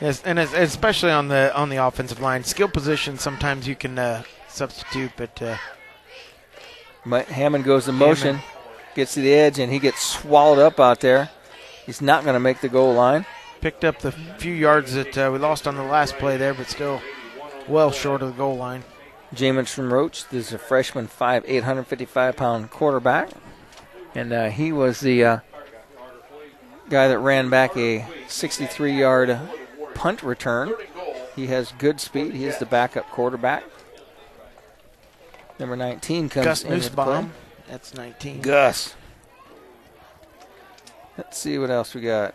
Yes, and especially on the on the offensive line, skill position. Sometimes you can uh, substitute, but uh, Hammond goes in motion, gets to the edge, and he gets swallowed up out there. He's not going to make the goal line. picked up the few yards that uh, we lost on the last play there, but still well short of the goal line. Jameson Roach, this is a freshman, 5'8", 855 pound quarterback. And uh, he was the uh, guy that ran back a 63 yard punt return. He has good speed. He is the backup quarterback. Number 19 comes Gus in with the play. Nussbaum, that's 19. Gus. Let's see what else we got.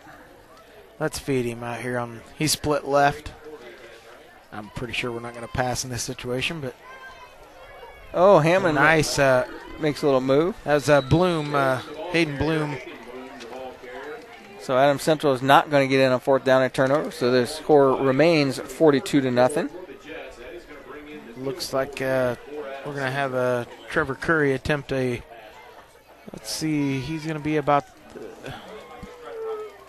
Let's feed him out here on. He's split left. I'm pretty sure we're not going to pass in this situation, but Oh, Hammond nice uh, makes a little move. That was uh, Bloom, uh, Hayden Bloom. So Adam Central is not going to get in on fourth down and turnover. So the score remains 42 to nothing. Looks like uh, we're going to have uh, Trevor Curry attempt a. Let's see, he's going to be about uh,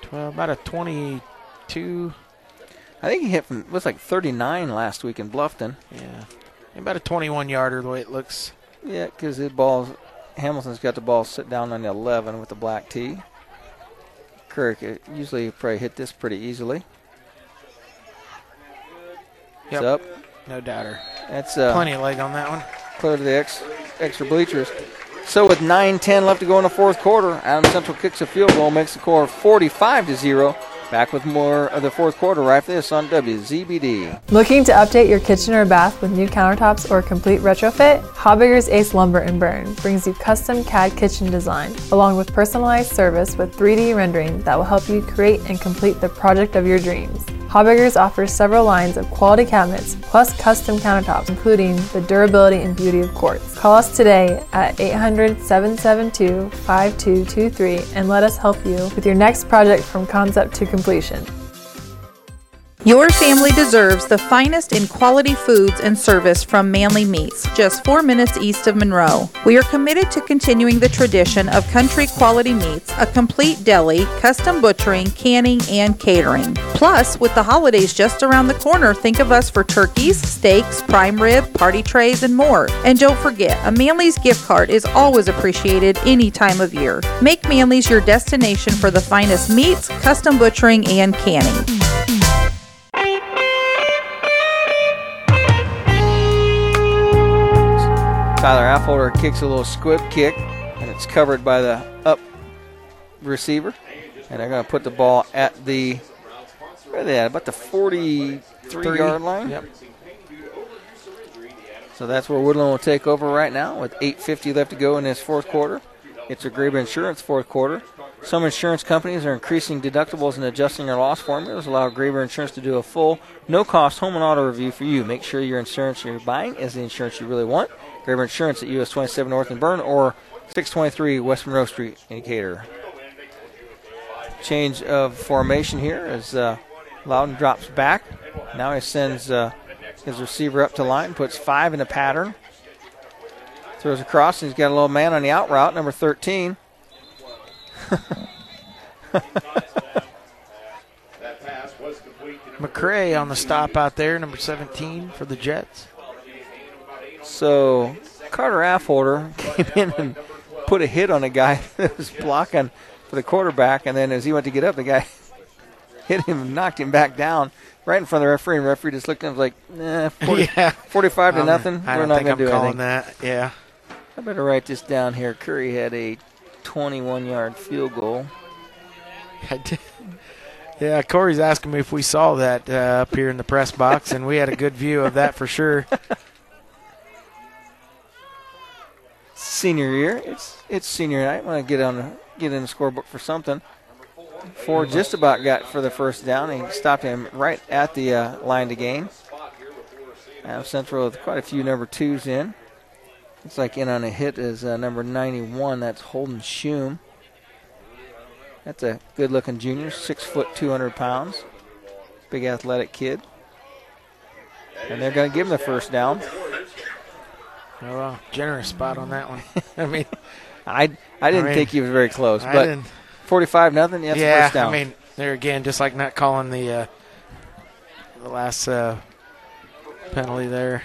12, about a 22. I think he hit from was like 39 last week in Bluffton. Yeah, about a 21 yarder the way it looks. Yeah, because the ball, Hamilton's got the ball sit down on the 11 with the black tee. Kirk usually probably hit this pretty easily. Yep. It's up. No doubter. That's uh, Plenty of leg on that one. Clear to the ex, extra bleachers. So with 9-10 left to go in the fourth quarter, Adam Central kicks a field goal, makes the score 45 to zero. Back with more of the fourth quarter right after this on WZBD. Looking to update your kitchen or bath with new countertops or a complete retrofit? Habegger's Ace Lumber and Berne brings you custom CAD kitchen design, along with personalized service with 3D rendering that will help you create and complete the project of your dreams. Habegger's offers several lines of quality cabinets plus custom countertops, including the durability and beauty of quartz. Call us today at 800 772 5223 and let us help you with your next project from concept to completion. Your family deserves the finest in quality foods and service from Manley Meats, just four minutes east of Monroe. We are committed to continuing the tradition of country quality meats, a complete deli, custom butchering, canning, and catering. Plus, with the holidays just around the corner, think of us for turkeys, steaks, prime rib, party trays, and more. And don't forget, a Manley's gift card is always appreciated any time of year. Make Manley's your destination for the finest meats, custom butchering, and canning. Tyler Affolter kicks a little squib kick, and it's covered by the up receiver. And they're going to put the ball at the, where are they at? About the 43 yard line. Yep. So that's where Woodlan will take over right now with 8.50 left to go in this fourth quarter. It's a Graber Insurance fourth quarter. Some insurance companies are increasing deductibles and adjusting their loss formulas, allow Graber Insurance to do a full, no cost home and auto review for you. Make sure your insurance you're buying is the insurance you really want. Graber Insurance at US 27 North and Berne or 623 West Monroe Street, in Decatur. Change of formation here as uh, Loudon drops back. Now he sends uh, his receiver up to line, puts five in a pattern. Throws across, and he's got a little man on the out route, number 13. (laughs) McCray on the stop out there, number 17 for the Jets. So Carter Affolter (laughs) came in and put a hit on a guy (laughs) that was blocking for the quarterback, and then as he went to get up, the guy (laughs) hit him and knocked him back down right in front of the referee. And the referee just looked at him like, nah, 40, Yeah. 45 to Um, nothing. I We're don't not think going to I'm do calling anything. that. Yeah. I better write this down here. Curry had a 21 yard field goal. I did. Yeah, Corey's asking me if we saw that uh, up here in the press box, and we had a good view of that for sure. Senior year, it's it's senior night. Want to get on get in the scorebook for something. Ford just about got for the first down. He stopped him right at the uh, line to gain. Now Central with quite a few number twos in. Looks like in on a hit is uh, number 91. That's Holden Schum. That's a good-looking junior, six foot, 200 pounds, big athletic kid. And they're going to give him the first down. Oh, wow. Generous spot on that one. (laughs) I mean, I I didn't mean, think he was very close, I but 45 nothing. Yeah, yeah, first down. I mean, there again, just like not calling the uh, the last uh, penalty there.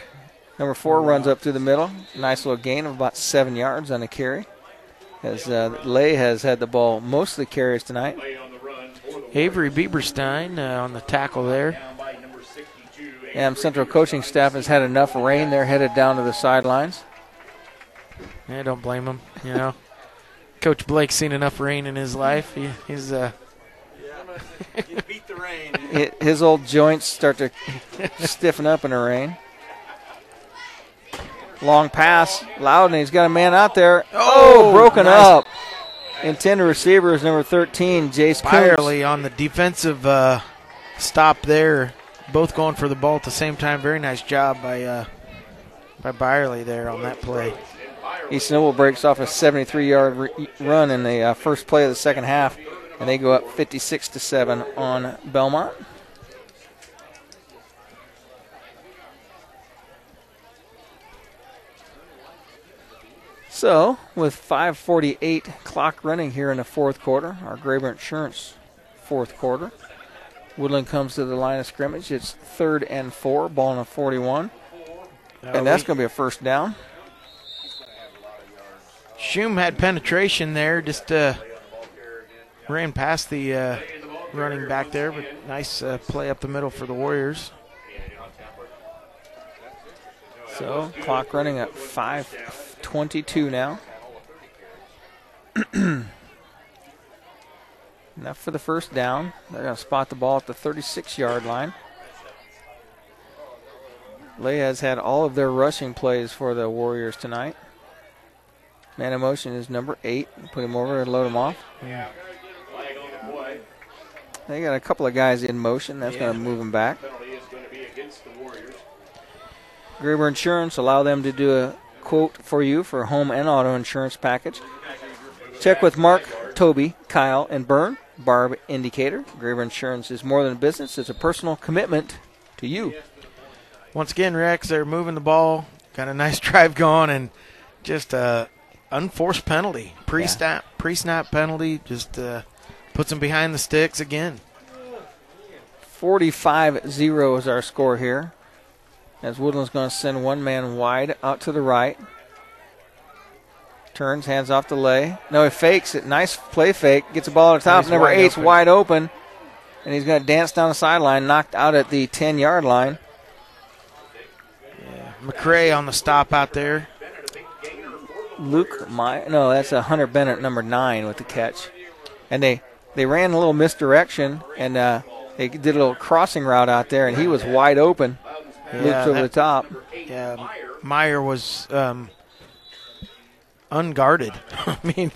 Number four runs up through the middle. Nice little gain of about seven yards on the carry. As uh, Lay has had the ball most of the carries tonight. Avery Bieberstein uh, on the tackle there. And Central coaching staff has had enough rain. They're headed down to the sidelines. Yeah, don't blame them. You know, Coach Blake's seen enough rain in his life. He, he's uh, beat the rain. His old joints start to stiffen up in the rain. Long pass, Loudon. He's got a man out there. Oh, broken nice. up. Intended receiver is number 13, Jace. Byerly on the defensive uh, stop there. Both going for the ball at the same time. Very nice job by uh, by Byerly there on that play. East Noble breaks off a 73-yard re- run in the uh, first play of the second half, and they go up 56 to seven on Bellmont. So, with 5:48 clock running here in the fourth quarter, our Graber Insurance fourth quarter. Woodlan comes to the line of scrimmage. It's third and four, ball on a 41, and that's going to be a first down. Schum had penetration there, just uh, ran past the uh, running back there, but nice uh, play up the middle for the Warriors. So clock running at 5:22 now. (clears throat) Enough for the first down. They're going to spot the ball at the 36-yard line. Lay has had all of their rushing plays for the Warriors tonight. Man in motion is number eight. Put him over and load him off. Yeah. They got a couple of guys in motion. That's going to move them back. Graber Insurance allow them to do a quote for you for home and auto insurance package. Check with Mark, Toby, Kyle, and Berne. Barb in Decatur. Graber Insurance is more than a business; it's a personal commitment to you. Once again, Rex, they're moving the ball. Got a nice (laughs) drive going, and just a unforced penalty, pre-snap, pre-snap penalty, just uh, puts them behind the sticks again. 45-0 is our score here. As Woodlan's going to send one man wide out to the right. Turns, hands off the lay. No, he fakes it. Nice play fake. Gets the ball at the top. Number eight's open. wide open. And he's going to dance down the sideline, knocked out at the 10 yard line. McCray on the stop out there. Luke My no, that's a Hunter Bennett number nine with the catch. And they they ran a little misdirection and uh, they did a little crossing route out there and he was wide open. Loops over that- the top. Yeah, Meyer was um, unguarded. (laughs) I mean,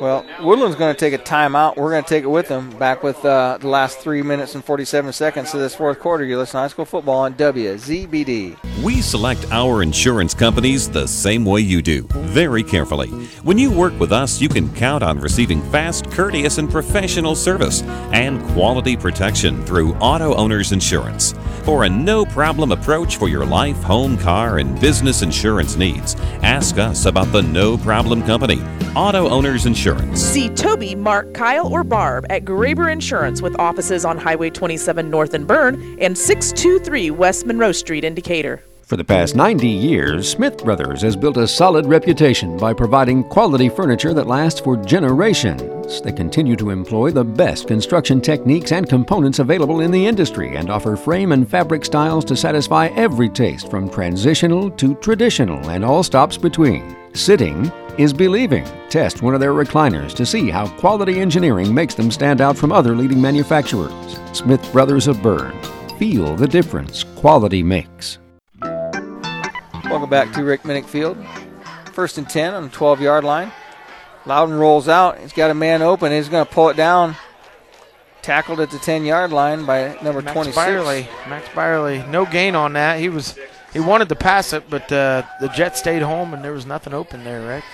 Well, Woodlan's going to take a timeout. We're going to take it with them. Back with uh, the last three minutes and 47 seconds of this fourth quarter. You listen to high school football on WZBD. We select our insurance companies the same way you do, very carefully. When you work with us, you can count on receiving fast, courteous, and professional service and quality protection through Auto Owners Insurance. For a no problem approach for your life, home, car, and business insurance needs, ask us about the No Problem Company, Auto Owners Insurance. See Toby, Mark, Kyle, or Barb at Graber Insurance with offices on Highway 27 North and Berne and 623 West Monroe Street in Decatur. For the past 90 years, Smith Brothers has built a solid reputation by providing quality furniture that lasts for generations. They continue to employ the best construction techniques and components available in the industry and offer frame and fabric styles to satisfy every taste from transitional to traditional and all stops between. Sitting is believing. Test one of their recliners to see how quality engineering makes them stand out from other leading manufacturers. Smith Brothers of Berne. Feel the difference quality makes. Welcome back to Rick Minnick Field. First and 10 on the 12 yard line. Loudon rolls out. He's got a man open. He's going to pull it down. Tackled at the 10 yard line by number Max 26. Byerly. Max Byerly, no gain on that. He was he wanted to pass it, but uh, the Jets stayed home and there was nothing open there, right?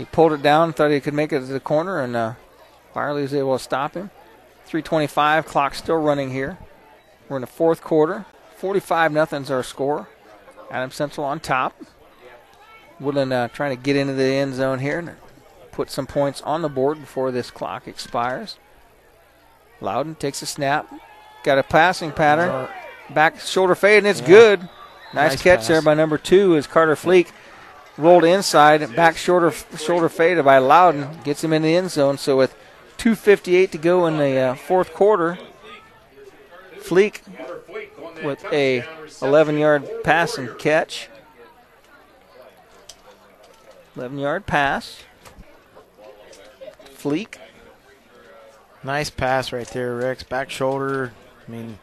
He pulled it down, thought he could make it to the corner, and uh, Byerly was able to stop him. 325, clock still running here. We're in the fourth quarter. 45 nothing's our score. Adam Central on top. Woodlan uh, trying to get into the end zone here and put some points on the board before this clock expires. Loudon takes a snap, got a passing pattern. Back shoulder fade, and it's good. Nice, Nice catch pass. there by number two is Carter Fleek rolled inside. Back shoulder shoulder fade by Loudon gets him in the end zone. So with 2:58 to go in the uh, fourth quarter, Fleek with a 11-yard pass and catch. 11-yard pass. Fleek. Nice pass right there, Rex. Back shoulder. I mean,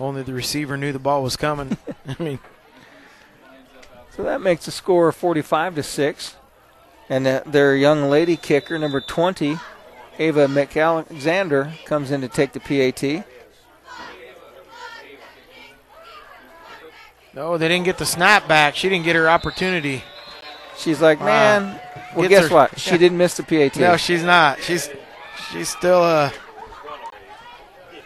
only the receiver knew the ball was coming. (laughs) I mean, So that makes the score 45 to 6. And their young lady kicker, number 20, Ava McAlexander, comes in to take the PAT. no, they didn't get the snap back. She didn't get her opportunity. She's like, Wow. man, well, guess her- what? (laughs) She didn't miss the PAT. No, she's not. She's she's still uh,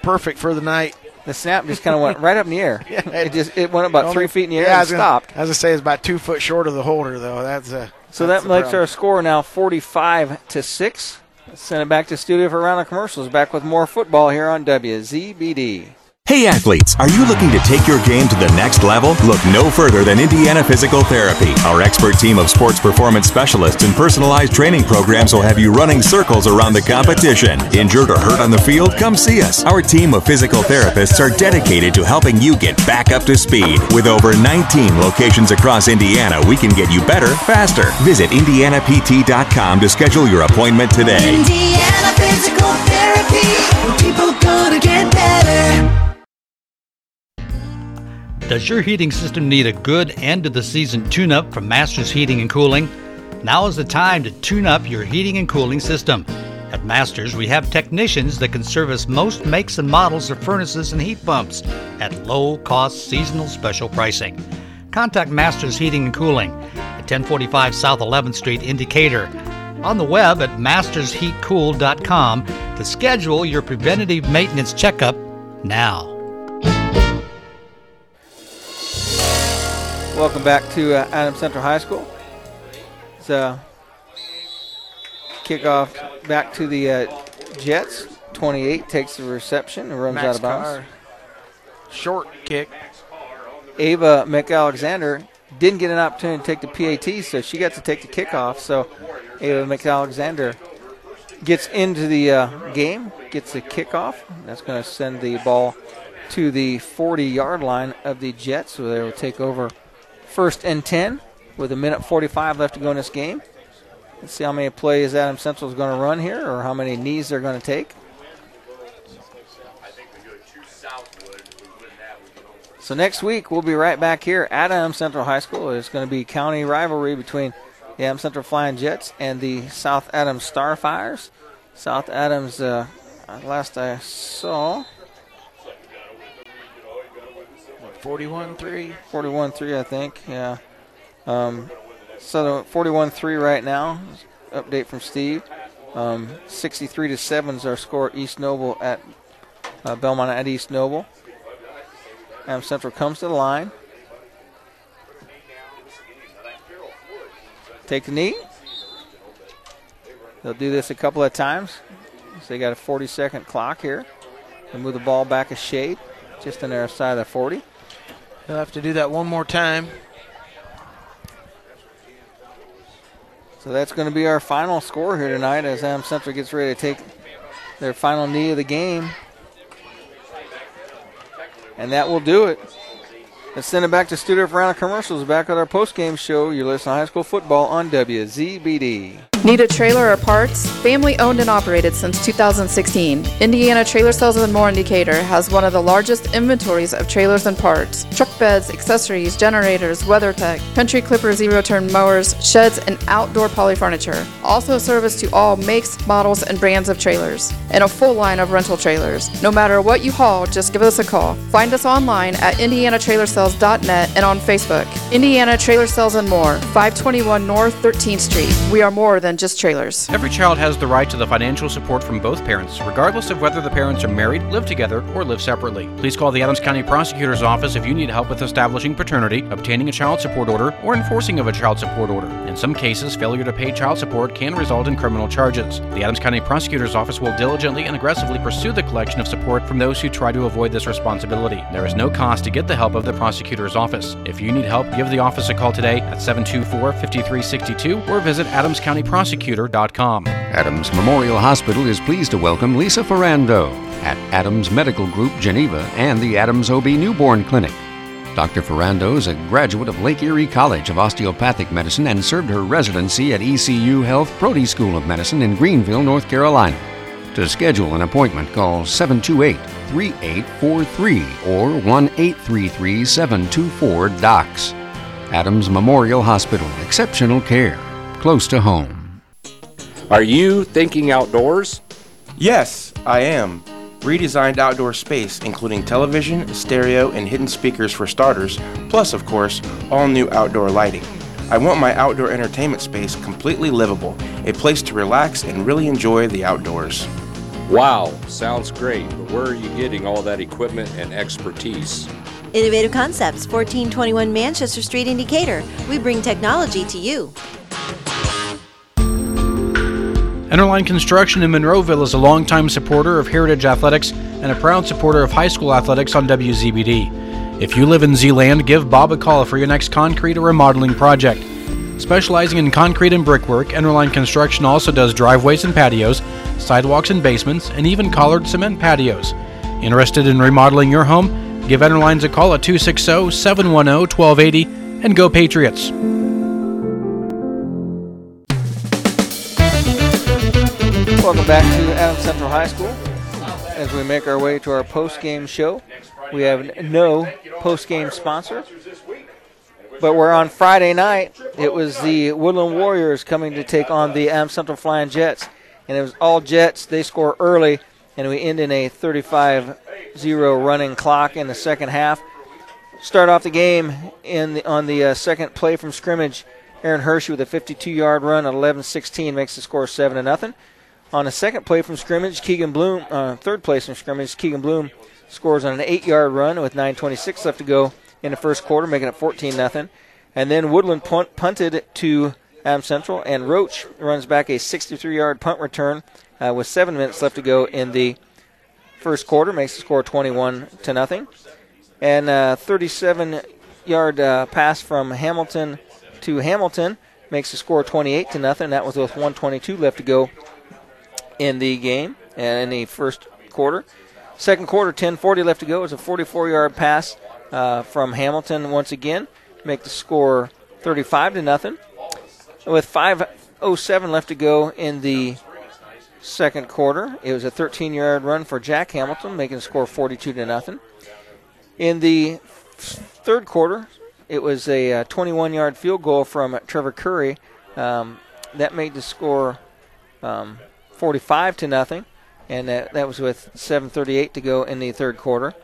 perfect for the night. The snap just kind of went right up in the air. (laughs) Yeah, it just it went about three feet in the air yeah, I and was gonna- stopped. As I say, it's about two foot short of the holder, though. That's a So that's that makes our score now 45 to 6. Let's send it back to studio for a round of commercials. Back with more football here on WZBD. Hey athletes, are you looking to take your game to the next level? Look no further than Indiana Physical Therapy. Our expert team of sports performance specialists and personalized training programs will have you running circles around the competition. Injured or hurt on the field? Come see us. Our team of physical therapists are dedicated to helping you get back up to speed. With over 19 locations across Indiana, we can get you better, faster. Visit IndianaPT.com to schedule your appointment today. Indiana Physical Therapy. People gonna get better. Does your heating system need a good end of the season tune up from Masters Heating and Cooling? Now is the time to tune up your heating and cooling system. At Masters, we have technicians that can service most makes and models of furnaces and heat pumps at low cost seasonal special pricing. Contact Masters Heating and Cooling at 1045 South 11th Street in Decatur. On the web at mastersheatcool.com to schedule your preventative maintenance checkup now. Welcome back to uh, Adams Central High School. It's a kickoff back to the uh, Jets. 28 takes the reception and runs Max out of bounds. Carr. Short kick. Ava McAlexander didn't get an opportunity to take the PAT, so she got to take the kickoff. So Ava McAlexander gets into the uh, game, gets the kickoff. That's going to send the ball to the 40 yard line of the Jets, so they will take over first and 10 with a minute 45 left to go in this game. Let's see how many plays Adam Central is going to run here or how many knees they're going to take. So next week we'll be right back here at Adams Central High School. It's going to be county rivalry between the Adams Central Flying Jets and the South Adams Starfires. South Adams, uh, last I saw, 41 3. 41 3, I think. Yeah. Um, so 41 3 right now. Update from Steve. Um, 63 to 7 is our score East Noble at uh, Bellmont at East Noble. Adams Central comes to the line. Take the knee. They'll do this a couple of times. So they got a 40 second clock here. They move the ball back a shade, just on their side of the 40. He'll have to do that one more time. So that's going to be our final score here tonight as Am Central gets ready to take their final knee of the game. And that will do it. Let's send it back to studio for round of commercials. Back with our post-game show. You're listening to high school football on WZBD. Need a trailer or parts? Family owned and operated since 2016. Indiana Trailer Sales and More in Decatur has one of the largest inventories of trailers and parts, truck beds, accessories, generators, WeatherTech, Country Clipper zero turn mowers, sheds, and outdoor poly furniture. Also service to all makes, models, and brands of trailers, and a full line of rental trailers. No matter what you haul, just give us a call. Find us online at Indiana Trailer Sales And on Facebook. Indiana Trailer Sales and More, 521 North 13th Street. We are more than just trailers. Every child has the right to the financial support from both parents, regardless of whether the parents are married, live together, or live separately. Please call the Adams County Prosecutor's Office if you need help with establishing paternity, obtaining a child support order, or enforcing of a child support order. In some cases, failure to pay child support can result in criminal charges. The Adams County Prosecutor's Office will diligently and aggressively pursue the collection of support from those who try to avoid this responsibility. There is no cost to get the help of the Prosecutor's Office. If you need help, give the office a call today at 724 5362 or visit adamscountyprosecutor.com. Adams Memorial Hospital is pleased to welcome Lisa Ferrando at Adams Medical Group Geneva and the Adams OB Newborn Clinic. Dr. Ferrando is a graduate of Lake Erie College of Osteopathic Medicine and served her residency at ECU Health Prody School of Medicine in Greenville, North Carolina. To schedule an appointment, call 728 3843 or 1 833 724 DOCS. Adams Memorial Hospital, exceptional care, close to home. Are you thinking outdoors? Yes, I am. Redesigned outdoor space, including television, stereo, and hidden speakers for starters, plus, of course, all new outdoor lighting. I want my outdoor entertainment space completely livable, a place to relax and really enjoy the outdoors. Wow, sounds great, but where are you getting all that equipment and expertise? Innovative Concepts, 1421 Manchester Street in Decatur. We bring technology to you. Enterline Construction in Monroeville is a longtime supporter of Heritage Athletics and a proud supporter of high school athletics on WZBD. If you live in Zeeland, give Bob a call for your next concrete or remodeling project. Specializing in concrete and brickwork, Enterline Construction also does driveways and patios, sidewalks and basements, and even collared cement patios. Interested in remodeling your home? Give Enterlines a call at 260 710 1280 and go Patriots. Welcome back to Adams Central High School. As we make our way to our post-game show, we have no post-game sponsor, but we're on Friday night. It was the Woodlan Warriors coming to take on the Adams Central Flying Jets, and it was all Jets. They score early, and we end in a 35-0 running clock in the second half. Start off the game in the, on the uh, second play from scrimmage. Aaron Hershey with a 52-yard run at 11-16 makes the score 7 0. On the second play from scrimmage, Keegan Bloom, uh, third place from scrimmage, Keegan Bloom scores on an eight-yard run with 9:26 left to go in the first quarter, making it 14 nothing. And then Woodlan punt, punted to Adams Central, and Roach runs back a 63-yard punt return uh, with seven minutes left to go in the first quarter, makes the score 21 to nothing. And uh, 37-yard uh, pass from Hamilton to Hamilton makes the score 28 to nothing. That was with 122 left to go in the game and in the first quarter. Second quarter, 10:40 left to go. It was a 44-yard pass uh, from Hamilton once again, make the score 35 to nothing. With 5:07 left to go in the second quarter, it was a 13-yard run for Jack Hamilton, making the score 42 to nothing. In the third quarter, it was a 21-yard field goal from Trevor Curry. Um, that made the score um, 45 to nothing, and that, that was with 7:38 to go in the third quarter.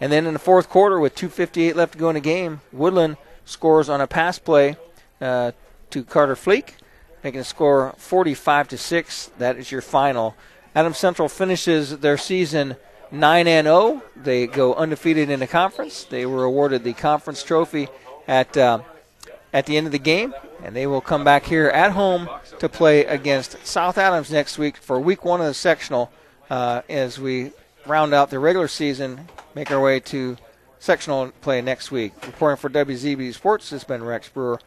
And then in the fourth quarter, with 2:58 left to go in the game, Woodlan scores on a pass play uh, to Carter Fleek, making the score 45 to six. That is your final. Adams Central finishes their season 9 and 0. They go undefeated in the conference. They were awarded the conference trophy at uh, at the end of the game, and they will come back here at home to play against South Adams next week for week one of the sectional uh, as we round out the regular season, make our way to sectional play next week. Reporting for WZB Sports, it's been Rex Brewer.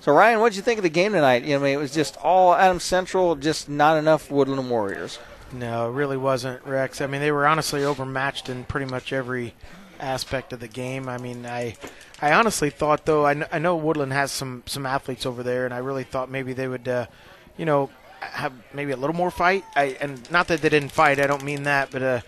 So, Ryan, what did you think of the game tonight? You know, I mean, it was just all Adam Central, just not enough Woodlan Warriors. No, it really wasn't, Rex. I mean, they were honestly overmatched in pretty much every aspect of the game. I mean, I I honestly thought though I, kn- I know Woodlan has some some athletes over there, and I really thought maybe they would, uh, you know, have maybe a little more fight. I and not that they didn't fight. I don't mean that, but uh,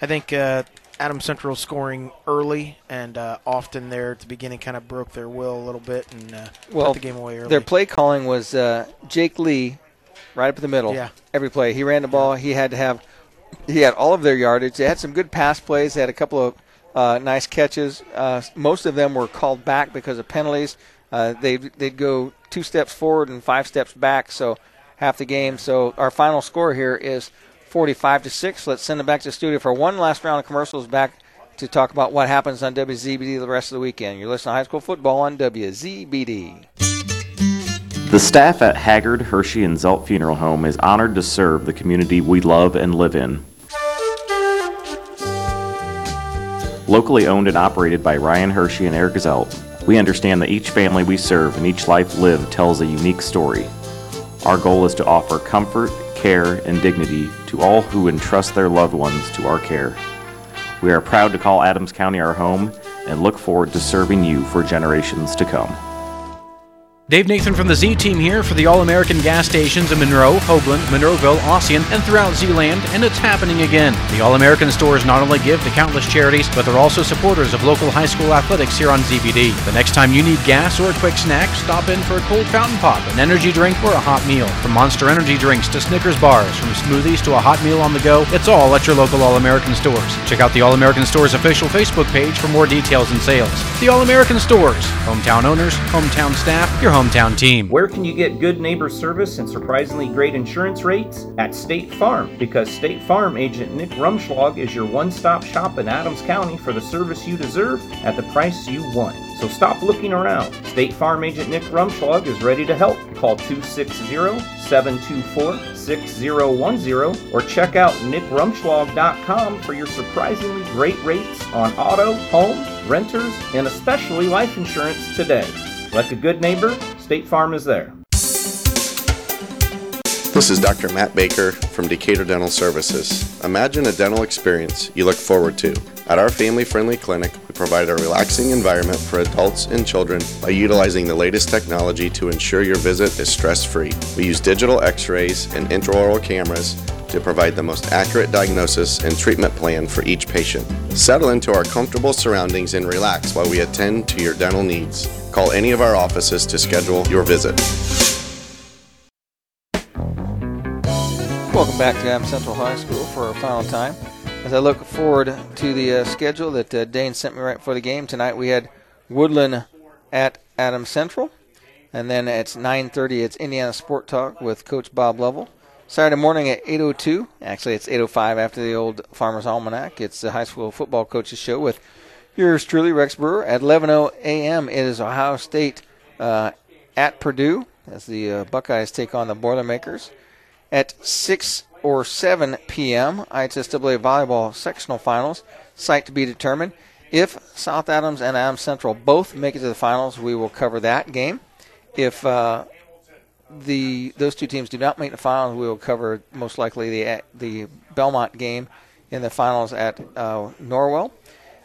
I think uh, Adam Central scoring early and uh, often there at the beginning kind of broke their will a little bit and uh, Well, put the game away early. their play calling was uh, Jake Lee, right up in the middle. Yeah. Every play, he ran the ball. He had to have, he had all of their yardage. They had some good pass plays. They had a couple of uh, nice catches. Uh, most of them were called back because of penalties. Uh, they they'd go two steps forward and five steps back, so half the game. So our final score here is 45 to six. Let's send it back to the studio for one last round of commercials. Back to talk about what happens on WZBD the rest of the weekend. You're listening to high school football on WZBD. The staff at Haggard, Hershey, and Zelt Funeral Home is honored to serve the community we love and live in. Locally owned and operated by Ryan Hershey and Eric Zelt, we understand that each family we serve and each life lived tells a unique story. Our goal is to offer comfort, care, and dignity to all who entrust their loved ones to our care. We are proud to call Adams County our home and look forward to serving you for generations to come. Dave Nathan from the Z Team here for the All American gas stations in Monroe, Hoagland, Monroeville, Ossian, and throughout Zeeland, and it's happening again. The All American stores not only give to countless charities, but they're also supporters of local high school athletics here on ZBD. The next time you need gas or a quick snack, stop in for a cold fountain pop, an energy drink, or a hot meal. From Monster Energy drinks to Snickers bars, from smoothies to a hot meal on the go, it's all at your local All American stores. Check out the All American Stores official Facebook page for more details and sales. The All American Stores, hometown owners, hometown staff, your hometown team. Where can you get good neighbor service and surprisingly great insurance rates? At State Farm, because State Farm agent Nick Rumschlag is your one stop shop in Adams County for the service you deserve at the price you want. So stop looking around. State Farm agent Nick Rumschlag is ready to help. Call 260 724 6010 or check out nickrumschlag.com for your surprisingly great rates on auto, home, renters, and especially life insurance today. Like a good neighbor, State Farm is there. This is Dr. Matt Baker from Decatur Dental Services. Imagine a dental experience you look forward to. At our family friendly clinic, we provide a relaxing environment for adults and children by utilizing the latest technology to ensure your visit is stress free. We use digital x rays and intraoral cameras to provide the most accurate diagnosis and treatment plan for each patient. Settle into our comfortable surroundings and relax while we attend to your dental needs. Call any of our offices to schedule your visit. Welcome back to Adams Central High School for our final time. As I look forward to the uh, schedule that uh, Dane sent me right before the game tonight, we had Woodland at Adam Central, and then at 9:30 it's Indiana Sport Talk with Coach Bob Lovell. Saturday morning at 8:02, actually it's 8:05 after the old Farmers Almanac. It's the high school football coaches show with yours truly, Rex Brewer. At 11:00 a.m. it is Ohio State uh, at Purdue as the uh, Buckeyes take on the Boilermakers. At 6 or 7 p.m., IHSAA volleyball sectional finals, site to be determined. If South Adams and Adams Central both make it to the finals, we will cover that game. If uh, the those two teams do not make the finals, we will cover most likely the the Bellmont game in the finals at uh, Norwell.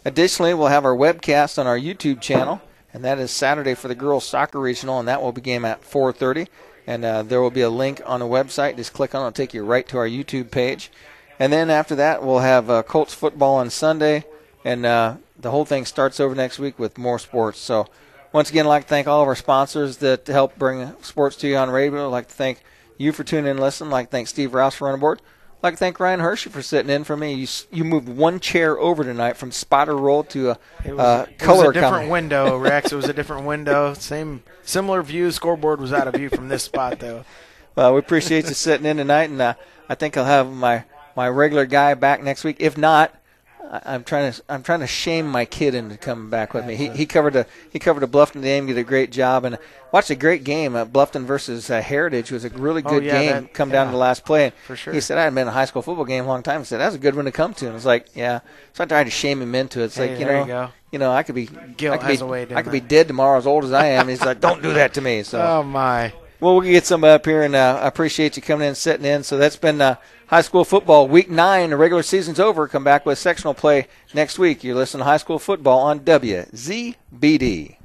Additionally, we'll have our webcast on our YouTube channel, and that is Saturday for the girls soccer regional, and that will begin at 4:30 and uh, there will be a link on the website. Just click on it, it'll take you right to our YouTube page. And then after that, we'll have uh, Colts football on Sunday, and uh, the whole thing starts over next week with more sports. So, once again, I'd like to thank all of our sponsors that help bring sports to you on radio. I'd like to thank you for tuning in and listening. I'd like to thank Steve Rouse for running board. I'd like to thank Ryan Hershey for sitting in for me. You, you moved one chair over tonight from spotter roll to a It was, uh, it color was a different coming. window, (laughs) Rex. It was a different window. Same, similar view. Scoreboard was out of view from this spot, though. Well, we appreciate you sitting in tonight, and uh, I think I'll have my, my regular guy back next week. If not, I- I'm trying to I'm trying to shame my kid into coming back with me. He, he covered a he covered a Bluffton game, did a great job, and watched a great game. Uh, Bluffton versus uh, Heritage was a really Oh, good yeah, game. that- come down to the last play. And for sure. He said I hadn't been in a high school football game a long time. He said that was a good one to come to, and I was like, yeah. So I tried to shame him into it. It's Hey, like you there know, you go. you know, I could be Guilt I could has be, a way I could be dead tomorrow as old as I am. He's like, don't do that to me. So (laughs) Oh my. well, we'll get somebody up here, and uh, I appreciate you coming in and sitting in. So that's been uh, high school football week nine. The regular season's over. Come back with sectional play next week. You're listening to high school football on WZBD.